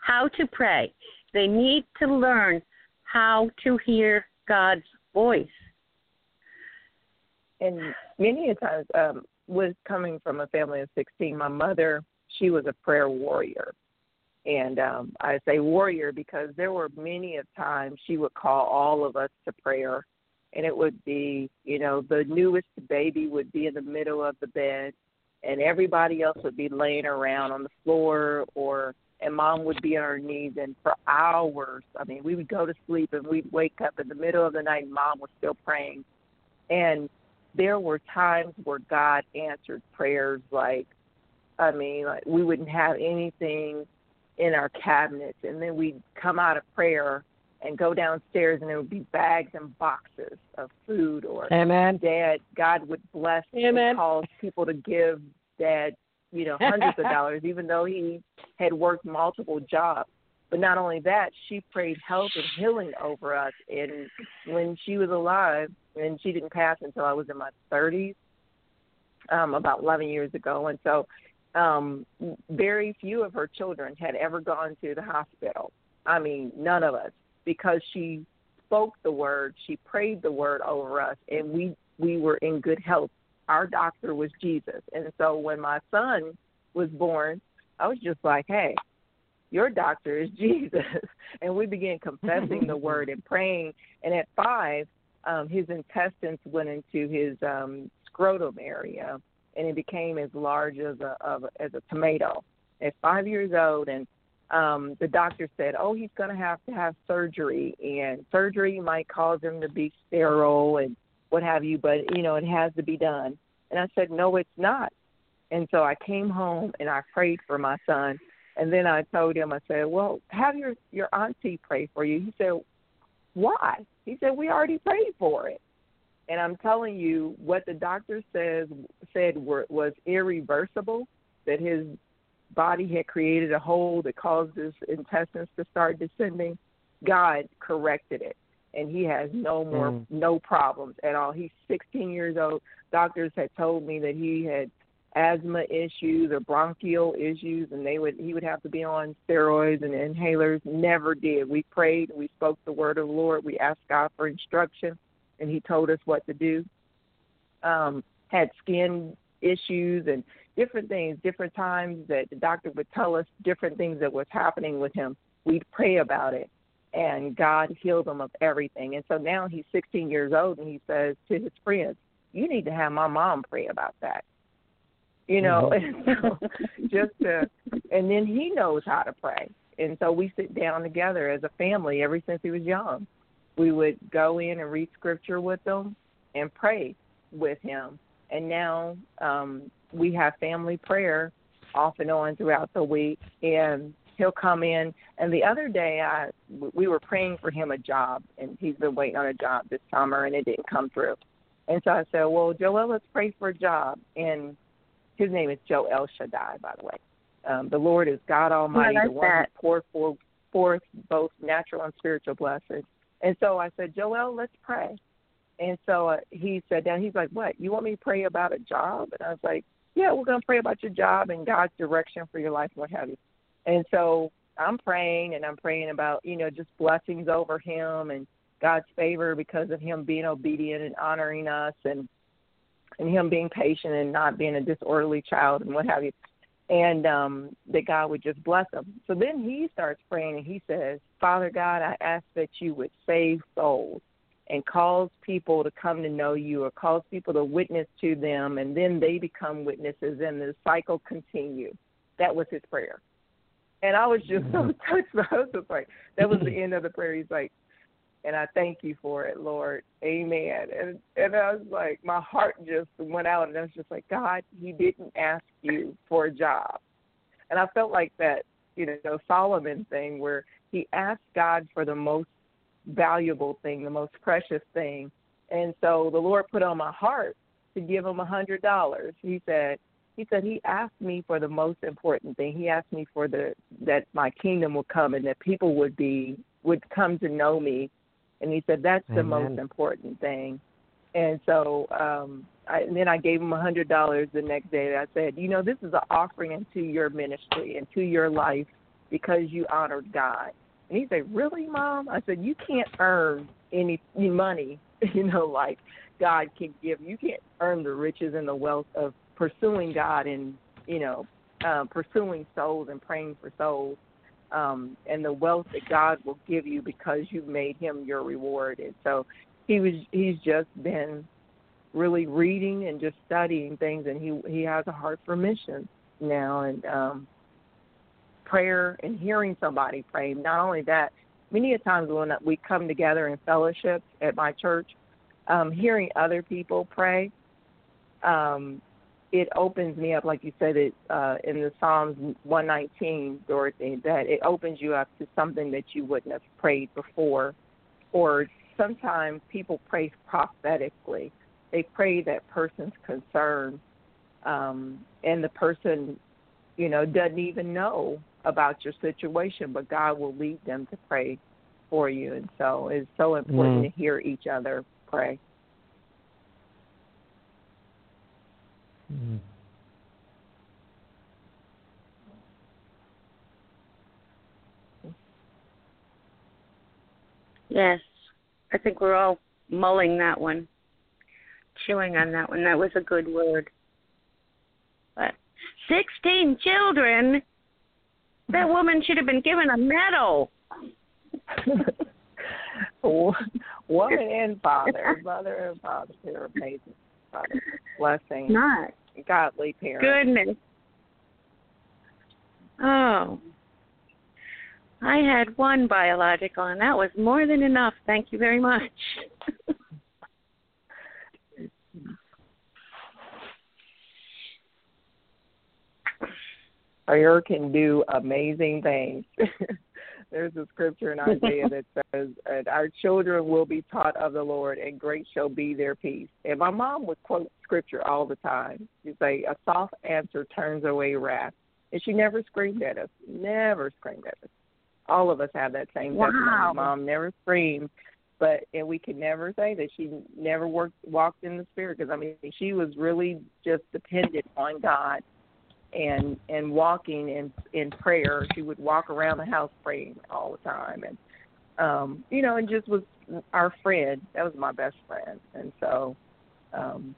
how to pray. They need to learn how to hear God's voice. and many a times um was coming from a family of 16 my mother she was a prayer warrior. And um i say warrior because there were many of times she would call all of us to prayer. And it would be you know the newest baby would be in the middle of the bed and everybody else would be laying around on the floor or and mom would be on her knees and for hours i mean we would go to sleep and we'd wake up in the middle of the night and mom was still praying. And there were times where God answered prayers like I mean, like we wouldn't have anything in our cabinets and then we'd come out of prayer and go downstairs and there would be bags and boxes of food or Amen. dad God would bless Amen. and cause people to give dad, you know, hundreds of dollars even though he had worked multiple jobs. But not only that, she prayed health and healing over us and when she was alive and she didn't pass until I was in my thirties, um, about eleven years ago and so um very few of her children had ever gone to the hospital. I mean, none of us because she spoke the word, she prayed the word over us and we we were in good health. Our doctor was Jesus. And so when my son was born, I was just like, Hey, your doctor is Jesus. And we began confessing the word and praying. And at five um his intestines went into his um scrotum area and it became as large as a of, as a tomato. At five years old and um the doctor said oh he's going to have to have surgery and surgery might cause him to be sterile and what have you but you know it has to be done. And i said no it's not. And so i came home and i prayed for my son and then i told him i said well have your your auntie pray for you he said why he said we already prayed for it and I'm telling you what the doctor says said were, was irreversible. That his body had created a hole that caused his intestines to start descending. God corrected it, and he has no more Mm. no problems at all. He's 16 years old. Doctors had told me that he had asthma issues or bronchial issues, and they would he would have to be on steroids and inhalers. Never did. We prayed. We spoke the word of the Lord. We asked God for instruction and he told us what to do. Um, had skin issues and different things, different times that the doctor would tell us different things that was happening with him. We'd pray about it, and God healed him of everything. And so now he's 16 years old, and he says to his friends, "You need to have my mom pray about that." You know, and so just to, and then he knows how to pray. And so we sit down together as a family ever since he was young we would go in and read scripture with them and pray with him. And now um, we have family prayer off and on throughout the week, and he'll come in. And the other day, I we were praying for him a job, and he's been waiting on a job this summer, and it didn't come through. And so I said, "Well, Joel, let's pray for a job." And his name is Joe El Shaddai, by the way. Um, the Lord is God Almighty, the one that. who poured forth, forth both natural and spiritual blessings. And so I said, Joel, let's pray. And so uh, he said, "Down." He's like, what? You want me to pray about a job? And I was like, yeah, we're going to pray about your job and God's direction for your life and what have you. And so I'm praying and I'm praying about, you know, just blessings over him and God's favor because of him being obedient and honoring us and and him being patient and not being a disorderly child and what have you. And um that God would just bless him. So then he starts praying and he says, Father God, I ask that you would save souls and cause people to come to know you or cause people to witness to them and then they become witnesses and the cycle continues. That was his prayer. And I was just so touched. I was just like, that was the end of the prayer. He's like, and I thank you for it, Lord. Amen. And and I was like, my heart just went out, and I was just like, God, He didn't ask you for a job, and I felt like that, you know, Solomon thing where he asked God for the most valuable thing, the most precious thing, and so the Lord put on my heart to give him a hundred dollars. He said, he said he asked me for the most important thing. He asked me for the that my kingdom would come and that people would be would come to know me And he said that's the most important thing. And so, um, I, and then I gave him a hundred dollars the next day. I said, you know, this is an offering into your ministry and to your life because you honored God. And he said, really, mom? I said, you can't earn any money, you know, like God can give. You can't earn the riches and the wealth of pursuing God and you know uh, pursuing souls and praying for souls, um, and the wealth that God will give you because you made Him your reward. And so he was he's just been really reading and just studying things, and he he has a heart for missions now and um, prayer and hearing somebody pray. Not only that, many a times when we come together in fellowship at my church, um, hearing other people pray. Um, it opens me up, like you said it uh, in the Psalms 119, Dorothy, that it opens you up to something that you wouldn't have prayed before. Or sometimes people pray prophetically. They pray that person's concern, um, and the person, you know, doesn't even know about your situation, but God will lead them to pray for you. And so it's so important Mm. to hear each other pray. Mm. Yes. I think we're all mulling that one, chewing on that one. That was a good word. But 16 children? That woman should have been given a medal. Woman and father, mother and father, they're amazing. Father, blessing, Not. Godly parents. Goodness. Oh. I had one biological, and that was more than enough. Thank you very much. Prayer can do amazing things. There's a scripture in Isaiah that says, and "Our children will be taught of the Lord, and great shall be their peace." And my mom would quote scripture all the time. She'd say, "A soft answer turns away wrath," and she never screamed at us. Never screamed at us. All of us have that same Wow. testimony. Mom never screamed, but and we can never say that she never worked walked in the spirit because I mean she was really just dependent on God and and walking in in prayer. She would walk around the house praying all the time, and um, you know, and just was our friend. That was my best friend, and so. um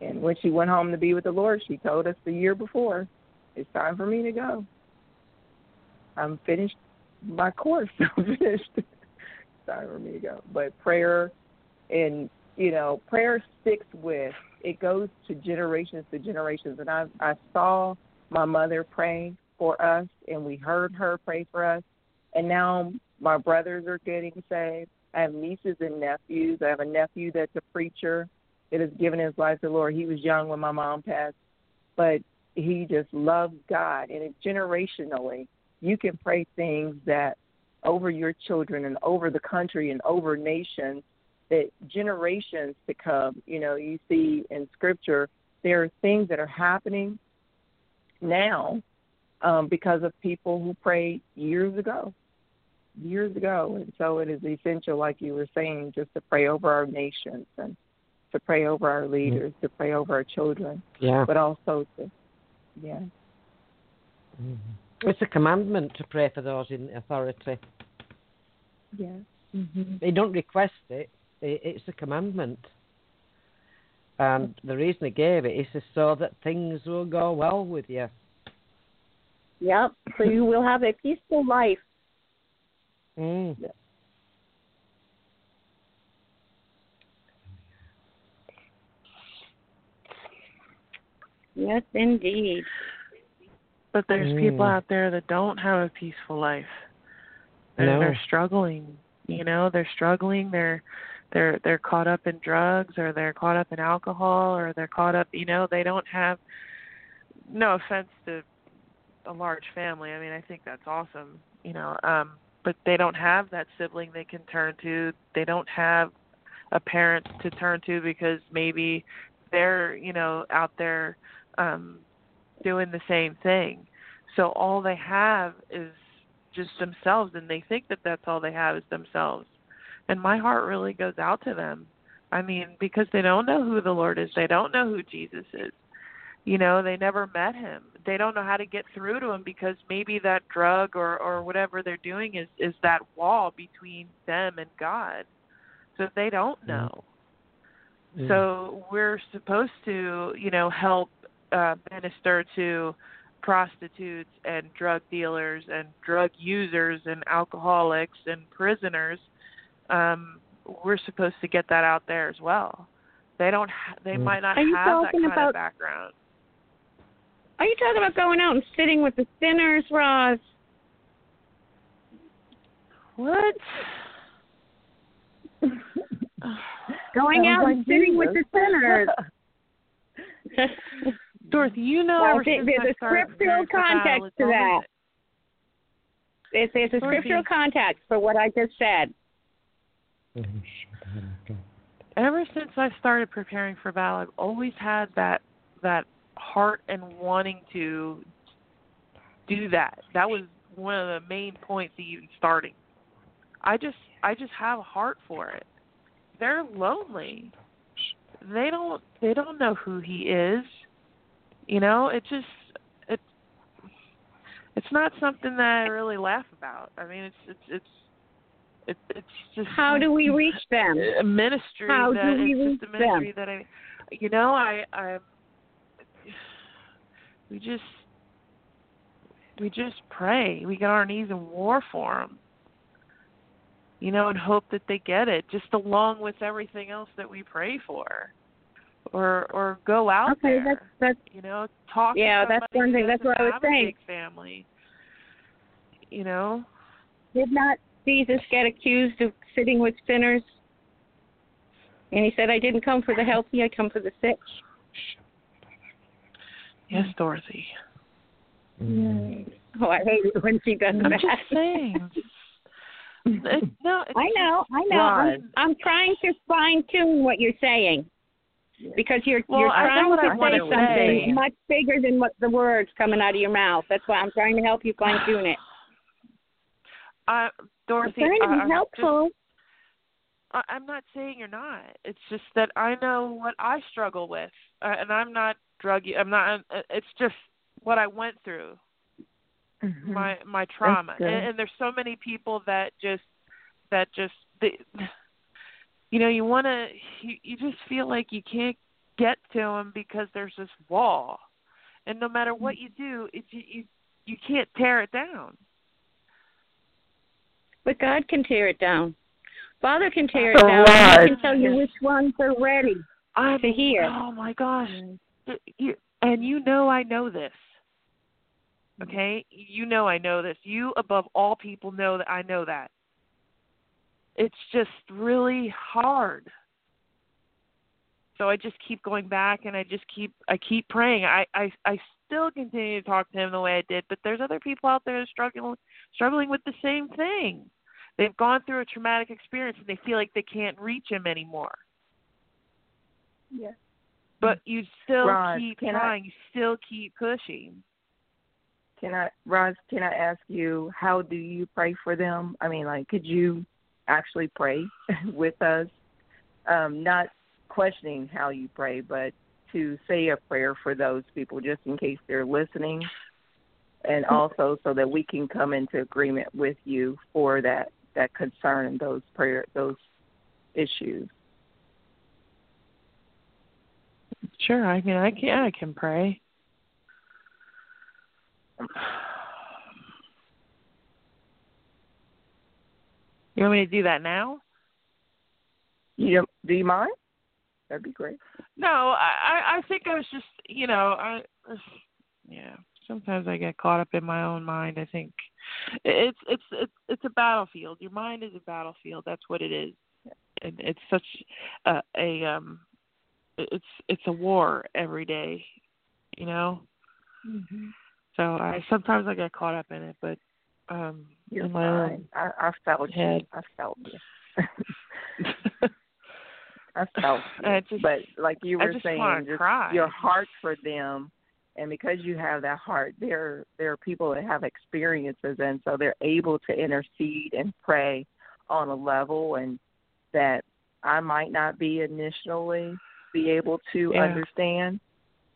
and when she went home to be with the Lord, she told us the year before, "It's time for me to go. I'm finished my course. I'm finished. it's time for me to go." But prayer, and you know, prayer sticks with it goes to generations to generations and I I saw my mother pray for us and we heard her pray for us and now my brothers are getting saved. I have nieces and nephews. I have a nephew that's a preacher that has given his life to the Lord. He was young when my mom passed, but he just loves God and it generationally you can pray things that over your children and over the country and over nations that generations to come, you know, you see in scripture, there are things that are happening now um, because of people who prayed years ago. Years ago. And so it is essential, like you were saying, just to pray over our nations and to pray over our leaders, to pray over our children, Yeah. but also to, yeah. Mhm. It's a commandment to pray for those in authority. Yeah. They don't request it. I- It's a commandment. And the reason he gave it is just so that things will go well with you. Yep. So you will have a peaceful life. Mm. Yes, indeed. But there's people Mm. out there that don't have a peaceful life. They're, No. they're struggling. You know, they're struggling. They're they're they're caught up in drugs or they're caught up in alcohol or they're caught up. You know, they don't have. No offense to a large family. I mean, I think that's awesome. You know, um, but they don't have that sibling they can turn to. They don't have a parent to turn to because maybe they're you know out there um doing the same thing. So all they have is just themselves, and they think that that's all they have is themselves. And my heart really goes out to them. I mean, because they don't know who the Lord is. They don't know who Jesus is. You know, they never met him. They don't know how to get through to him because maybe that drug or or whatever they're doing is is that wall between them and God. So they don't know. Mm. So we're supposed to, you know, help uh, minister to prostitutes and drug dealers and drug users and alcoholics and prisoners. Um, we're supposed to get that out there as well. They don't. Ha- they Mm. might not Are you have that talking kind about- of background. Are you talking about going out and sitting with the sinners, Roz? What? Going out like and sitting with the Jesus. sinners. Dorothy, you know Well, ever there- since there's I a started scriptural preparing for battle, context it's to that. There's, there's a Dorothy. scriptural context for what I just said. Ever since I started preparing for battle, I've always had that that heart and wanting to do that. That was one of the main points of even starting. I just I just have a heart for it. They're lonely. They don't they don't know who he is. You know, it just it it's not something that I really laugh about. I mean, it's it's it's it, it's just How do we reach them? a ministry How that do we it's just a reach them? ministry that I you know I I we just we just pray we get on our knees and war for them you know and hope that they get it just along with everything else that we pray for or or go out Okay, there that's that's you know talk Yeah, that's one thing. That's what I was saying. big family you know did not Jesus get accused of sitting with sinners? And he said, I didn't come for the healthy, I come for the sick. yes dorothy Oh, I hate it when she does i'm that. just saying It- no I know, I know. I'm, I'm trying to fine tune what you're saying because you're Well, you're trying to say something say. much bigger than what the words coming out of your mouth. That's why I'm trying to help you fine tune it. I, I'm trying to be helpful. Just, I'm not saying you're not. It's just that I know what I struggle with, uh, and I'm not drug. I'm not. uh, It's just what I went through, Mhm. my my trauma, and, and there's so many people that just that just they, you know, you want to. You, you just feel like you can't get to them because there's this wall, and no matter what you do, it you you, you can't tear it down. But God can tear it down. Father can tear it So down. He what? can tell you which ones are ready. I to hear. Oh my gosh! You, and you know I know this. Okay, you know I know this. You above all people know that I know that. It's just really hard. So I just keep going back and I just keep I keep praying. I I I still continue to talk to him the way I did, but there's other people out there struggling struggling with the same thing. They've gone through a traumatic experience and they feel like they can't reach him anymore Yeah. but you still keep can I- trying. You still keep pushing. Can I, Roz? Can I ask you how do you pray for them? I mean, like, could you actually pray with us? Um, not questioning how you pray, but to say a prayer for those people, just in case they're listening, and mm-hmm. also so that we can come into agreement with you for that that concern and those prayer those issues. Sure, I mean, I can I can pray. You want me to do that now? You do you mind? That'd be great. No, I I think I was just you know I yeah. Sometimes I get caught up in my own mind. I think it's it's it's it's a battlefield. Your mind is a battlefield. That's what it is. And it's such a, a um it's it's a war every day, you know. Mm-hmm. So I sometimes I get caught up in it, but um You're in my fine. I, I felt you. I felt you. felt you. Just- but like you were just saying, just your heart for them, and because you have that heart, there there are people that have experiences, and so they're able to intercede and pray on a level, and that I might not be initially be able to Yeah. understand.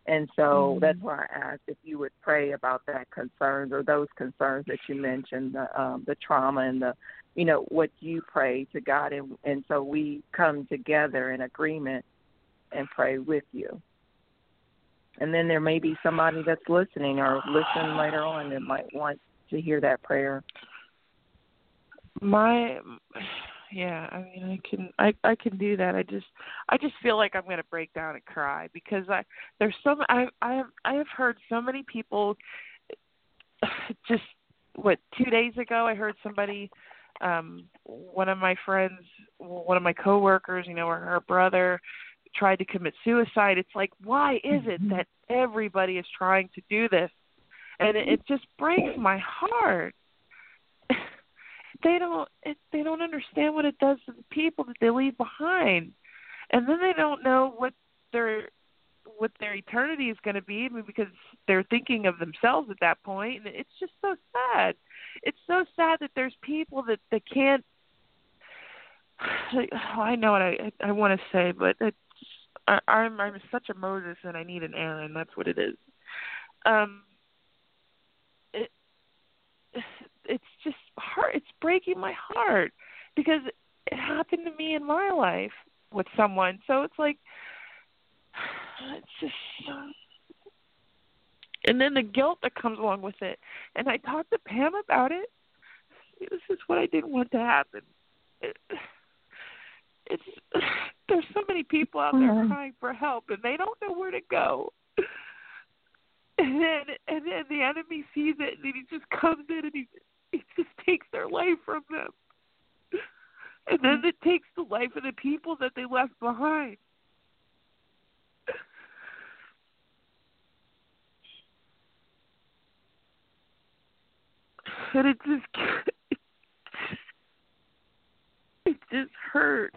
And so Mhm. that's why I asked if you would pray about that concerns or those concerns that you mentioned, the um, the trauma and the, you know, what you pray to God, and and so we come together in agreement and pray with you. And then there may be somebody that's listening or listen later on that might want to hear that prayer. my yeah i mean i can i i can do that. I just i just feel like i'm going to break down and cry because i there's some i i have i have heard so many people just what two days ago i heard somebody um one of my friends one of my coworkers you know or her brother tried to commit suicide. It's like why is it that everybody is trying to do this? And it, it just breaks my heart they don't they don't understand what it does to the people that they leave behind. And then they don't know what their what their eternity is going to be because they're thinking of themselves at that point and it's just so sad. It's so sad that there's people that that can't oh, I know what I I want to say but it's I, I'm I'm such a Moses and I need an Aaron that's what it is. Um it it's just heart it's breaking my heart because it happened to me in my life with someone. So it's like it's just and then the guilt that comes along with it. And i talked to pam about it. This is what i didn't want to happen. It, it's there's so many people out there Mhm. crying for help and they don't know where to go. And then and then the enemy sees it and then he just comes in and he he just takes their life from them. And then it takes the life of the people that they left behind. And it just it just hurt.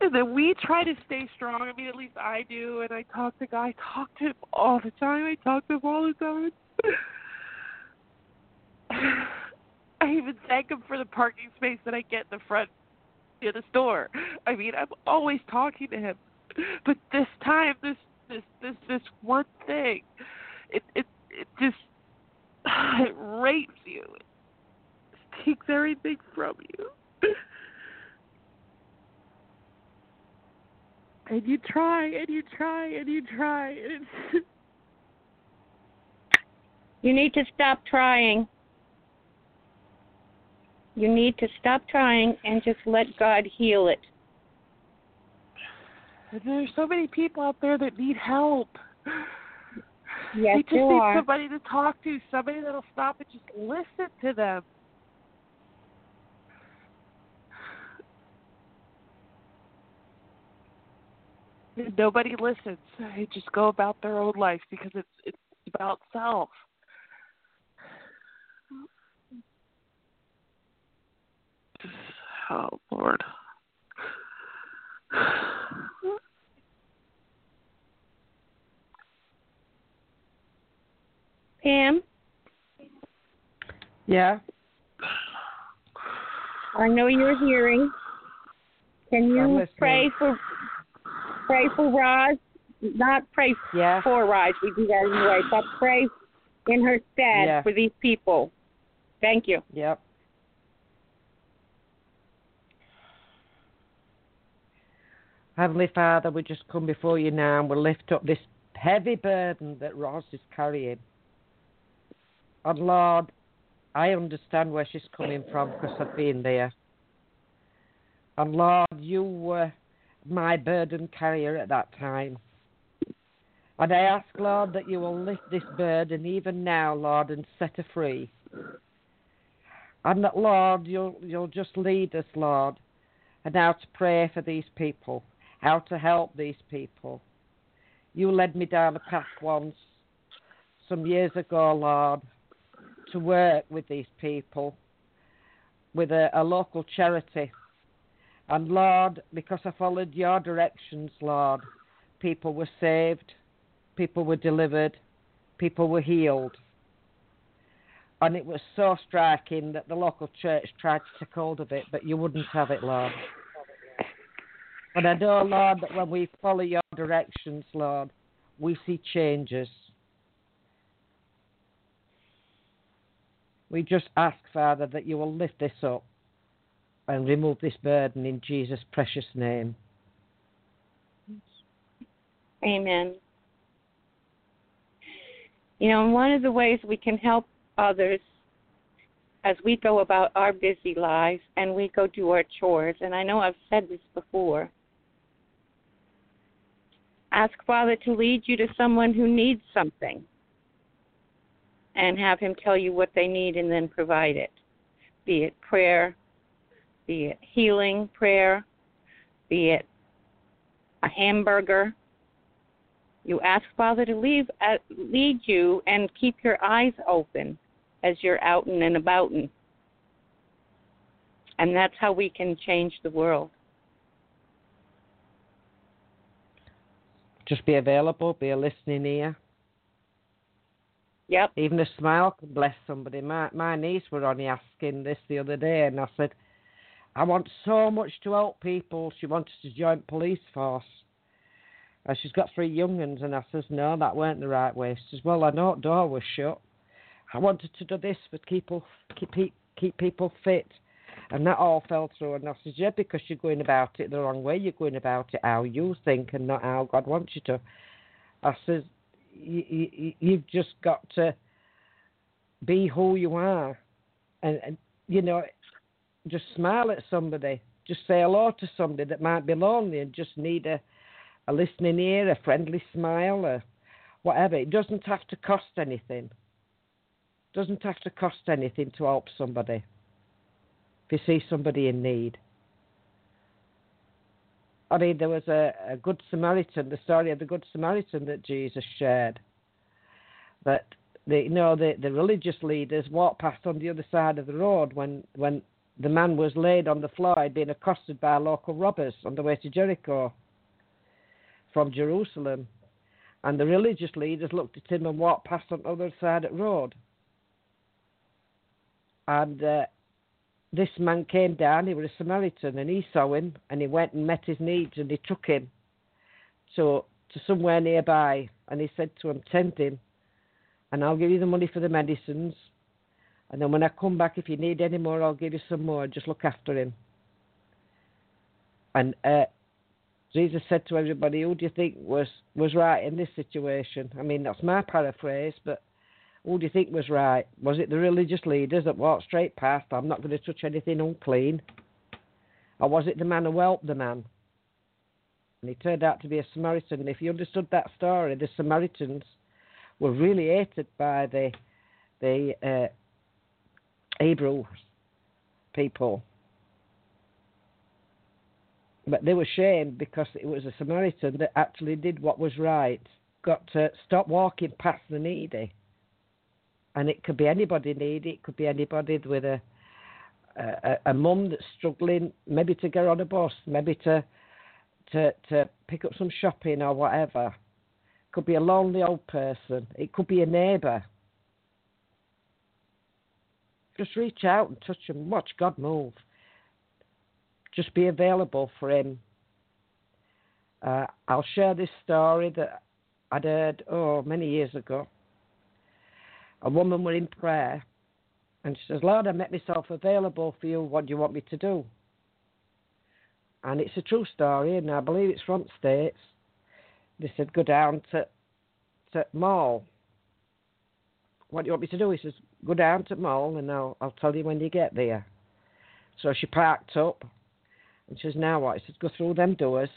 And then we try to stay strong. I mean, at least I do. And I talk to guy. I talk to him all the time. I talk to him all the time. I even thank him for the parking space that I get in the front near the store. I mean, I'm always talking to him. But this time, this this this this one thing, it it it just it rapes you. It takes everything from you. And you try and you try and you try and it's You need to stop trying. You need to stop trying and just let God heal it. There's so many people out there that need help. Yes, they just need are. somebody to talk to, somebody that'll stop and just listen to them. Nobody listens. They just go about their own life because it's it's about self. Oh Lord. Pam, Yeah. I know you're hearing. Can I'm you pray for pray for Roz? Not pray Yeah. for Roz, we do that anyway, but pray in her stead Yeah. for these people. Thank you. Yep. Heavenly Father, we just come before you now and we lift up this heavy burden that Roz is carrying. And Lord, I understand where she's coming from because I've been there. And Lord, you were my burden carrier at that time. And I ask, Lord, that you will lift this burden even now, Lord, and set her free. And that, Lord, you'll, you'll just lead us, Lord, and now to pray for these people, how to help these people. You led me down a path once, some years ago, Lord, to work with these people with a, a local charity. And Lord, because I followed your directions, Lord, people were saved, people were delivered, people were healed. And it was so striking that the local church tried to take hold of it, but you wouldn't have it, Lord. But I know, Lord, that when we follow your directions, Lord, we see changes. We just ask, Father, that you will lift this up and remove this burden in Jesus' precious name. Amen. You know, one of the ways we can help others as we go about our busy lives and we go do our chores, and I know I've said this before, ask Father to lead you to someone who needs something and have Him tell you what they need and then provide it. Be it prayer, be it healing prayer, be it a hamburger. You ask Father to leave, uh, lead you and keep your eyes open as you're out and about. And that's how we can change the world. Just be available, be a listening ear. Yep. Even a smile can bless somebody. My my niece were only asking this the other day, and I said, I want so much to help people. She wanted to join police force. And she's got three young ones, and I says, no, that weren't the right way. She says, well, I know door was shut. I wanted to do this for people, keep keep people fit, and that all fell through. And I said, yeah, because you're going about it the wrong way. You're going about it how you think and not how God wants you to. I you, you've just got to be who you are, and, and you know, just smile at somebody, just say hello to somebody that might be lonely and just need a a listening ear, a friendly smile, or whatever. It doesn't have to cost anything doesn't have to cost anything to help somebody you see somebody in need. I mean, there was a, a Good Samaritan, the story of the Good Samaritan that Jesus shared. That the, you know the, the religious leaders walked past on the other side of the road when, when the man was laid on the floor, he'd been accosted by local robbers on the way to Jericho from Jerusalem. And the religious leaders looked at him and walked past on the other side of the road and uh, this man came down. He was a Samaritan, and he saw him, and he went and met his needs, and he took him to to somewhere nearby, and he said to him, "Tend him, and I'll give you the money for the medicines, and then when I come back, if you need any more, I'll give you some more. Just look after him." And uh, Jesus said to everybody, "Who do you think was was right in this situation?" I mean, that's my paraphrase, but who do you think was right? Was it the religious leaders that walked straight past, I'm not going to touch anything unclean? Or was it the man who helped the man? And he turned out to be a Samaritan. And if you understood that story, the Samaritans were really hated by the the uh, Hebrew people. But they were shamed because it was a Samaritan that actually did what was right. Got to stop walking past the needy and it could be anybody needy. It could be anybody with a a, a mum that's struggling, maybe to get on a bus, maybe to to to pick up some shopping or whatever. Could be a lonely old person. It could be a neighbour. Just reach out and touch him. Watch God move. Just be available for him. Uh, I'll share this story that I'd heard oh many years ago a woman were in prayer and she says, Lord, I make myself available for you. What do you want me to do? And it's a true story, and I believe it's from States. They said, go down to, to mall. What do you want me to do? He says, go down to mall, and I'll, I'll tell you when you get there. So she parked up, and she says, now what? He says, go through them doors.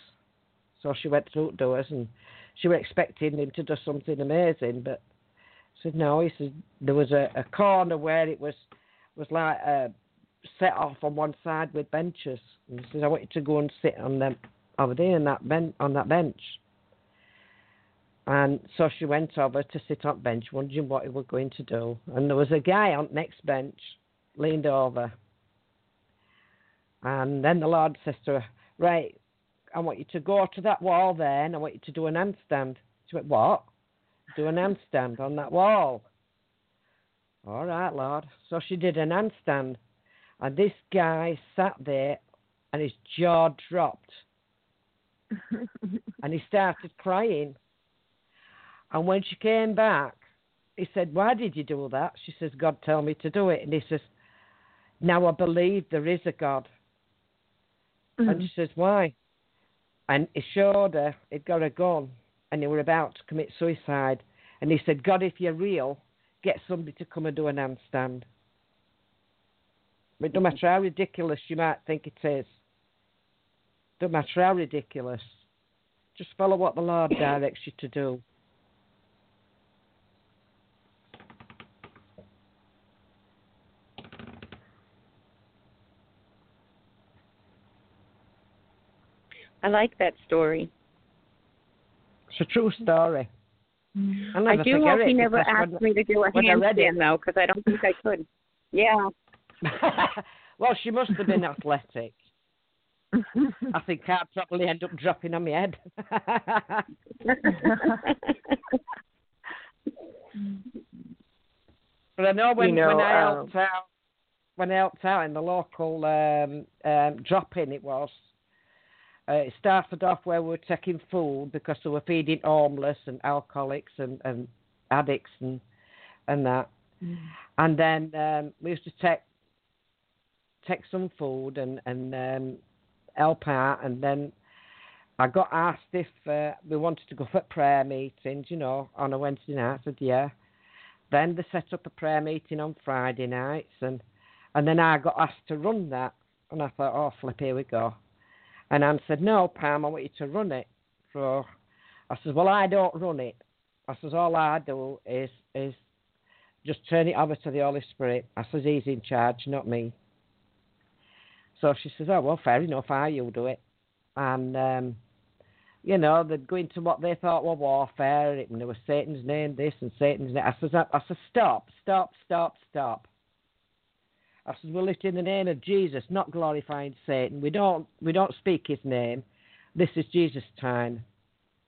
So she went through doors, and she was expecting him to do something amazing, but said no. He said there was a, a corner where it was was like uh, set off on one side with benches. And he says I want you to go and sit on them over there on that ben- on that bench. And so she went over to sit on the bench, wondering what he was going to do. And there was a guy on the next bench, leaned over. And then the Lord says to her, Right, I want you to go to that wall there and I want you to do an handstand. She went, What? Do an handstand on that wall. All right, Lord. So she did an handstand, and this guy sat there, and his jaw dropped, and he started crying. And when she came back, he said, Why did you do that? She says, God told me to do it. And he says, Now I believe there is a God. Mm-hmm. And she says, Why? And he showed her he'd got a gun and they were about to commit suicide. And he said, God, if you're real, get somebody to come and do an handstand. But no mm-hmm. matter how ridiculous you might think it is, no matter how ridiculous, just follow what the Lord directs you to do. I like that story. It's a true story. I'll I do hope he never asked me to do a handstand though, because I don't think I could. Yeah. well, she must have been athletic. I think I'd probably end up dropping on my head. but I know when, You know, when I um, helped out, when I helped out in the local um, um, drop-in, it was. Uh, it started off where we were taking food because they were feeding homeless and alcoholics and, and addicts and and that. And then um, we used to take take some food and and um, help out. And then I got asked if uh, we wanted to go for prayer meetings, you know, on a Wednesday night. I said yeah. Then they set up a prayer meeting on Friday nights, and and then I got asked to run that, and I thought, oh flip, here we go. And Anne said, no, Pam, I want you to run it. So I said, well, I don't run it. I says, all I do is is just turn it over to the Holy Spirit. I says, he's in charge, not me. So she says, oh, well, fair enough, I you'll do it. And, um, you know, they'd go into what they thought were warfare, and there was Satan's name, this and Satan's name. I says, I, I says, stop, stop, stop, stop. I says, we're lit in the name of Jesus, not glorifying Satan. We don't, we don't speak his name. This is Jesus' time.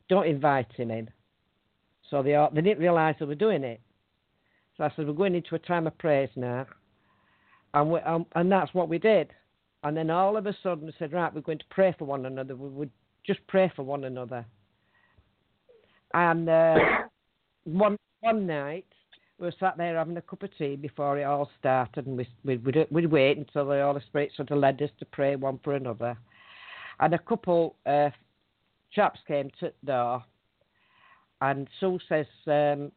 Don't invite him in. So they, all, they didn't realise they were doing it. So I said, we're going into a time of praise now. And, we, um, and that's what we did. And then all of a sudden we said, right, we're going to pray for one another. We would just pray for one another. And uh, one, one night, we were sat there having a cup of tea before it all started, and we, we, we'd, we'd wait until the Holy Spirit sort of led us to pray one for another. And a couple uh, chaps came to the door, and Sue says, um,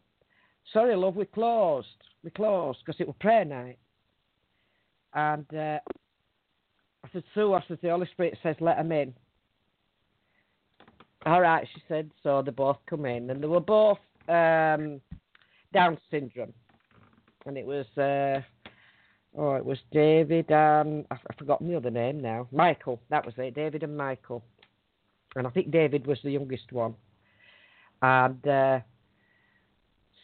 sorry, love, we closed. We closed because it was prayer night. And uh, I said, Sue, I said, the Holy Spirit says, let them in. All right, she said. So they both come in, and they were both um, Down syndrome. And it was, uh, oh, it was David I've forgotten the other name now. Michael, that was it, David and Michael. And I think David was the youngest one. And uh,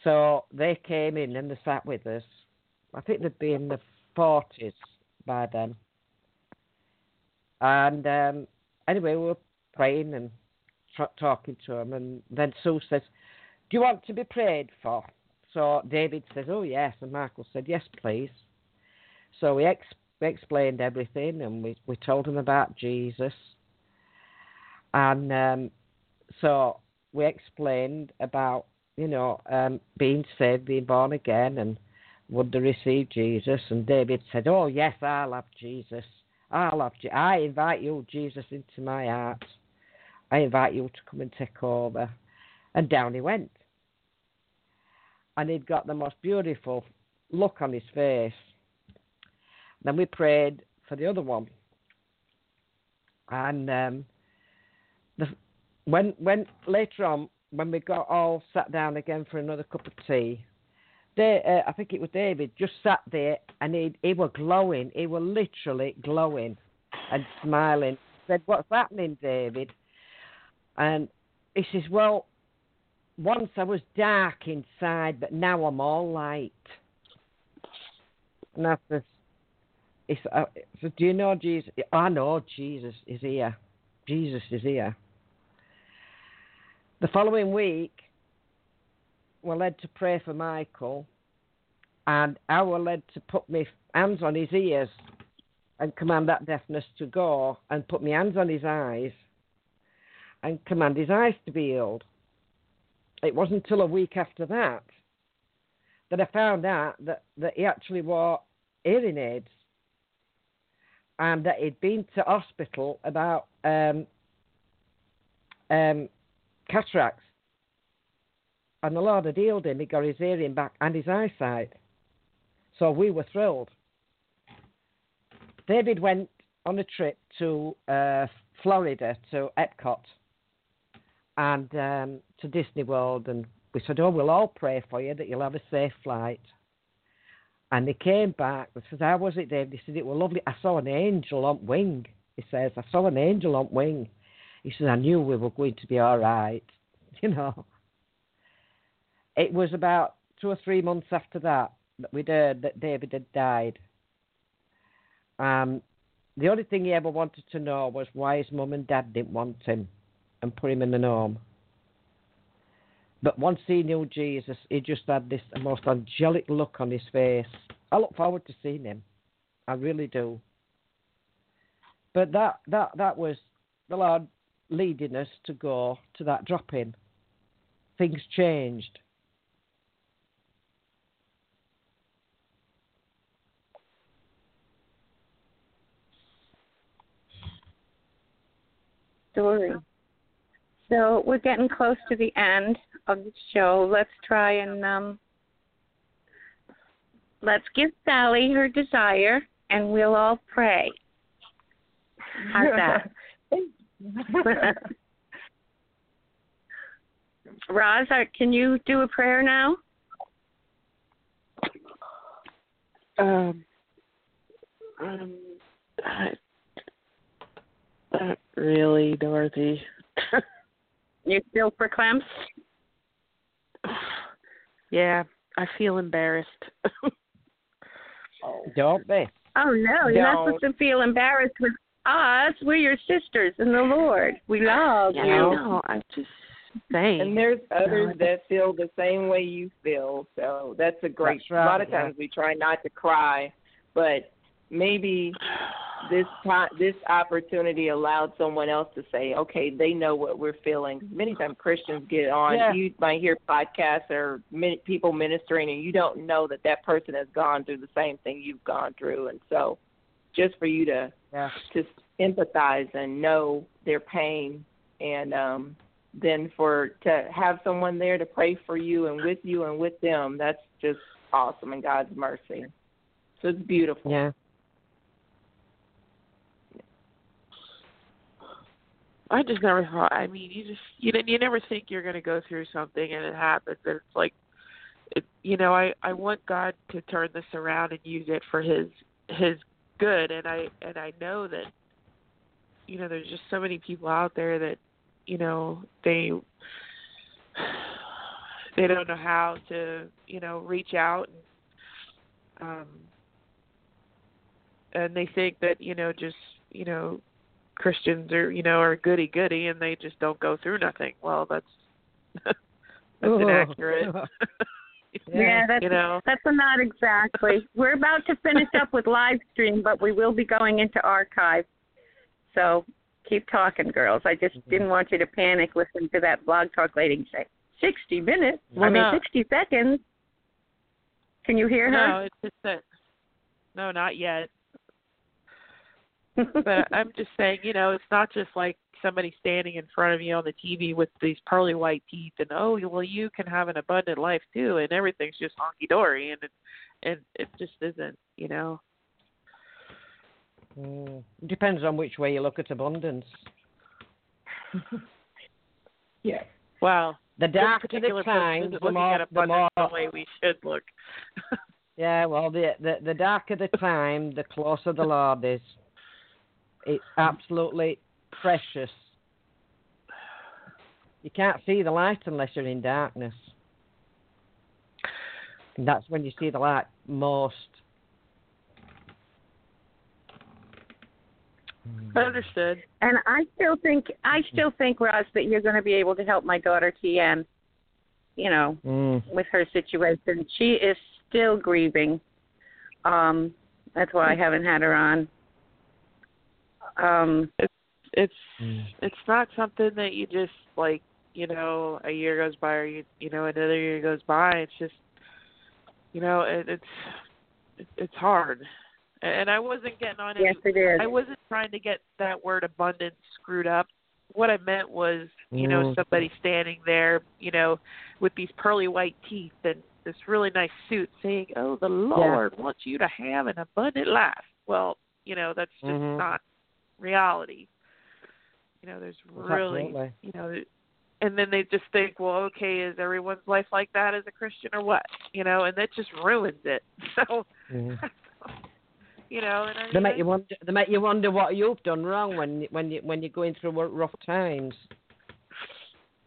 so they came in and they sat with us. I think they'd be in the 40s by then. And um, anyway, we were praying and talking to them. And then Sue says, Do you want to be prayed for? So David says, Oh, yes. And Michael said, Yes, please. So we, ex- we explained everything and we, we told him about Jesus. And um, so we explained about, you know, um, being saved, being born again, and would they receive Jesus? And David said, Oh, yes, I'll have Jesus. I'll have Je- I invite you, Jesus, into my heart. I invite you to come and take over. And down he went. And he'd got the most beautiful look on his face. Then we prayed for the other one. And um, the, when when later on, when we got all sat down again for another cup of tea, they, uh, I think it was David, just sat there and he he was glowing. He was literally glowing and smiling. said, "What's happening, David?" And he says, "Well, once I was dark inside, but now I'm all light." And I says, he said, uh, so "Do you know Jesus?" I know Jesus is here. Jesus is here. The following week, we're led to pray for Michael, and I was led to put my hands on his ears and command that deafness to go, and put my hands on his eyes and command his eyes to be healed. It wasn't until a week after that that I found out that, that he actually wore hearing aids and that he'd been to hospital about um, um, cataracts. And the Lord had healed him. He got his hearing back and his eyesight. So we were thrilled. David went on a trip to uh, Florida to Epcot and um, to Disney World, and we said, "Oh, we'll all pray for you that you'll have a safe flight." And they came back. They said, "How was it, Dave?" They said, "It was lovely. I saw an angel on wing." He says, "I saw an angel on wing." He says, "I knew we were going to be all right." You know. It was about two or three months after that that we'd heard that David had died. Um, the only thing he ever wanted to know was why his mum and dad didn't want him and put him in an home. But once he knew Jesus, he just had this most angelic look on his face. I look forward to seeing him. I really do. But that that that was the Lord leading us to go to that drop in. Things changed. Story. So we're getting close to the end of the show. Let's try and um, let's give Sally her desire, and we'll all pray. How's that? Roz, are, can you do a prayer now? Um, um, not really, Dorothy. You still for clamps? yeah, I feel embarrassed. Oh. Don't be. Oh no, you're not Don't. supposed to feel embarrassed with us. We're your sisters in the Lord. We love yeah, you. I know. I'm just saying. And there's others No, that feel the same way you feel. So that's a great. That's right, a lot of yeah. times we try not to cry, but maybe this time, this opportunity allowed someone else to say, okay, they know what we're feeling. Many times Christians get on. Yeah. You might hear podcasts or min- people ministering, and you don't know that that person has gone through the same thing you've gone through. And so, just for you to Yeah. to empathize and know their pain and um then for to have someone there to pray for you and with you and with them that's just awesome in God's mercy. So it's beautiful. Yeah. I just never thought. I mean, you just you know, you never think you're going to go through something and it happens, and it's like, it, you know, I I want God to turn this around and use it for His His good, and I and I know that, you know, there's just so many people out there that, you know, they they don't know how to you know reach out and um and they think that you know just you know Christians are you know are goody goody and they just don't go through nothing. Well, that's that's Oh. inaccurate. Yeah, that's you know. that's not exactly. We're about to finish up with live stream, but we will be going into archive. So keep talking, girls. I just mm-hmm. didn't want you to panic listening to that blog talk lady say sixty minutes. I mean no. sixty seconds. Can you hear her? No, it's just that. No, not yet. But I'm just saying, you know, it's not just like somebody standing in front of you on the TV with these pearly white teeth, and oh, well, you can have an abundant life too, and everything's just honky dory, and it, and it just isn't, you know. Mm. Depends on which way you look at abundance. Yeah. Well, The This darker particular the person time, isn't the looking more, at the abundance more. the way we should look. Yeah, well, the, the the darker the time, the closer the Lord is. It's absolutely precious. You can't see the light unless you're in darkness. And that's when you see the light most. Understood. And I still think I still think Roz that you're going to be able to help my daughter TN. You know, Mm. with her situation. She is still grieving. Um, that's why I haven't had her on. Um, it's it's Mm. it's not something that you just like you know a year goes by or you you know another year goes by it's just you know it, it's it, it's hard and i wasn't getting on yes, any it is. i wasn't trying to get that word abundance screwed up what i meant was you know Mm. somebody standing there you know with these pearly white teeth and this really nice suit saying oh the lord wants you to have an abundant life well you know that's just Mhm. not reality you know there's really Absolutely. you know and then they just think well okay is everyone's life like that as a christian or what you know and that just ruins it so Mhm. you know and I, They make you wonder. They make you wonder what you've done wrong when when you when you're going through rough times.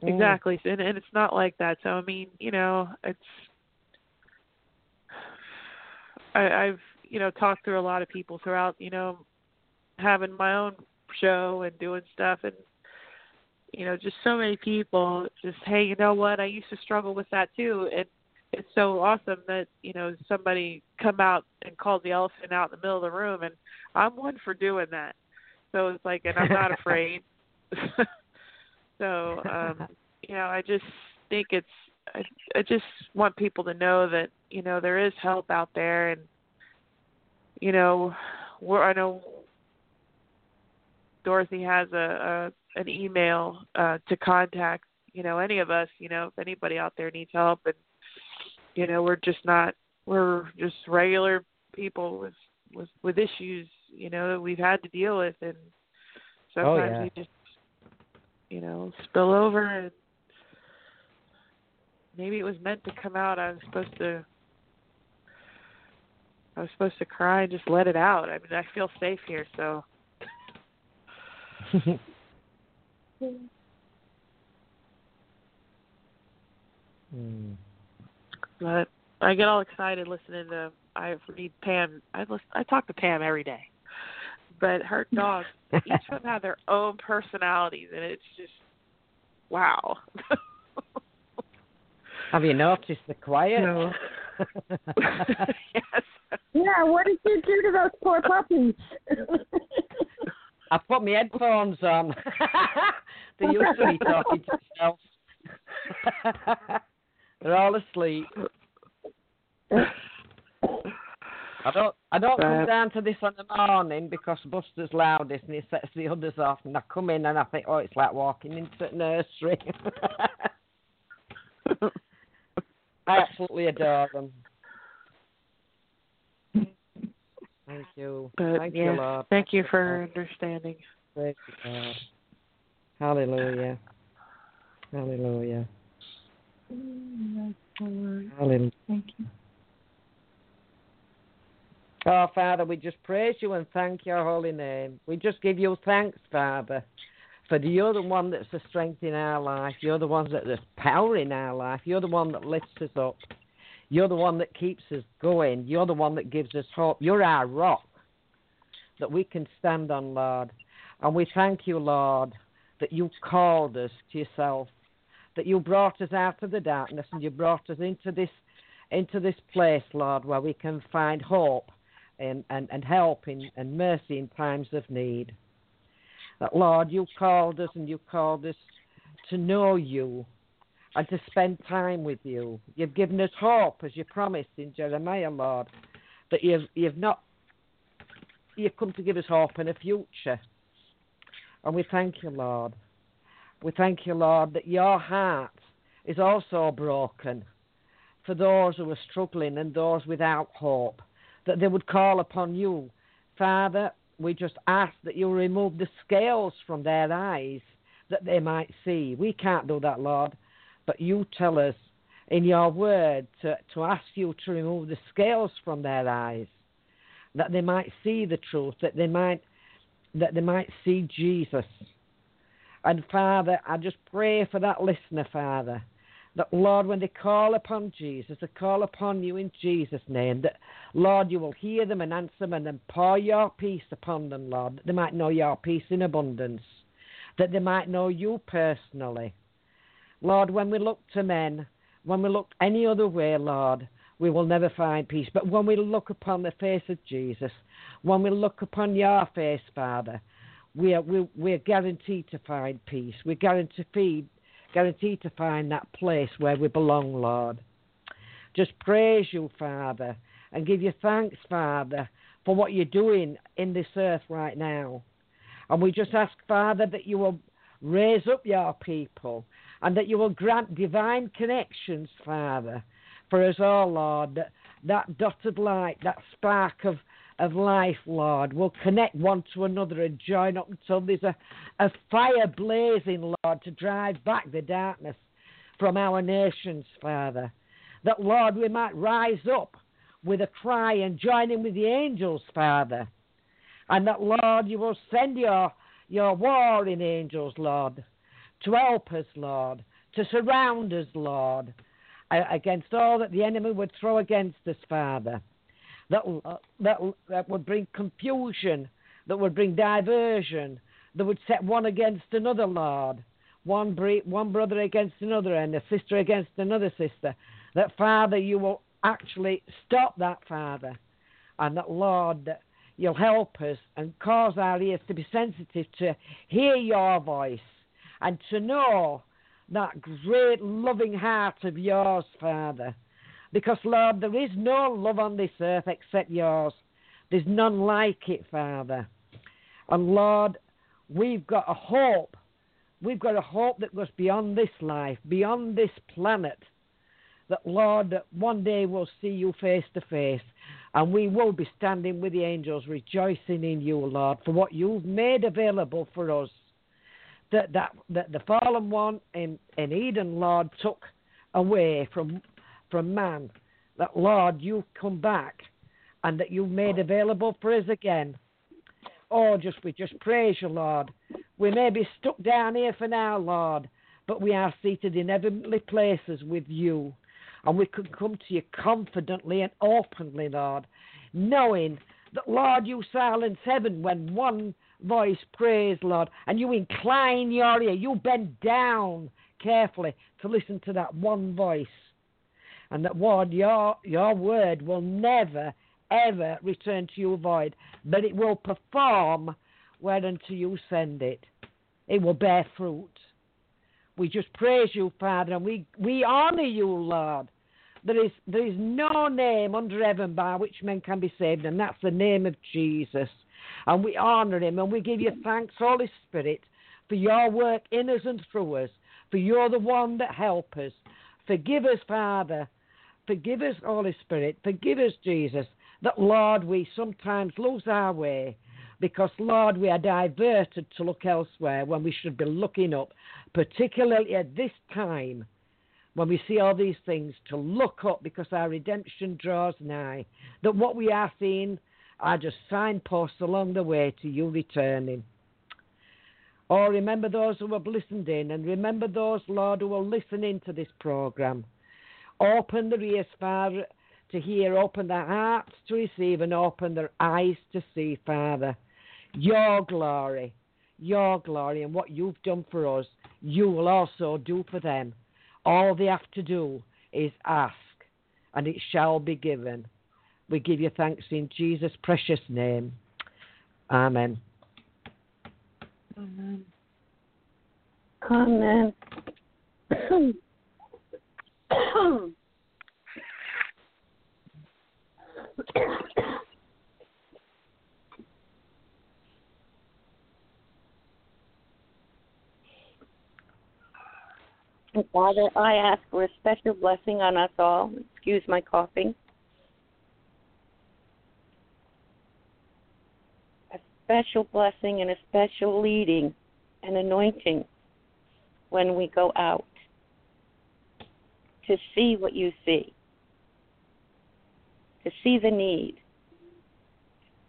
Mm. exactly and and it's not like that so i mean you know it's i i've you know talked through a lot of people throughout you know having my own show and doing stuff and you know just so many people just hey you know what? I used to struggle with that too. And it's so awesome that you know somebody come out and called the elephant out in the middle of the room and i'm one for doing that. So it's like and i'm not afraid. So um you know i just think it's i i just want people to know that you know there is help out there and you know we're i know dorothy has a, a an email uh to contact you know any of us you know if anybody out there needs help and you know we're just not we're just regular people with with with issues you know that we've had to deal with and sometimes yeah. we just you know spill over and maybe it was meant to come out i was supposed to i was supposed to cry and just let it out i mean i feel safe here so Mm. but i get all excited listening to i read pam i listen i talk to pam every day but her dogs each of them have their own personalities and it's just wow Have you noticed the quiet? No. yes yeah, what did you do to those poor puppies? I put my headphones on. they used to be talking to themselves. They're all asleep. I don't. I don't come down to this on the morning because Buster's loudest and he sets the others off. And I come in and I think, oh, it's like walking into the nursery. I absolutely adore them. Thank you. but Thank yes you, Lord. thank you for understanding Praise God. Hallelujah. Hallelujah. Hallelujah. Thank you. Oh, Father, we just praise you and thank your holy name. We just give you thanks, Father, for you're the one that's the strength in our life. You're the one that's the power in our life. You're the one that lifts us up. You're the one that keeps us going. You're the one that gives us hope. You're our rock that we can stand on, Lord. And we thank you, Lord, that you called us to yourself, that you brought us out of the darkness and you brought us into this into this place, Lord, where we can find hope and, and, and help in, and mercy in times of need. That, Lord, you called us and you called us to know you and to spend time with you. You've given us hope, as you promised in Jeremiah, Lord, that you've, you've not, you've come to give us hope and a future. And we thank you, Lord. We thank you, Lord, that your heart is also broken for those who are struggling and those without hope, that they would call upon you. Father, we just ask that you remove the scales from their eyes that they might see. We can't do that, Lord, but you tell us in your word to, to ask you to remove the scales from their eyes, that they might see the truth, that they might that they might see Jesus. And Father, I just pray for that listener, Father, that Lord, when they call upon Jesus, they call upon you in Jesus' name, that Lord, you will hear them and answer them and then pour your peace upon them, Lord, that they might know your peace in abundance, that they might know you personally. Lord, when we look to men, when we look any other way, Lord, we will never find peace. But when we look upon the face of Jesus, when we look upon your face, Father, we are, we, we're guaranteed to find peace. We're guaranteed, guaranteed to find that place where we belong, Lord. Just praise you, Father, and give you thanks, Father, for what you're doing in this earth right now. And we just ask, Father, that you will raise up your people and that you will grant divine connections, Father, for us all, Lord. That, that dotted light, that spark of, of life, Lord, will connect one to another and join up until there's a, a fire blazing, Lord, to drive back the darkness from our nations, Father. That, Lord, we might rise up with a cry and join in with the angels, Father. And that, Lord, you will send your, your warring angels, Lord, to help us, Lord, to surround us, Lord, against all that the enemy would throw against us, Father. That, uh, that, that would bring confusion, that would bring diversion, that would set one against another, Lord. One, bre- one brother against another, and a sister against another sister. That, Father, you will actually stop that, Father. And that, Lord, that you'll help us and cause our ears to be sensitive to hear your voice and to know that great loving heart of yours, Father. Because, Lord, there is no love on this earth except yours. There's none like it, Father. And, Lord, we've got a hope. We've got a hope that goes beyond this life, beyond this planet. That, Lord, one day we'll see you face to face and we will be standing with the angels rejoicing in you, Lord, for what you've made available for us that that, that the fallen one in, in Eden, Lord, took away from from man. That Lord, you come back and that you've made available for us again. Oh, just we just praise you, Lord. We may be stuck down here for now, Lord, but we are seated in heavenly places with you. And we can come to you confidently and openly, Lord, knowing that, Lord, you silence heaven when one voice, praise, Lord, and you incline your ear, you bend down carefully to listen to that one voice. And that word, your, your word will never, ever return to you void, but it will perform whereunto you send it. It will bear fruit. We just praise you, Father, and we, we honor you, Lord. There is, there is no name under heaven by which men can be saved, and that's the name of Jesus and we honor him and we give you thanks, Holy Spirit, for your work in us and through us, for you're the one that help us. Forgive us, Father. Forgive us, Holy Spirit. Forgive us, Jesus, that, Lord, we sometimes lose our way because, Lord, we are diverted to look elsewhere when we should be looking up, particularly at this time when we see all these things, to look up because our redemption draws nigh. That what we are seeing are just signposts along the way to you returning. Oh, remember those who have listened in, and remember those, Lord, who are listening to this program. Open their ears, Father, to hear, open their hearts to receive, and open their eyes to see, Father, your glory, your glory, and what you've done for us, you will also do for them. All they have to do is ask, and it shall be given. We give you thanks in Jesus' precious name. Amen. Amen. Amen. Father, I ask for a special blessing on us all. Excuse my coughing. Special blessing and a special leading and anointing when we go out to see what you see, to see the need,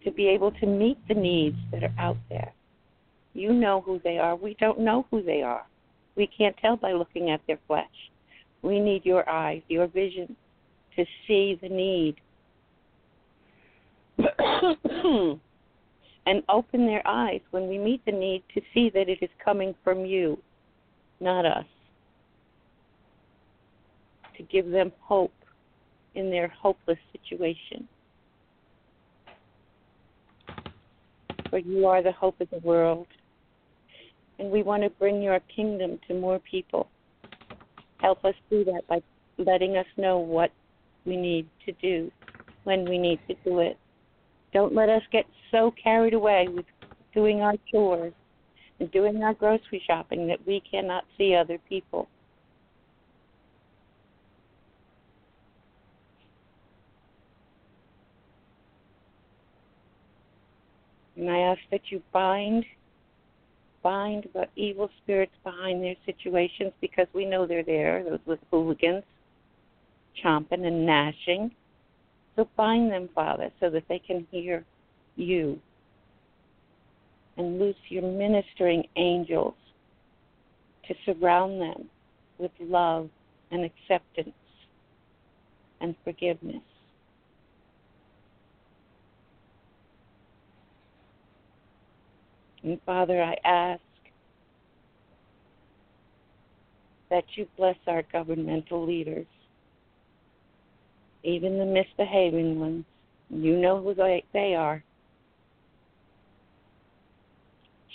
to be able to meet the needs that are out there. You know who they are. We don't know who they are. We can't tell by looking at their flesh. We need your eyes, your vision to see the need. And open their eyes when we meet the need to see that it is coming from you, not us. To give them hope in their hopeless situation. For you are the hope of the world. And we want to bring your kingdom to more people. Help us do that by letting us know what we need to do when we need to do it. Don't let us get so carried away with doing our chores and doing our grocery shopping that we cannot see other people. And I ask that you bind bind the evil spirits behind their situations because we know they're there, those with hooligans, chomping and gnashing. So bind them, Father, so that they can hear you. And loose your ministering angels to surround them with love and acceptance and forgiveness. And Father, I ask that you bless our governmental leaders, even the misbehaving ones. You know who they are.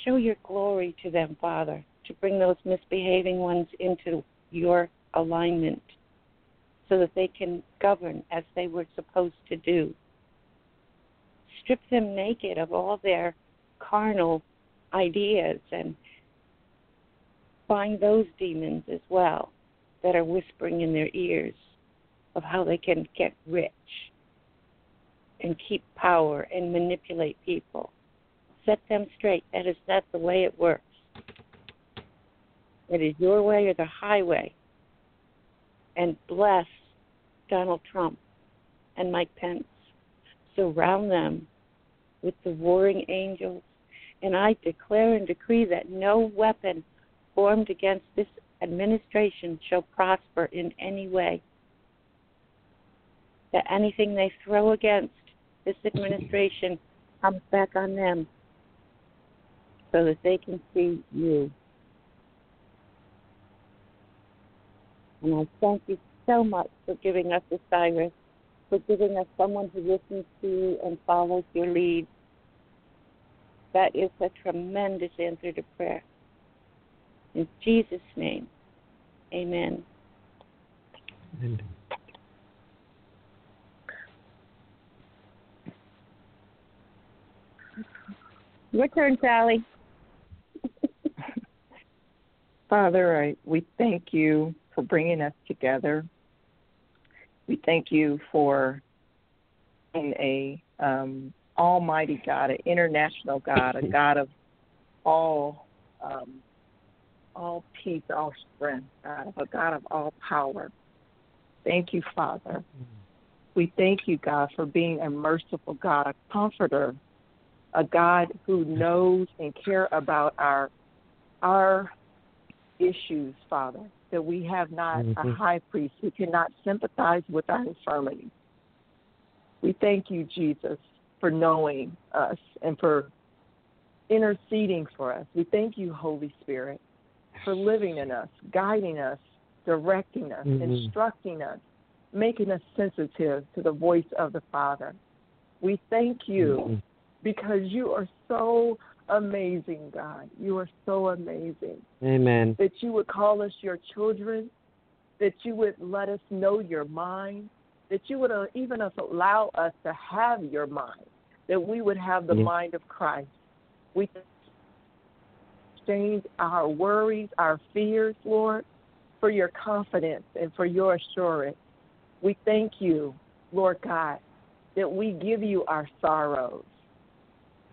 Show your glory to them, Father, to bring those misbehaving ones into your alignment so that they can govern as they were supposed to do. Strip them naked of all their carnal ideas and find those demons as well that are whispering in their ears of how they can get rich and keep power and manipulate people. Set them straight. That is not the way it works. It is your way or the highway. And bless Donald Trump and Mike Pence. Surround them with the warring angels and I declare and decree that no weapon formed against this administration shall prosper in any way. That anything they throw against this administration comes back on them so that they can see you. And I thank you so much for giving us Osiris, for giving us someone who listens to you and follows your lead. That is a tremendous answer to prayer. In Jesus' name, amen. Amen. Your turn, Sally. Father, I, we thank you for bringing us together. We thank you for being a um, Almighty God, an international God, a God of all um, all peace, all strength, God, a God of all power. Thank you, Father. We thank you, God, for being a merciful God, a comforter, a God who knows and care about our our issues, Father. That we have not mm-hmm. a high priest who cannot sympathize with our infirmities. We thank you, Jesus, for knowing us and for interceding for us. We thank you, Holy Spirit, for living in us, guiding us, directing us, mm-hmm. instructing us, making us sensitive to the voice of the Father. We thank you mm-hmm. Because you are so amazing, God. You are so amazing. Amen. That you would call us your children, that you would let us know your mind, that you would uh, even allow us to have your mind, that we would have the mind of Christ. We exchange our worries, our fears, Lord, for your confidence and for your assurance. We thank you, Lord God, that we give you our sorrows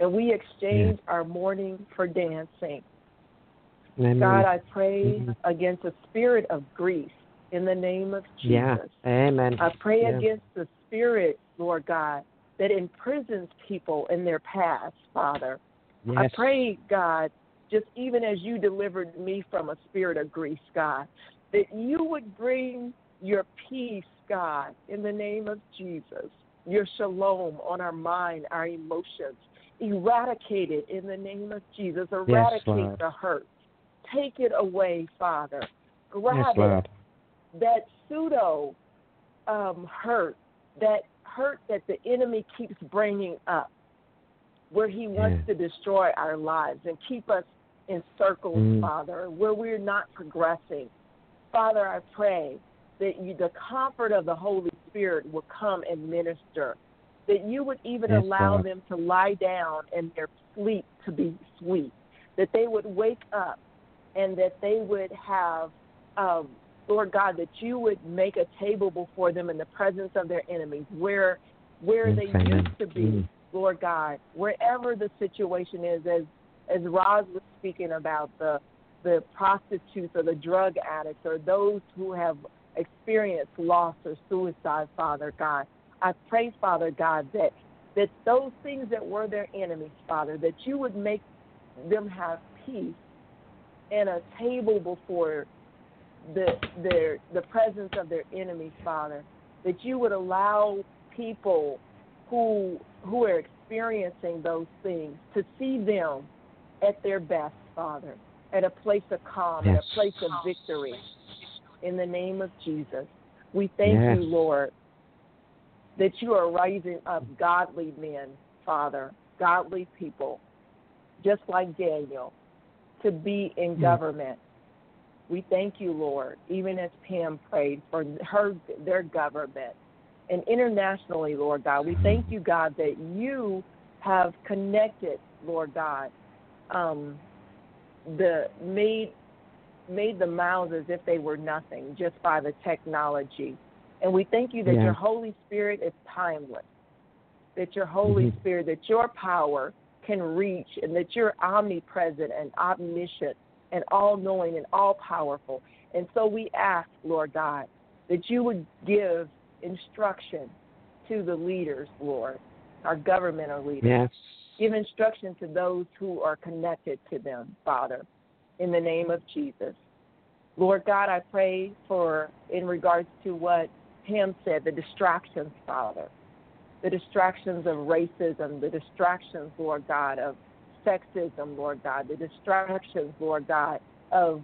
and we exchange yeah. our mourning for dancing. Amen. God, I pray against the spirit of grief in the name of Jesus. Yeah. Amen. I pray yeah. against the spirit, Lord God, that imprisons people in their past, Father. Yes. I pray, God, just even as you delivered me from a spirit of grief, God, that you would bring your peace, God, in the name of Jesus, your shalom on our mind, our emotions, eradicate it in the name of Jesus, eradicate yes, the hurt. Take it away, Father. Grab yes, it. That pseudo um, hurt, that hurt that the enemy keeps bringing up, where he wants Yeah. to destroy our lives and keep us in circles, Mm. Father, where we're not progressing. Father, I pray that you, the comfort of the Holy Spirit will come and minister, that you would even Yes, allow God. them to lie down and their sleep to be sweet, that they would wake up and that they would have, um, Lord God, that you would make a table before them in the presence of their enemies, where where Yes, they amen. used to be, Mm. Lord God, wherever the situation is, as as Roz was speaking about the the prostitutes or the drug addicts or those who have experienced loss or suicide, Father God. I pray, Father God, that that those things that were their enemies, Father, that you would make them have peace and a table before the their the presence of their enemies, Father. That you would allow people who who are experiencing those things to see them at their best, Father, at a place of calm, at a place of victory. In the name of Jesus. We thank Yes. you, Lord, that you are raising up godly men, Father, godly people, just like Daniel, to be in Mm. government. We thank you, Lord, even as Pam prayed for her their government. And internationally, Lord God, we thank you, God, that you have connected, Lord God, um, the made made the mouths as if they were nothing just by the technology. And we thank you that Yeah. your Holy Spirit is timeless. That your Holy Mhm. Spirit, that your power can reach and that you're omnipresent and omniscient and all knowing and all powerful. And so we ask, Lord God, that you would give instruction to the leaders, Lord, our governmental leaders. Yes. Give instruction to those who are connected to them, Father, in the name of Jesus. Lord God, I pray for, in regards to what Pam said, the distractions, Father, the distractions of racism, the distractions, Lord God, of sexism, Lord God, the distractions, Lord God, of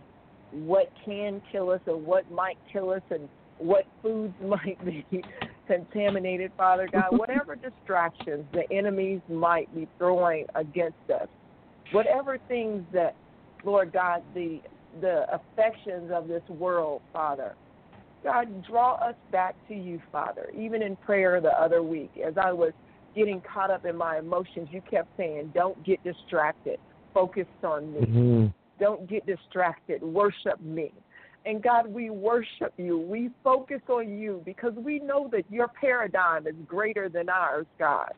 what can kill us or what might kill us and what foods might be contaminated, Father God, whatever distractions the enemies might be throwing against us, whatever things that, Lord God, the the affections of this world, Father. God, draw us back to you, Father. Even in prayer the other week, as I was getting caught up in my emotions, you kept saying, Don't get distracted. Focus on me. Mhm. Don't get distracted. Worship me. And God, we worship you. We focus on you because we know that your paradigm is greater than ours, God.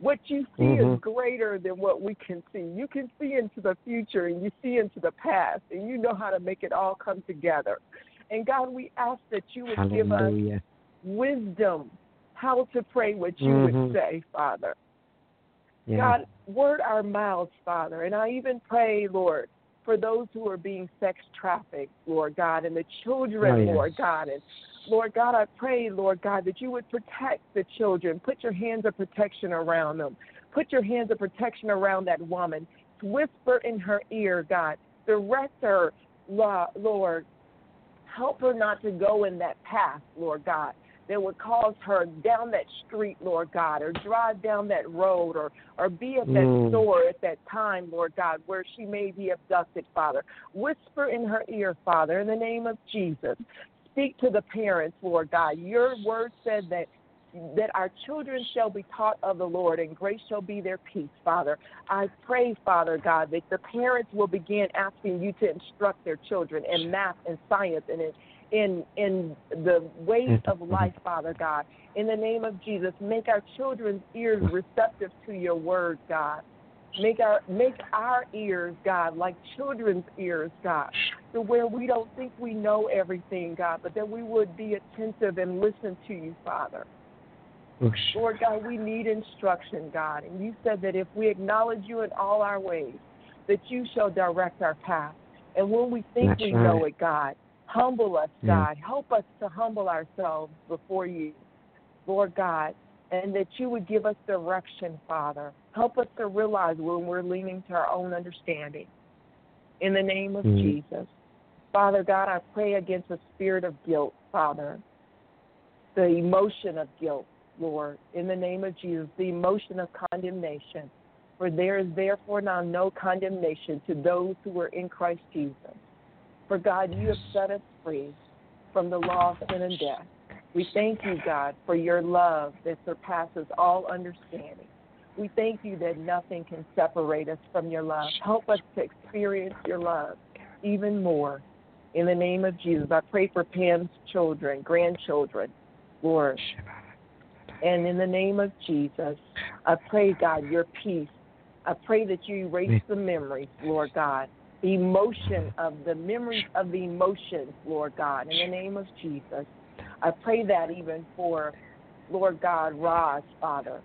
What you see Mhm. is greater than what we can see. You can see into the future and you see into the past, and you know how to make it all come together. And God, we ask that you would give us wisdom how to pray what you Mhm. would say, Father. Yeah. God, word our mouths, Father. And I even pray, Lord, for those who are being sex trafficked, Lord God, and the children, Oh, yes. Lord God. And Lord God, I pray, Lord God, that you would protect the children. Put your hands of protection around them. Put your hands of protection around that woman. Whisper in her ear, God. Direct her, Lord. Help her not to go in that path, Lord God that would cause her down that street, Lord God, or drive down that road, or or be at that Mm. store at that time, Lord God, where she may be abducted, Father. Whisper in her ear, Father, in the name of Jesus. Speak to the parents, Lord God. Your word said that that our children shall be taught of the Lord, and grace shall be their peace, Father. I pray, Father God, that the parents will begin asking you to instruct their children in math and science and in in in the ways of mm-hmm. life, Father God. In the name of Jesus, make our children's ears receptive to your word, God. Make our make our ears, God, like children's ears, God, to where we don't think we know everything, God, but that we would be attentive and listen to you, Father. Lord God, we need instruction, God. And you said that if we acknowledge you in all our ways, that you shall direct our path. And when we think That's we right. know it, God, humble us, Yeah. God. Help us to humble ourselves before you, Lord God, and that you would give us direction, Father. Help us to realize when we're leaning to our own understanding. In the name of Mm. Jesus. Father God, I pray against the spirit of guilt, Father. the emotion of guilt, Lord, in the name of Jesus, the emotion of condemnation. For there is therefore now no condemnation to those who are in Christ Jesus. For God, you have set us free from the law of sin and death. We thank you, God, for your love that surpasses all understanding. We thank you that nothing can separate us from your love. Help us to experience your love even more. In the name of Jesus, I pray for Pam's children, grandchildren, Lord. And in the name of Jesus, I pray, God, your peace. I pray that you erase the memories, Lord God, the emotion of the memories of the emotions, Lord God, in the name of Jesus. I pray that even for, Lord God, Roz, Father.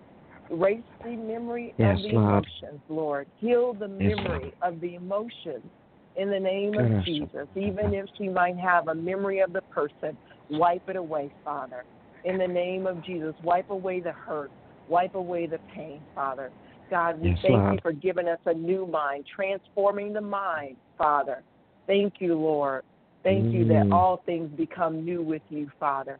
Erase the memory yes, of the Lord. emotions, Lord. Heal the Yes, memory of the emotions in the name of Yes. Jesus. Even if she might have a memory of the person, wipe it away, Father. In the name of Jesus, wipe away the hurt, wipe away the pain, Father. God, we Yes, thank you for giving us a new mind, transforming the mind, Father. Thank you, Lord. Thank you that Mm. all things become new with you, Father.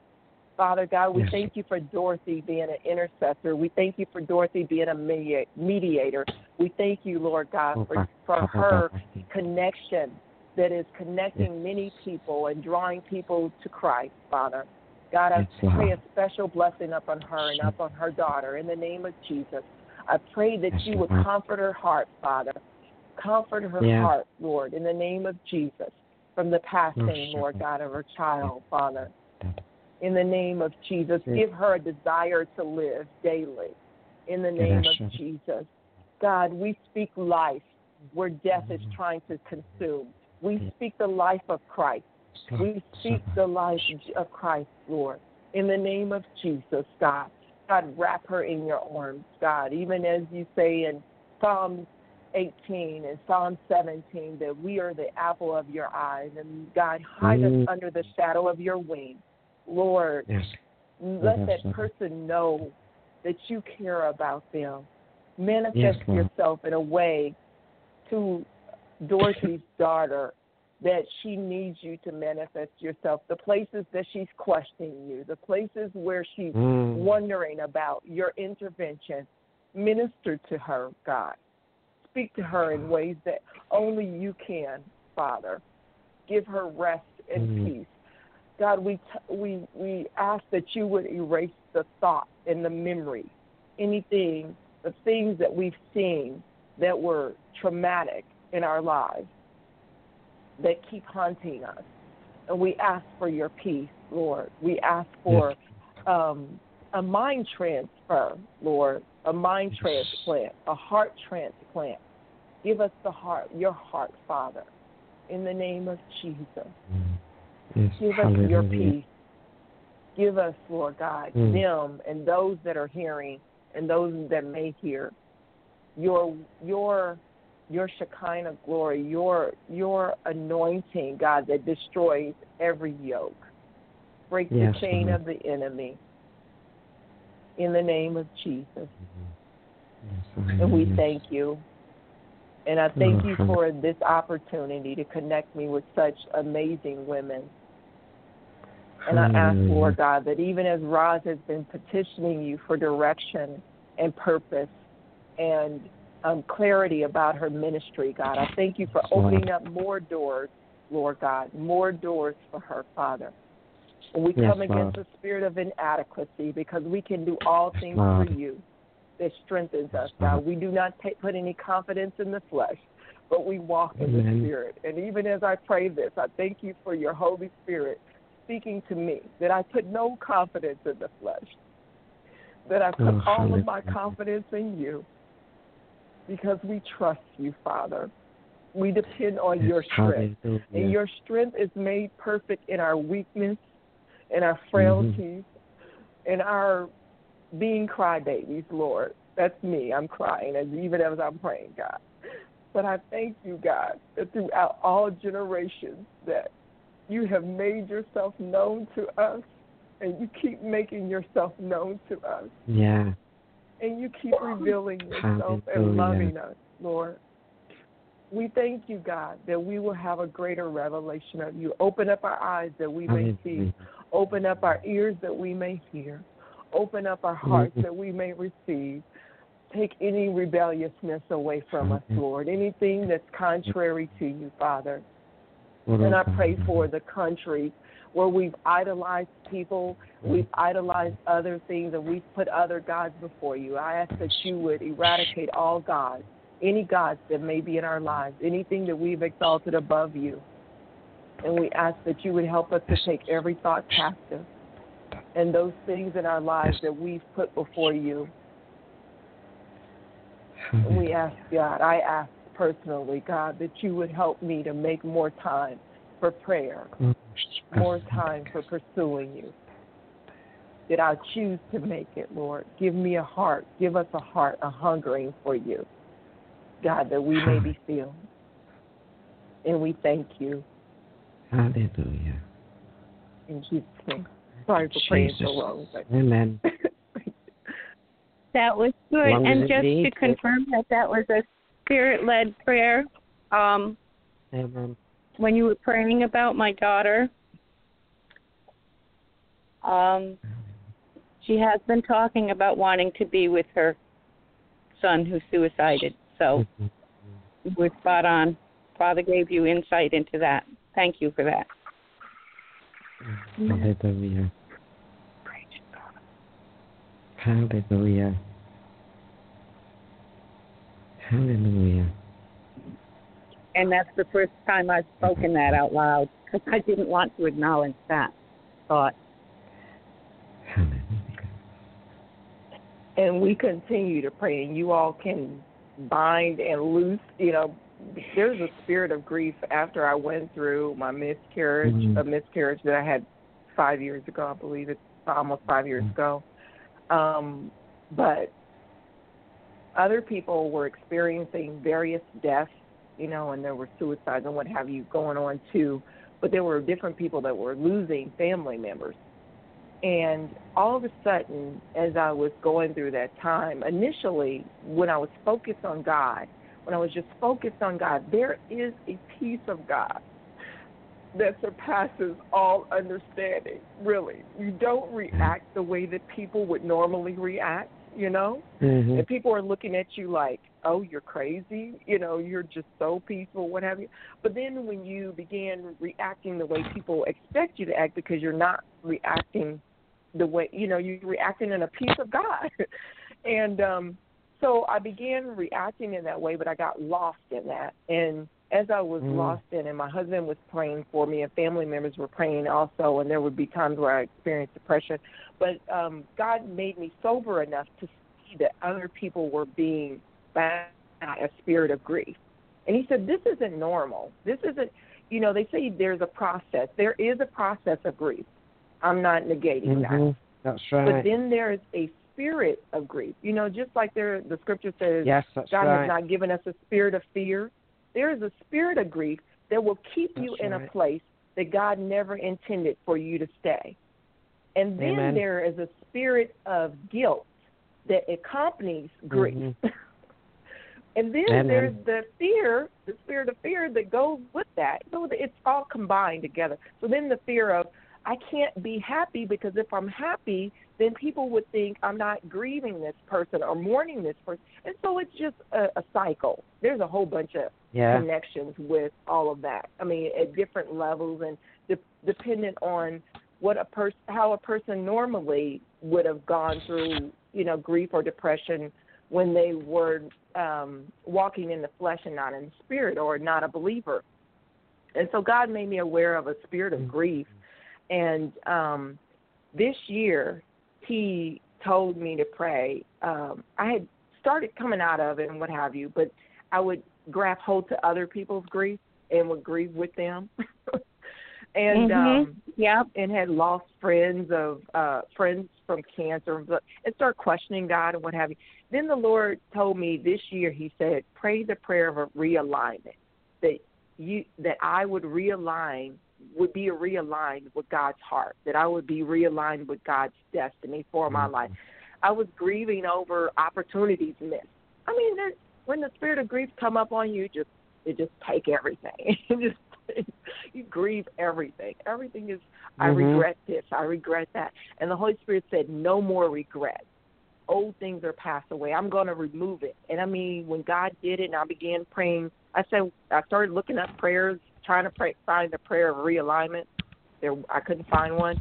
Father God, we Yes. thank you for Dorothy being an intercessor. We thank you for Dorothy being a mediator. We thank you, Lord God, for, for her connection that is connecting many people and drawing people to Christ, Father. God, I Yes, pray a special blessing upon her and upon her daughter in the name of Jesus. I pray that Yes, you would Lord. comfort her heart, Father. Comfort her Yeah. heart, Lord, in the name of Jesus, from the passing, Yes, Lord. God, of her child, Father. In the name of Jesus, give her a desire to live daily. In the name of. Jesus. God, we speak life where death is Mm-hmm. trying to consume. We speak the life of Christ. We speak the life of Christ, Lord. In the name of Jesus, God. God, wrap her in your arms, God. Even as you say in Psalm 18 and Psalm 17 that we are the apple of your eyes. And God, hide Mm. us under the shadow of your wing. Lord, Yes. let Yes, that person know that you care about them. Manifest Yes, yourself in a way to Dorothy's daughter that she needs you to manifest yourself. The places that she's questioning you, the places where she's Mm. wondering about your intervention, minister to her, God. Speak to her in ways that only you can, Father. Give her rest and Mm. peace. God, we t- we we ask that you would erase the thought and the memory, anything, the things that we've seen that were traumatic in our lives that keep haunting us. And we ask for your peace, Lord. We ask for um, a mind transfer, Lord, a mind transplant, a heart transplant. Give us the heart, your heart, Father, in the name of Jesus. Mm. Yes. Give us your peace. Give us, Lord God, Mm. them and those that are hearing and those that may hear your your your Shekinah glory, your your anointing, God, that destroys every yoke. Break Yes, the chain Lord. of the enemy. In the name of Jesus. Mm-hmm. Yes, And we hallelujah. thank you. And I thank Oh, you for this opportunity to connect me with such amazing women. And I ask, Lord God, that even as Roz has been petitioning you for direction and purpose and um, clarity about her ministry, God, I thank you for opening up more doors, Lord God, more doors for her, Father. And we Yes, come against Lord. the spirit of inadequacy because we can do all Yes, things Lord. through you that strengthens us, Lord. God. We do not take, put any confidence in the flesh, but we walk in the Spirit. And even as I pray this, I thank you for your Holy Spirit speaking to me that I put no confidence in the flesh, that I put Oh, all of my confidence in you because we trust you, Father. We depend on Yes, your strength. hallelujah. And your strength is made perfect in our weakness, in our Mm-hmm. frailties, in our being crybabies, Lord. That's me. I'm crying as even as I'm praying, God. But I thank you, God, that throughout all generations that you have made yourself known to us and you keep making yourself known to us Yeah. And you keep revealing yourself and loving us, Lord. We thank you, God, that we will have a greater revelation of you. Open up our eyes that we may see. Open up our ears that we may hear. Open up our hearts that we may receive. Take any rebelliousness away from us, Lord. Anything that's contrary to you, Father. And I pray for the countries where we've idolized people, we've idolized other things, and we've put other gods before you. I ask that you would eradicate all gods, any gods that may be in our lives, anything that we've exalted above you. And we ask that you would help us to take every thought captive and those things in our lives that we've put before you. We ask, God, I ask personally, God, that you would help me to make more time for prayer, more time for pursuing you. That I choose to make it, Lord. Give me a heart. Give us a heart, a hungering for you. God, that we may be filled. And we thank you. Hallelujah. In Jesus' name. Sorry for praying so long. But... Amen. that was good. Long and as it just to confirm that that was a spirit led prayer, um, Amen. When you were praying about my daughter, um, she has been talking about wanting to be with her son who suicided. So you were spot on. Father gave you insight into that. Thank you for that. Hallelujah. Hallelujah. Hallelujah. And that's the first time I've spoken that out loud because I didn't want to acknowledge that thought. And we continue to pray and you all can bind and loose you know there's a spirit of grief after i went through my miscarriage Mhm. a miscarriage that i had five years ago i believe it's almost five years ago um but other people were experiencing various deaths you know and there were suicides and what have you going on too but there were different people that were losing family members and all of a sudden, as I was going through that time, initially, when I was focused on God, when I was just focused on God, there is a peace of God that surpasses all understanding, really. You don't react the way that people would normally react, you know? Mm-hmm. And people are looking at you like, oh, you're crazy, you know, you're just so peaceful, what have you. But then when you begin reacting the way people expect you to act because you're not reacting the way, you know, you're reacting in a peace of God. and um, so I began reacting in that way, but I got lost in that. And as I was Mm. lost in it, my husband was praying for me, and family members were praying also, and there would be times where I experienced depression. But um, God made me sober enough to see that other people were being by a spirit of grief. And he said, This isn't normal. This isn't, you know, they say there's a process. There is a process of grief. I'm not negating that. Mhm. That's But then there is a spirit of grief. You know, just like there, the scripture says, Yes, that's God right. has not given us a spirit of fear. There is a spirit of grief that will keep you in right. a place that God never intended for you to stay. And then Amen. there is a spirit of guilt that accompanies grief. Mhm. and then Amen. there's the fear, the spirit of fear that goes with that. So it's all combined together. So then the fear of I can't be happy because if I'm happy, then people would think I'm not grieving this person or mourning this person. And so it's just a, a cycle. There's a whole bunch of Yeah. connections with all of that. I mean, at different levels and de- dependent on what a person, how a person normally would have gone through, you know, grief or depression when they were um, walking in the flesh and not in the spirit, or not a believer. And so God made me aware of a spirit of grief, and um, this year He told me to pray. Um, I had started coming out of it and what have you, but I would grab hold to other people's grief and would grieve with them. and Mhm. um Yep. and had lost friends of uh friends from cancer and start questioning God and what have you. Then the Lord told me this year he said, Pray the prayer of a realignment. That you that I would realign would be realigned with God's heart, that I would be realigned with God's destiny for my mm-hmm. life. I was grieving over opportunities missed. I mean, when the spirit of grief come up on you, just it just take everything. it just you grieve everything. Everything is I Mhm. regret this, I regret that. And the Holy Spirit said, No more regret. Old things are passed away. I'm gonna remove it. And I mean when God did it and I began praying I said I started looking up prayers, trying to pray find a prayer of realignment. There I couldn't find one.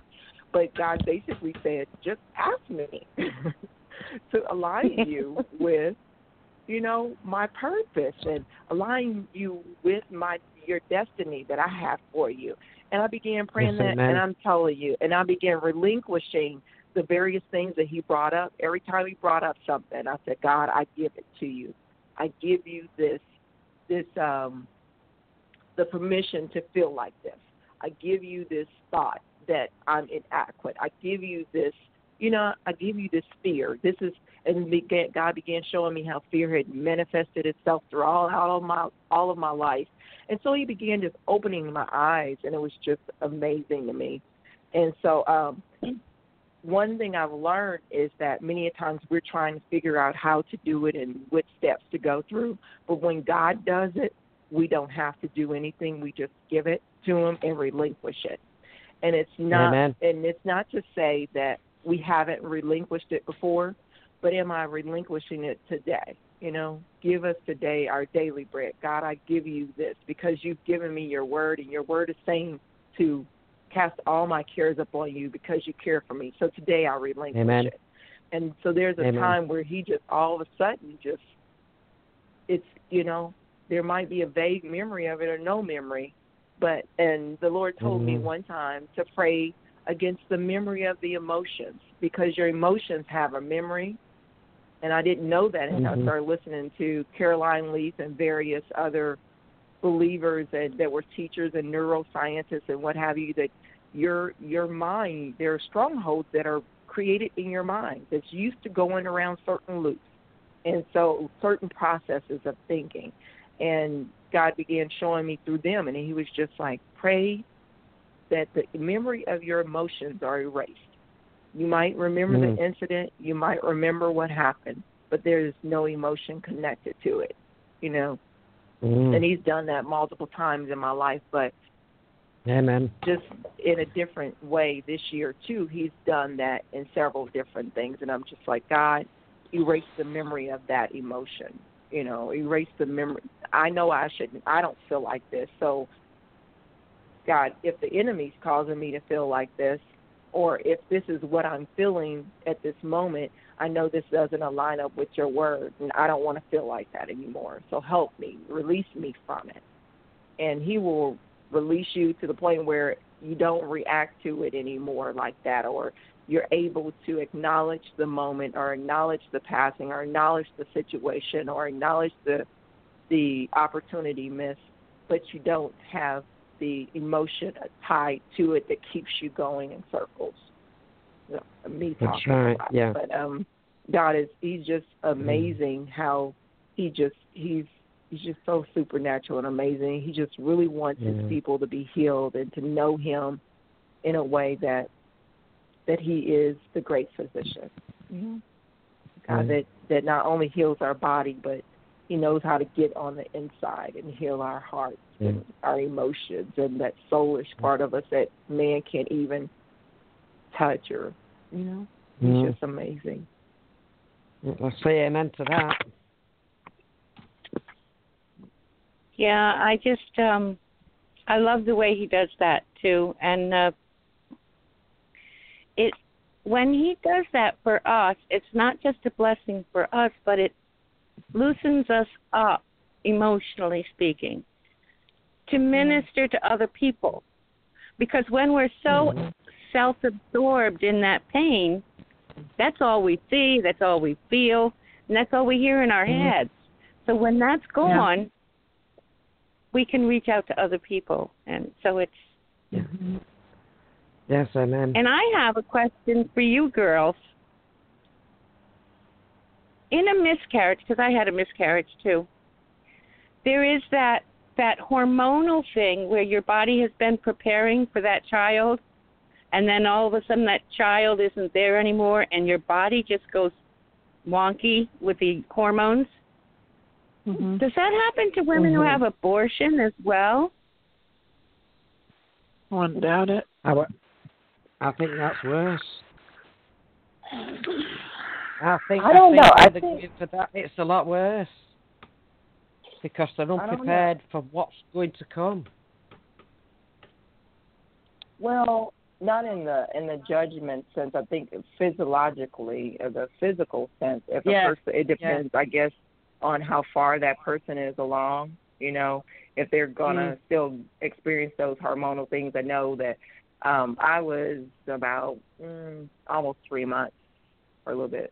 But God basically said, Just ask me to align you with you know, my purpose and align you with my your destiny that I have for you. And I began praying Yes, that amen. and I'm telling you, and I began relinquishing the various things that he brought up. Every time he brought up something, I said, God, I give it to you. I give you this this um the permission to feel like this. I give you this thought that I'm inadequate. I give you this you know, I give you this fear. This is and began, God began showing me how fear had manifested itself through all, all of my all of my life, and so He began just opening my eyes, and it was just amazing to me. And so, um, one thing I've learned is that many a times we're trying to figure out how to do it and what steps to go through, but when God does it, we don't have to do anything. We just give it to Him and relinquish it. And it's not, Amen. and it's not to say that we haven't relinquished it before, but am I relinquishing it today? You know, give us today our daily bread. God, I give you this because you've given me your word, and your word is saying to cast all my cares upon you because you care for me. So today I relinquish Amen. it. And so there's a Amen. time where he just all of a sudden just it's you know there might be a vague memory of it or no memory, but and the Lord told me Mhm. one time to pray against the memory of the emotions because your emotions have a memory. And I didn't know that until I Mhm. started listening to Caroline Leaf and various other believers that, that were teachers and neuroscientists and what have you that your your mind there are strongholds that are created in your mind that's used to going around certain loops and so certain processes of thinking and god began showing me through them and he was just like pray that the memory of your emotions are erased you might remember Mm. the incident you might remember what happened but there's no emotion connected to it you know Mm. and he's done that multiple times in my life but Amen. just in a different way this year too he's done that in several different things and i'm just like god erase the memory of that emotion you know erase the memory i know i shouldn't i don't feel like this so god if the enemy's causing me to feel like this or if this is what i'm feeling at this moment i know this doesn't align up with your word and i don't want to feel like that anymore. So help me release me from it. And he will release you to the point where you don't react to it anymore like that or you're able to acknowledge the moment or acknowledge the passing or acknowledge the situation or acknowledge the the opportunity missed but you don't have the emotion tied to it that keeps you going in circles You know, me That's talking right, a lot. yeah. but um god is he's just amazing how he just he's he's just so supernatural and amazing. He just really wants Yeah. his people to be healed and to know him in a way that that he is the great physician. Mm-hmm. God Mm. that that not only heals our body but he knows how to get on the inside and heal our hearts and our emotions and that soulish part of us that man can't even touch or you know. He's Mm. just amazing. I say amen to that. Yeah, I just um I love the way he does that too. And uh it when he does that for us, it's not just a blessing for us, but it loosens us up emotionally speaking to mm-hmm. minister to other people. Because when we're so mm-hmm. self-absorbed in that pain, that's all we see, that's all we feel, and that's all we hear in our Mhm. heads. So when that's gone, we can reach out to other people and so it's mm-hmm. Yes, amen. and i have a question for you girls in a miscarriage because i had a miscarriage too there is that that hormonal thing where your body has been preparing for that child and then all of a sudden that child isn't there anymore and your body just goes wonky with the hormones Mm-hmm. does that happen to women who Mhm. have abortion as well I wouldn't doubt it. I, wa- I think that's worse. I think I don't think know. I think- for that it's a lot worse because they're unprepared for what's going to come. Well, not in the in the judgment sense. I think physiologically, or the physical sense. If Yeah. a person, it depends, I guess, on how far that person is along. You know, if they're gonna still experience those hormonal things. I know that um I was about mm, almost three months, or a little bit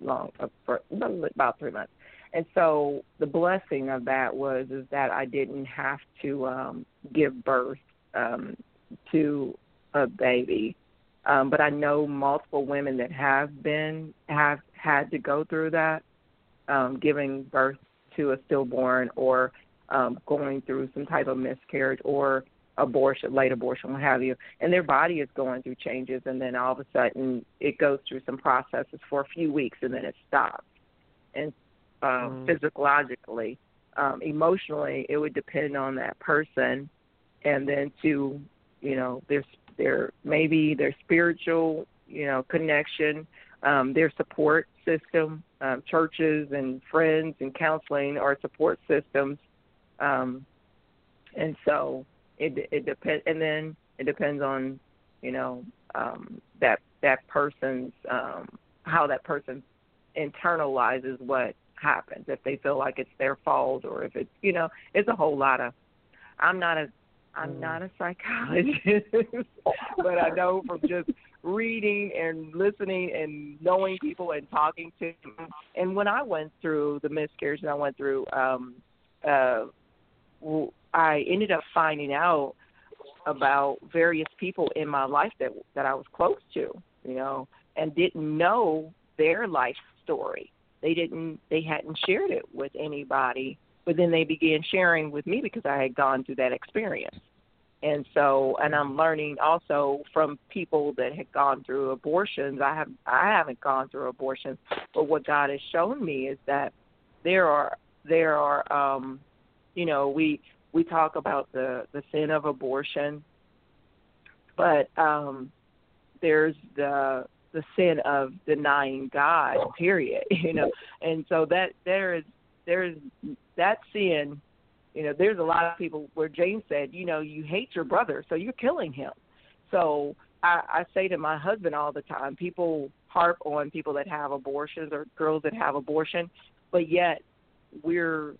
long, uh, for about three months. And so the blessing of that was is that I didn't have to um give birth um to a baby. Um, but I know multiple women that have been have had to go through that, um, giving birth to a stillborn or um, going through some type of miscarriage or abortion, late abortion, what have you. And their body is going through changes, and then all of a sudden it goes through some processes for a few weeks, and then it stops. And um, Mm. physiologically, um, emotionally, it would depend on that person, and then to you know their their maybe their spiritual you know connection, um, their support system, um, churches and friends and counseling are support systems, um, and so it it depends. And then it depends on you know um, that that person's um, how that person internalizes what happens if they feel like it's their fault or if it's you know it's a whole lot of i'm not a i'm Mm. not a psychologist but i know from just reading and listening and knowing people and talking to them and when i went through the miscarriage that i went through um uh i ended up finding out about various people in my life that that i was close to you know and didn't know their life story. They didn't they hadn't shared it with anybody but then they began sharing with me because i had gone through that experience. And so and i'm learning also from people that had gone through abortions. I have i haven't gone through abortions but what god has shown me is that there are there are um you know we we talk about the the sin of abortion but um there's the the sin of denying God, period. You know, and so that there is there is that sin. You know, there's a lot of people where James said, you know, you hate your brother, so you're killing him. So I, I say to my husband all the time, people harp on people that have abortions or girls that have abortion, but yet we're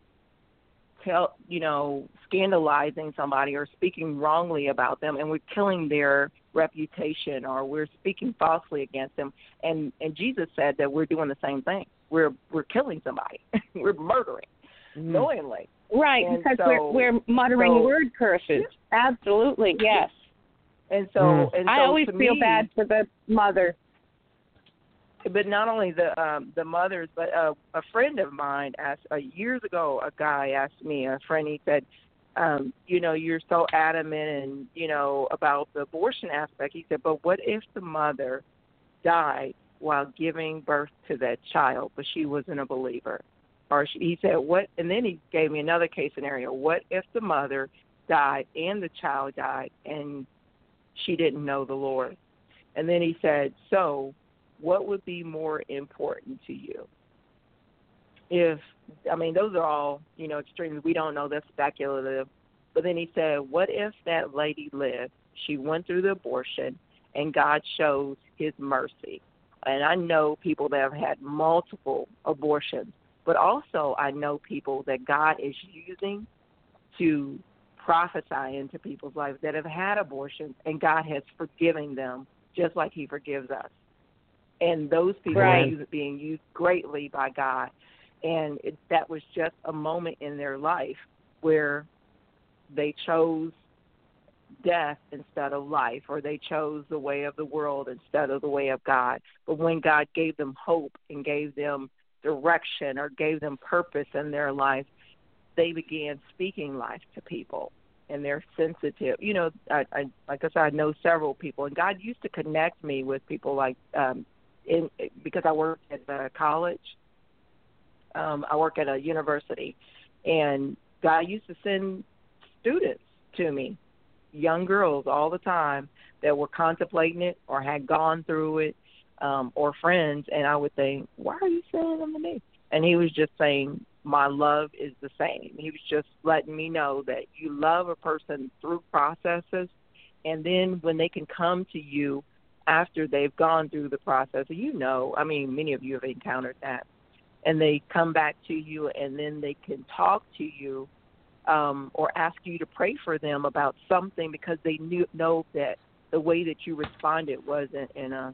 tell you know scandalizing somebody or speaking wrongly about them and we're killing their reputation or we're speaking falsely against them and and Jesus said that we're doing the same thing we're we're killing somebody we're murdering Mm. knowingly Right, And because so- we're we're muttering so- word curses. Absolutely, yes. and so Mm. and so I always to feel me, bad for the mother. But not only the um the mothers but uh, a friend of mine asked uh, years ago a guy asked me a friend he said um you know you're so adamant and you know about the abortion aspect. He said but what if the mother died while giving birth to that child but she wasn't a believer? Or she, he said what and then he gave me another case scenario. What if the mother died and the child died and she didn't know the lord? And then he said so what would be more important to you? If I mean those are all, you know, extremes. We don't know that's speculative. But then he said, What if that lady lived? She went through the abortion and God shows his mercy. And I know people that have had multiple abortions, but also I know people that God is using to prophesy into people's lives that have had abortions and God has forgiven them just like he forgives us and those people Right. are used, being used greatly by God. And it, that was just a moment in their life where they chose death instead of life, or they chose the way of the world instead of the way of God. But when God gave them hope and gave them direction or gave them purpose in their life, they began speaking life to people. And they're sensitive. You know, I, I like I said, I know several people, and God used to connect me with people like um, in because I work at the college. Um, I work at a university, and God used to send students to me young girls all the time that were contemplating it or had gone through it, um, or friends, and I would think, "Why are you saying them to me?" And he was just saying, "My love is the same." He was just letting me know that you love a person through processes, and then when they can come to you after they've gone through the process, you know, I mean, many of you have encountered that, and they come back to you, and then they can talk to you um, or ask you to pray for them about something because they knew know that the way that you responded wasn't in a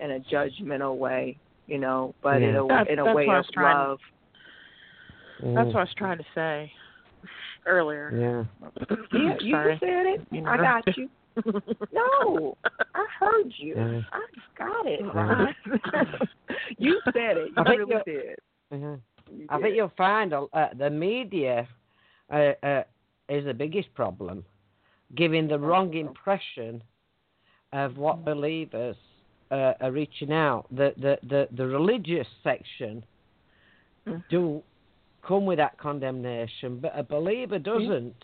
in a judgmental way, you know, but Yeah. in a That's- in a that's way of was trying to- love. That's Mm, what I was trying to say earlier. Yeah. Yeah, you Sorry. said it. You I got you. No, I heard you. Yeah. I got it. Ron. you said it. You I think really did. Mhm. You I did. think you'll find uh, the media uh, uh, is the biggest problem, giving the wrong impression of what believers uh, are reaching out. The, the the the religious section Mm. do come with that condemnation, but a believer doesn't,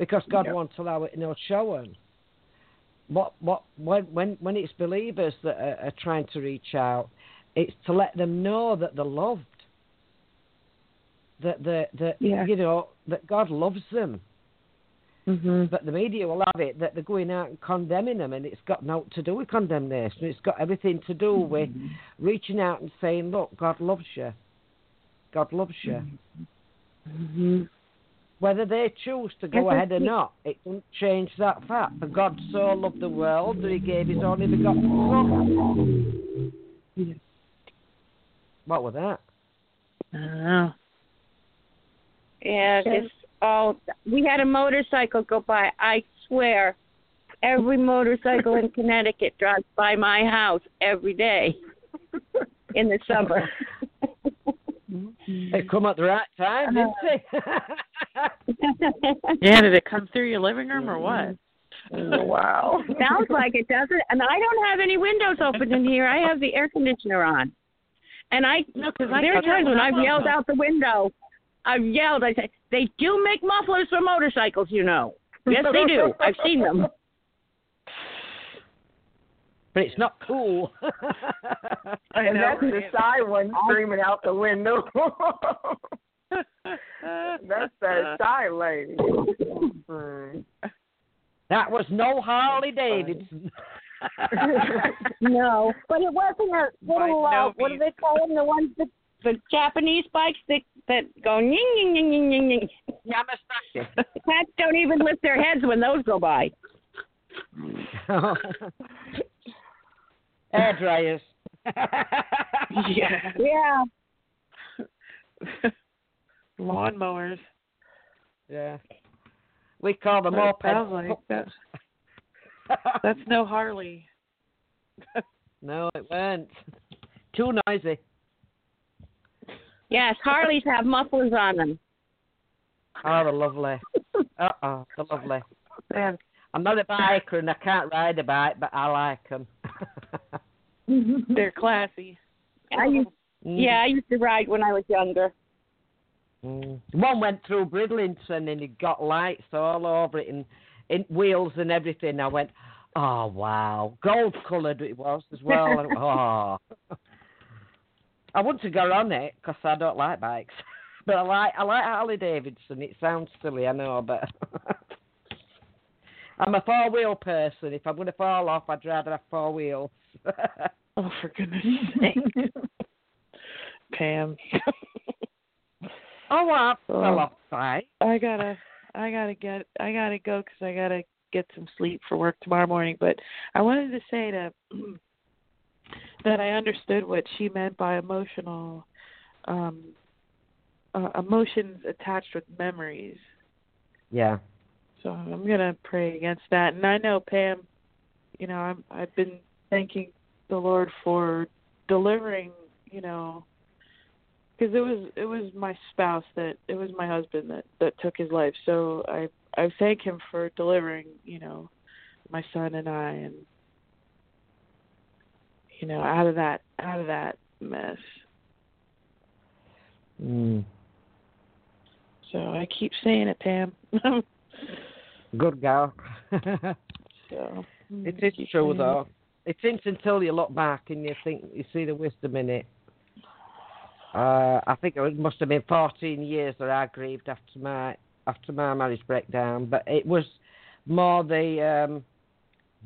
because God Yeah. won't allow it. and He'll show 'em. What what when when when it's believers that are, are trying to reach out, it's to let them know that they're loved. That the that Yeah. you know that God loves them. Mm-hmm. But the media will have it that they're going out and condemning them, and it's got nothing to do with condemnation. It's got everything to do with reaching out and saying, "Look, God loves you. God loves you." Mm-hmm. Whether they choose to go ahead or not, it doesn't change that fact. For God so loved the world that He gave His only begotten Son. What was that? I don't. Yeah, it's all. We had a motorcycle go by. I swear, every motorcycle in Connecticut drives by my house every day in the summer. It mm-hmm. come at the right time, didn't uh-huh. it? Yeah, did it come through your living room or mm-hmm. what? Oh, wow. Sounds like it doesn't. And I don't have any windows open in here. I have the air conditioner on. And I No, 'cause I there are cut times when I've off. yelled out the window. I've yelled. I say they do make mufflers for motorcycles. You know. Yes, they do. I've seen them. But it's not cool. I And know. that's the shy one screaming out the window. that's that shy lady. Mm. that was no Harley Davidson. No, but it wasn't a By little. no Uh, what do they call them? The ones that the Japanese bikes that that go ying ying ying ying ying ying. Yamazaki. The cats don't even lift their heads when those go by. Air dryers. yeah. Yeah. Lawnmowers. Yeah. We call them all mopeds. sounds like. That's, that's no Harley. no, it weren't. Too noisy. Yes, Harleys have mufflers on them. Oh, they're lovely. Uh oh, they're lovely. Man, I'm not a biker and I can't ride a bike, but I like them. They're classy. I used, yeah, I used to ride when I was younger. Mm. One went through Bridlington and it got lights all over it and, and wheels and everything. I went, oh wow, gold coloured it was as well. And, oh, I want to go on it because I don't like bikes, but I like I like Harley Davidson. It sounds silly, I know, but I'm a four wheel person. If I'm going to fall off, I'd rather have four wheels. Oh, for goodness sake. Pam. oh, I Oh. fell off bike. I gotta, I gotta get, I gotta go 'cause I gotta get some sleep for work tomorrow morning. But I wanted to say that that I understood what she meant by emotional, um, uh, emotions attached with memories. Yeah. So I'm gonna pray against that. And I know Pam, you know, I'm, I've been thanking the Lord for delivering, you know, because it was it was my spouse that it was my husband that that took his life. So I I thank him for delivering, you know, my son and I, and you know, out of that out of that mess. Mm. So I keep saying it, Pam. Good girl. So it is true though. It isn't until you look back and you think you see the wisdom in it. Uh, I think it must have been 14 years that I grieved after my after my marriage breakdown, but it was more the um,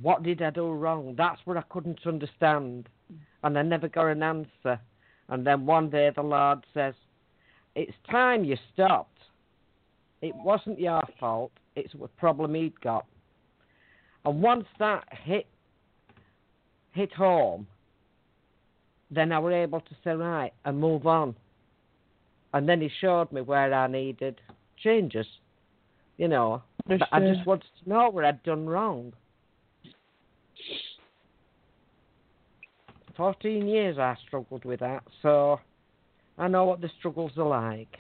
what did I do wrong? That's what I couldn't understand, and I never got an answer. And then one day the Lord says, "It's time you stopped. It wasn't your fault. It's a problem he'd got." And once that hit hit home, then I was able to say right and move on. And then he showed me where I needed changes. You know, but I just wanted to know what I'd done wrong. Fourteen years I struggled with that, so I know what the struggles are like.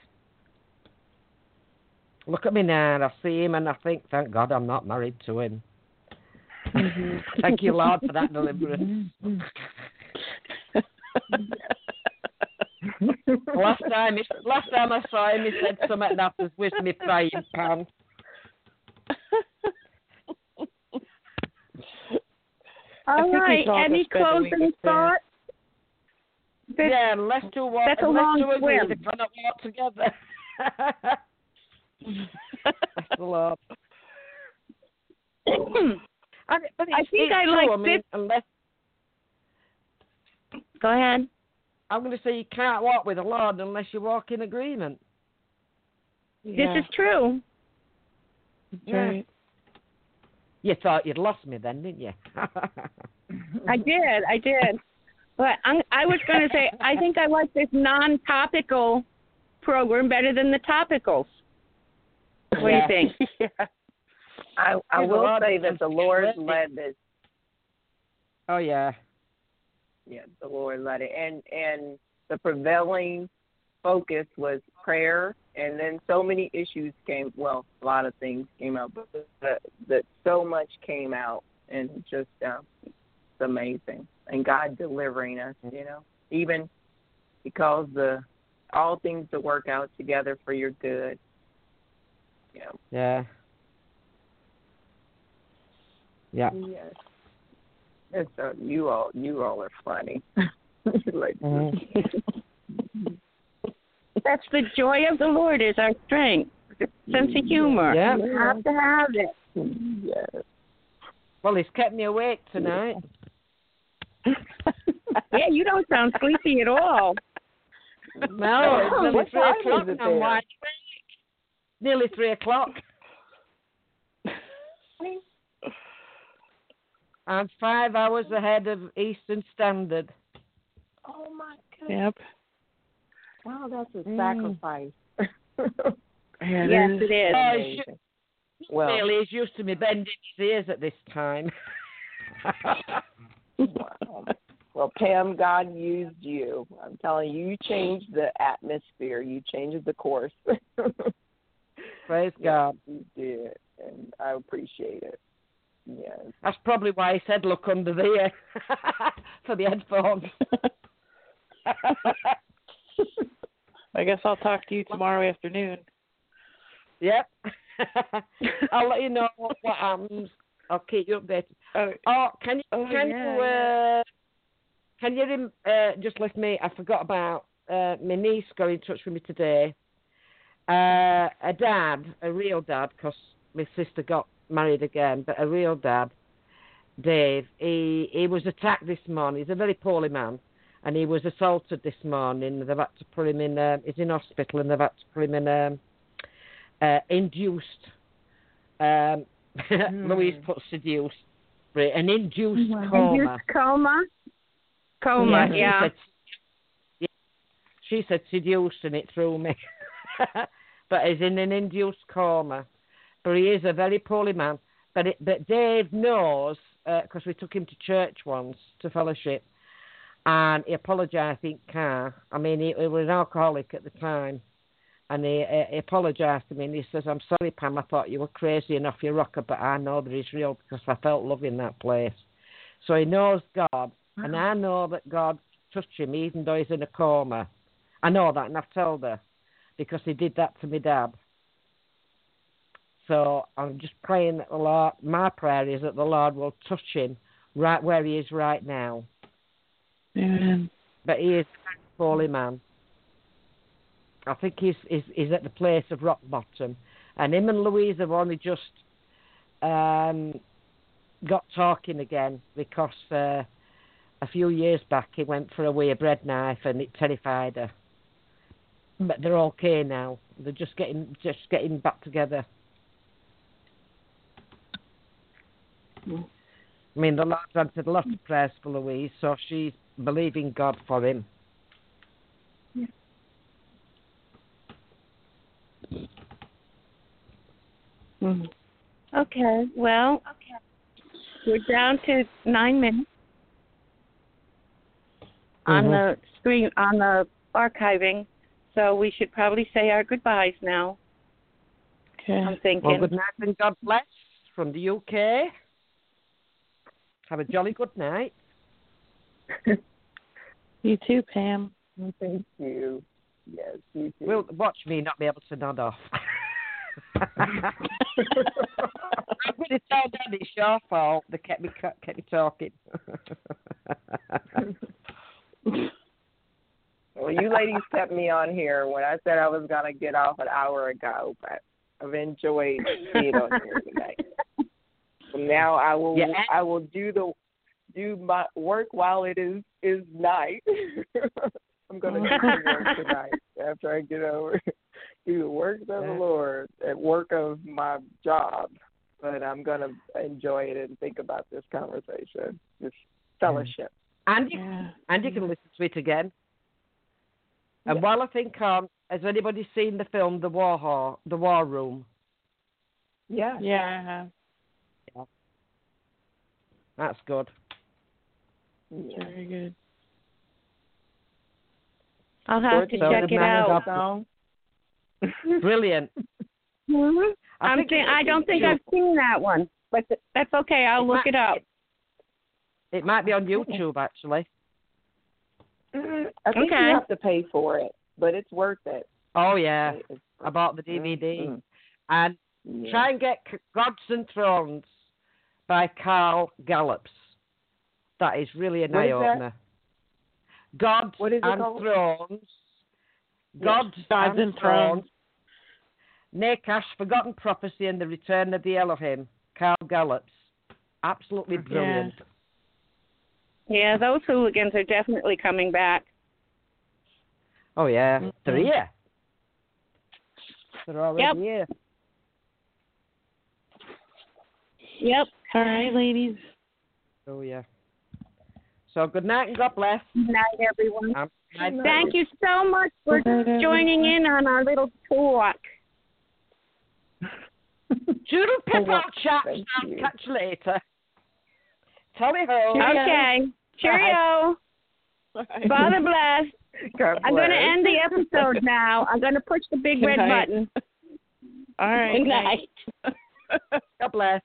Look at me now, I see him and I think, thank God I'm not married to him. Mm-hmm. Thank you, Lord, for that deliverance. last time, he, last time I saw him, he said something that was with me frying pan. All think we right. talked Any closing thoughts? This- yeah, unless two walk, that's a unless long two agree, swim. they cannot walk together. That's the Lord. But I think I true, like I mean, this- Unless Go ahead. I'm going to say you can't walk with the Lord unless you walk in agreement. Yeah, This is true. yeah. right. You thought you'd lost me then, didn't you? I did. I did. But I'm, I was going to say, I think I like this non-topical program better than the topicals. What do you think? yeah. I, I There's will say that the Lord led this. oh yeah. Yeah, the Lord led it, and and the prevailing focus was prayer, and then so many issues came. Well, a lot of things came out, but that that so much came out, and just um, it's amazing, and God delivering us, you know, even because the all things to work out together for your good. Know, Yeah. Yeah. Yes. And so you all you all are funny. like mm-hmm. That's the joy of the Lord is our strength. Sense of humor. Yeah. You have to have it. yes. Well, he's kept me awake tonight. Yeah, you don't sound sleepy at all. No, it's What three o'clock. I'm there? Wide awake. Nearly three o'clock. I'm five hours ahead of Eastern Standard. Oh my goodness. Yep. Wow, that's a Mm. sacrifice. It yes, is. it is. Oh, Amazing. well, Really, he's used to me bending his ears at this time. wow. Well, Pam, God used you. I'm telling you, you changed the atmosphere. You changed the course. Praise Yes, God. you did, and I appreciate it. Yes. That's probably why he said look under there for the headphones. I guess I'll talk to you tomorrow afternoon. yep. I'll let you know what, what happens. I'll keep you updated. Oh, Oh, can you Oh, can yeah, you uh, can you rem- uh, just let me? I forgot about uh, my niece got in touch with me today. Uh, a dad, a real dad, because my sister got married again, but a real dad, Dave. He he was attacked this morning. He's a very poorly man, and he was assaulted this morning. They've had to put him in. Uh, he's in hospital, and they've had to put him in um, uh, induced. Um, Louise put seduced. An induced coma. Induced coma. Coma, she yeah. said, yeah, she said seduced and it threw me. but he's in an induced coma. But he is a very poorly man. But it, but Dave knows uh, because we took him to church once to fellowship, and he apologised in car. I mean, he, he was an alcoholic at the time, and he, he, he apologised to me. And he says, "I'm sorry, Pam. I thought you were crazy and off your rocker, but I know that he's real because I felt love in that place." So he knows God, and I know that God touched him even though he's in a coma. I know that, and I've told her because he did that to my dad. So I'm just praying that the Lord, my prayer is that the Lord will touch him right where he is right now. Amen. But he is a holy man. I think he's, he's, he's at the place of rock bottom. And him and Louise have only just um, got talking again because uh, a few years back he went for a weird bread knife and it terrified her. But they're okay now. They're just getting just getting back together. I mean, the Lord's answered a lot of prayers for Louise, so she's believing God for him. Okay. Well, we're down to nine minutes on Mhm. the screen on the archiving, so we should probably say our goodbyes now. Okay. I'm thinking. Well, good night and God bless from the UK. Have a jolly good night. You too, Pam. Mm, thank you. Yes, you too. Will watch me not be able to nod off. I'm going to tell Dad it's your fault. They kept me kept me talking. Well, you ladies kept me on here when I said I was gonna get off an hour ago, but I've enjoyed being on here tonight. From now I will Yeah. I will do the do my work while it is is night. I'm gonna do the work tonight after I get over do the work of the Lord at work of my job. But I'm gonna enjoy it and think about this conversation, this fellowship. and you, Yeah. and you can listen to it again. And while I think on, has anybody seen the film The War Hall, The War Room? Yeah. Yeah. I have. That's good. yeah. Very good. I'll have to So check it out. up- Brilliant. Mhm. I I'm think think, I don't think you- I've seen that one, but th- that's okay. I'll It look might- it up. It might be on YouTube actually. Mm, I think Okay. you have to pay for it, but it's worth it. Oh yeah, It's I bought the DVD. Mm, And yeah. try and get Gods and Thrones by Carl Gallups. That is really an What eye opener. Gods What is it and called? Thrones. Gods, Gods and Thrones. Nachash, Forgotten Prophecy, and the Return of the Elohim. Carl Gallups. Absolutely brilliant. Yeah, those hooligans are definitely coming back. Oh yeah, Mm-hmm. they're here. They're already Yep. here. Yep. All right, ladies. Oh yeah. So good night and God bless. Good night, everyone. Um, I- Thank you so much for joining in on our little talk. Doodle pip well, out, chaps. I'll catch you later. Tally ho. Cheerio. Okay. Cheerio. Father bless. God I'm going to end the episode now. I'm going to push the big Good red night. button. All right. Good night. God bless.